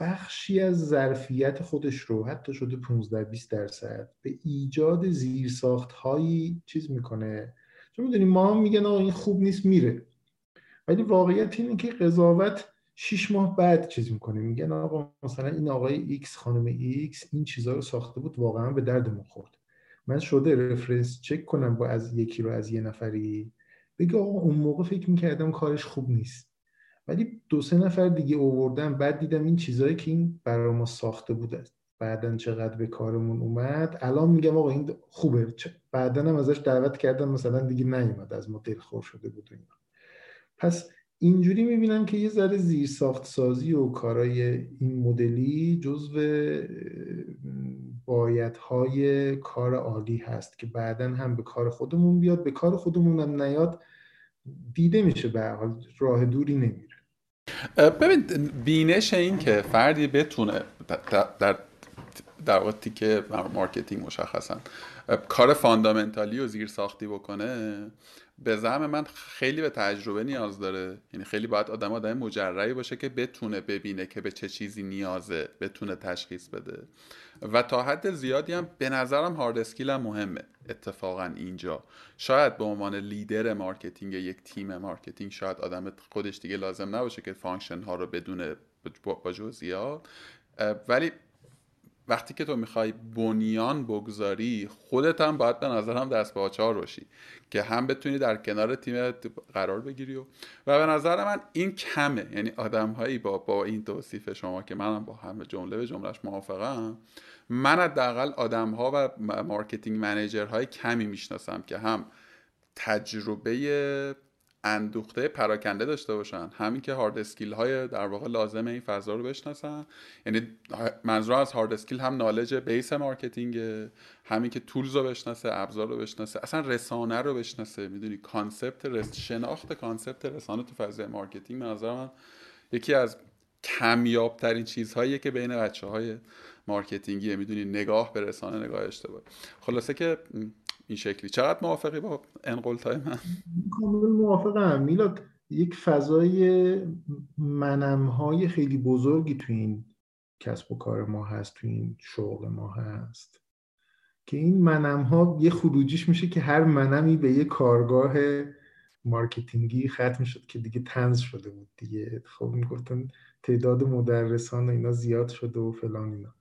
بخشی از ظرفیت خودش رو حتی شده 15 20 درصد به ایجاد زیرساخت هایی چیز می‌کنه. چون می‌دونیم ما هم میگن آقا این خوب نیست میره. ولی واقعیت اینه که قضاوت شیش ماه بعد چیز می‌کنه. میگن آقا مثلا این آقای ایکس خانم ایکس این چیزها رو ساخته بود واقعا به دردمون خورد. من شده reference check کنم با از یکی رو از یه نفری. بگه آقا اون موقع فکر می‌کردم کارش خوب نیست. ولی دو سه نفر دیگه اووردم بعد دیدم این چیزهایی که این برای ما ساخته بوده. بعدا چقدر به کارمون اومد. الان میگم آقا این خوبه. بعدا هم ازش دعوت کردم مثلا دیگه نیومد از ما دلخور شده بود اینا. پس اینجوری می‌بینم که یه ذره زیر ساخت سازی و کارای این مدلی جزو بایدهای کار عالی هست که بعدا هم به کار خودمون بیاد. به کار خودمون هم نیاد دیده میشه به حال. راه دوری نمیره.
ببین بینش این که فردی بتونه در در وقتی که marketing مشخصا کار fundamental ی و زیر ساختی بکنه به زعم من خیلی به تجربه نیاز داره. یعنی خیلی باید آدم آدم مجربی باشه که بتونه ببینه که به چه چیزی نیازه بتونه تشخیص بده. و تا حد زیادی هم به نظرم hard skill هم مهمه اتفاقا اینجا. شاید به عنوان leader marketing یک تیم marketing شاید آدم خودش دیگه لازم نباشه که function ها رو بدونه با جزئیات. ولی وقتی که تو می‌خوای بنیان بگذاری خودت هم باید به نظرم دست به آچار باشی که هم بتونی در کنار تیم قرار بگیری و و به نظر من این کمه. یعنی آدم هایی با, با این توصیف شما که منم با همه جمله به جملهش موافقم من حداقل آدم ها و marketing manager های کمی می‌شناسم که هم تجربه اندوخته پراکنده داشته باشن. هم اینکه hard skill های در واقع لازم این فضا رو بشناسن. یعنی منظور از hard skill هم knowledge base marketing هم اینکه tools رو بشناسه ابزار رو بشناسه. اصلا رسانه رو بشناسه. می‌دونی؟ concept رس... شناخت concept رسانه تو فضای marketing نظر من یکی از کمیاب ترین چیزهاییه که بین بچه های مارکتینگیه می‌دونی؟ نگاه به رسانه نگاه اشتباه. خلاصه که این شکلی. چقدر موافقی با انقلتای من
کامل موافقم. میلاد یک فضای منمهای خیلی بزرگی تو این کسب و کار ما هست تو این شغل ما هست که این منم ها یه خروجیش میشه که هر منمی به یه کارگاه مارکتینگی ختم شد که دیگه تنز شده بود دیگه. خب می‌گفتن تعداد مدرسان و اینا زیاد شده و فلان اینا.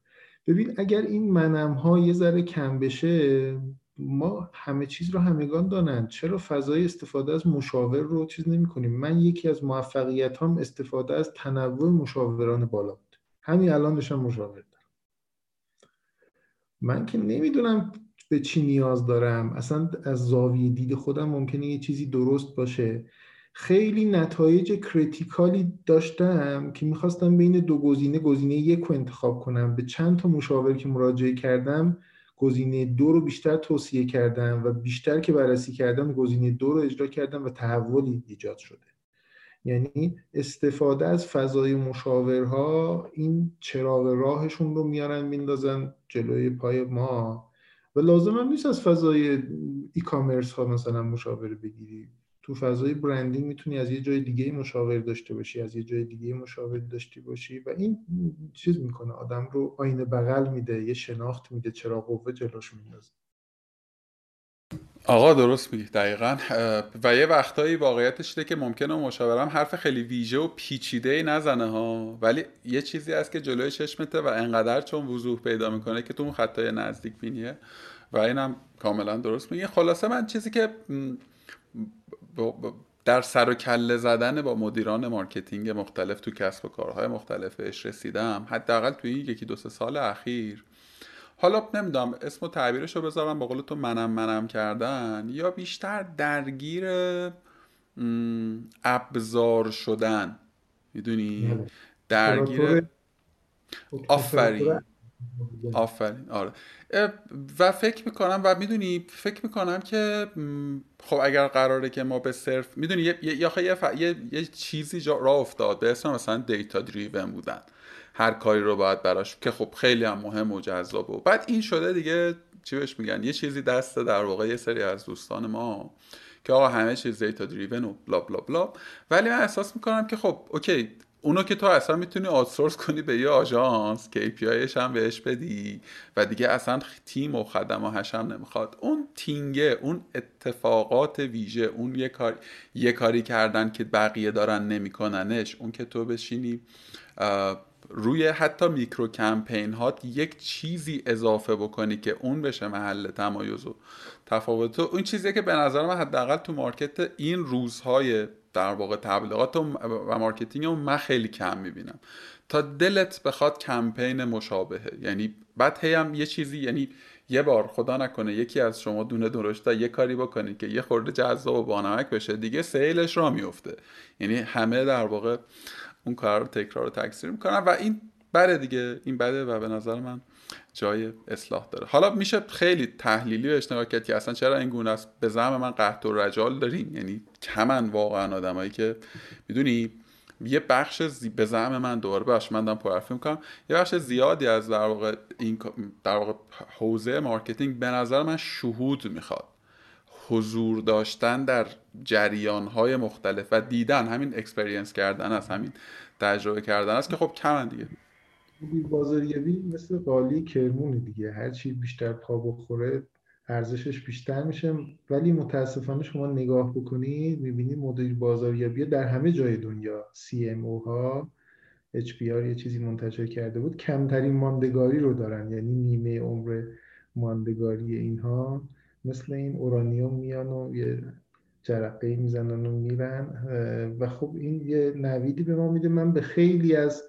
ببین اگر این منم ها یه ذره کم بشه ما همه چیز رو همگان دانند. چرا فضای استفاده از مشاور رو چیز نمی کنیم من یکی از موفقیت هم استفاده از تنوع مشاوران بالا بود همین الان داشتم مشاور دارم. من که نمی‌دونم به چی نیاز دارم. اصلا از زاویه دید خودم ممکنه یه چیزی درست باشه. خیلی نتایج کریتیکالی داشتم که می‌خواستم بین دو گزینه گزینه یک رو انتخاب کنم. به چند تا مشاور که مراجعه کردم گزینه دو رو بیشتر توصیه کردم و بیشتر که بررسی کردم گزینه دو رو اجرا کردم و تحولی ایجاد شده. یعنی استفاده از فضای مشاورها این چراغ راهشون رو میارن میندازن جلوی پای ما. و لازم هم نیست از فضای ای کامرس ها مثلا مشاوره بگیری. تو فضای برندینگ می‌تونی از یه جای دیگه مشاور داشته باشی از یه جای دیگه مشاور داشته باشی و این چیز می‌کنه آدم رو آینه بغل میده یه شناخت میده چرا قوه جلوش میندازه.
آقا درست میگی دقیقا. و یه وقتایی واقعیتش ده که ممکنه مشاورم حرف خیلی ویژه و پیچیده ای نزنه ها ولی یه چیزی هست که جلوی چشمته و انقدر چون وضوح پیدا می‌کنه که تو اون خطای نزدیک بینیه. و اینم کاملا درست میگه خلاصه من چیزی که در سر و کله زدن با مدیران marketing مختلف تو کسب و کارهای مختلف بهش رسیدم. حداقل توی یکی دو سه سال اخیر. حالا نمی‌دونم اسم و تعبیرش رو بذارم به قول تو منم منم کردن یا بیشتر درگیر ابزار شدن. می‌دونی؟ بله. درگیر آفرین. آفرین. آره. و فکر می‌کنم و می‌دونی فکر می‌کنم که خب اگر قراره که ما به صرف می‌دونی یه, یه, یه, یه چیزی جا را افتاد. به اسم مثلا دیتا دریون بودن. هر کاری رو باید براش که خب خیلی هم مهم و جذاب و بعد این شده دیگه چی بهش میگن؟ یه چیزی دست در واقع یه سری از دوستان ما که آقا همه چیز دیتا دریون و بلا بلا بلا ولی من احساس می‌کنم که خب اوکی اونو که تو اصلا می‌تونی آتسورس کنی به یه آژانس که APIش هم بهش بدی و دیگه اصلا تیم و خدمه هم نمی‌خواد. اون تینگه اون اتفاقات ویژه اون یه, کار... یه کاری کردن که بقیه دارن نمیکننش اون که تو بشینی روی حتی میکرو کمپین هات یک چیزی اضافه بکنی که اون بشه محل تمایز و تفاوت. اون چیزیه که به نظر من حداقل تو market این روزهای در واقع تبلیغات و marketing رو من خیلی کم می‌بینم. تا دلت بخواد کمپین مشابهه یعنی بعد هی هم یه چیزی یعنی یه بار خدا نکنه یکی از شما دونه درشتا یه کاری بکنید که یه خورده جذاب و بانمک بشه دیگه سیلش راه میفته یعنی همه در واقع اون کار رو تکرار و تکثیر می‌کنن و این بره دیگه. این بده و به نظر من جای اصلاح داره. حالا میشه خیلی تحلیلی و نگاه کرد که اصلا چرا این گونه است؟ به زعم من قحط‌الرجال داریم. یعنی کمن واقعا آدمایی که می‌دونی یه بخش زی... به زعم من دوباره باش من دارم پرحرفی می‌کنم. یه بخش زیادی از در واقع این در واقع حوزه marketing به نظر من شهود می‌خواد. حضور داشتن در جریان های مختلف و دیدن همین experience کردن است همین تجربه کردن است که خب کمن دیگه.
بازاریابی مثل قالی کرمونه دیگه. هر چی بیشتر پا بخوره ارزشش بیشتر میشه. ولی متاسفانه شما نگاه بکنید می‌بینید مدیر بازاریابی در همه جای دنیا CMO ها HBR یه چیزی منتشر کرده بود. کمترین ماندگاری رو دارن. یعنی نیمه عمر ماندگاری اینها. مثل این اورانیوم میان و یه جرقه می‌زنن و میرن. و خب این یه نویدی به ما میده. من به خیلی از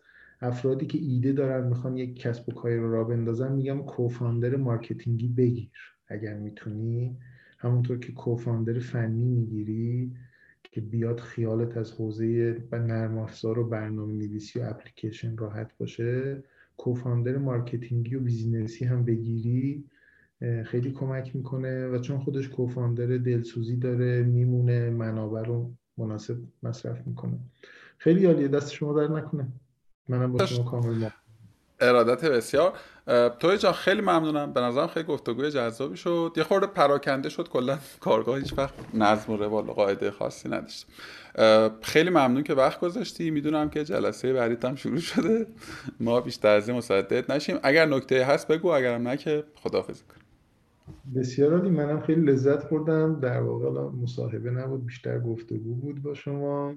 افرادی که ایده دارن می‌خوان یک کسب و کاری رو راه بندازن میگم co-founder marketing ی بگیر. اگر می‌تونی همونطور که co-founder فنی می‌گیری که بیاد خیالت از حوزه نرم افزار و برنامه نویسی و اپلیکیشن راحت باشه co-founder marketing ی و business ی هم بگیری خیلی کمک می‌کنه و چون خودش کوفاندر دلسوزی داره میمونه منابع رو مناسب مصرف می‌کنه. خیلی عالیه دست شما در نکنه. منم با شما کامل
ارادت بسیار. توی جان خیلی ممنونم. به نظرم خیلی گفتگوی جذابی شد. یه خورده پراکنده شد. کلا کارگاه هیچ وقت نظم و روال قاعده خاصی نداشت. خیلی ممنون که وقت گذاشتی. می‌دونم که جلسه بعدیت هم شروع شده. ما بیشتر از این مصدد نشیم. اگر نکته هست بگو اگرم نه که خداحافظی کنیم
بسیار عالی. منم خیلی لذت بردم. در واقع مصاحبه نبود. بیشتر گفتگو بود با شما.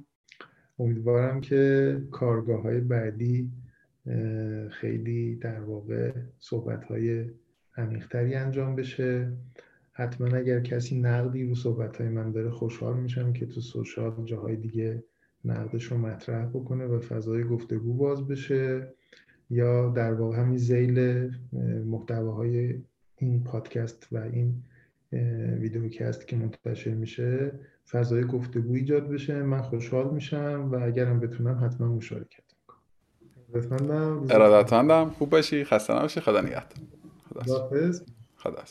امیدوارم که کارگاه های بعدی خیلی در واقع صحبت های عمیقتری انجام بشه. حتما اگر کسی نقدی رو صحبت های من داره خوشحال میشم که تو سوشال جاهای دیگه نقدش رو مطرح بکنه و فضای گفتگو باز بشه. یا در واقع همین زیل محتواهای این پادکست و این ویدیوکست که منتشر میشه فضای گفتگو ایجاد بشه. من خوشحال میشم و اگرم بتونم حتما مشارکت
می‌کنم. ارادتمندم. خوب باشی. خسته نباشی. خدا نگهدار. خدا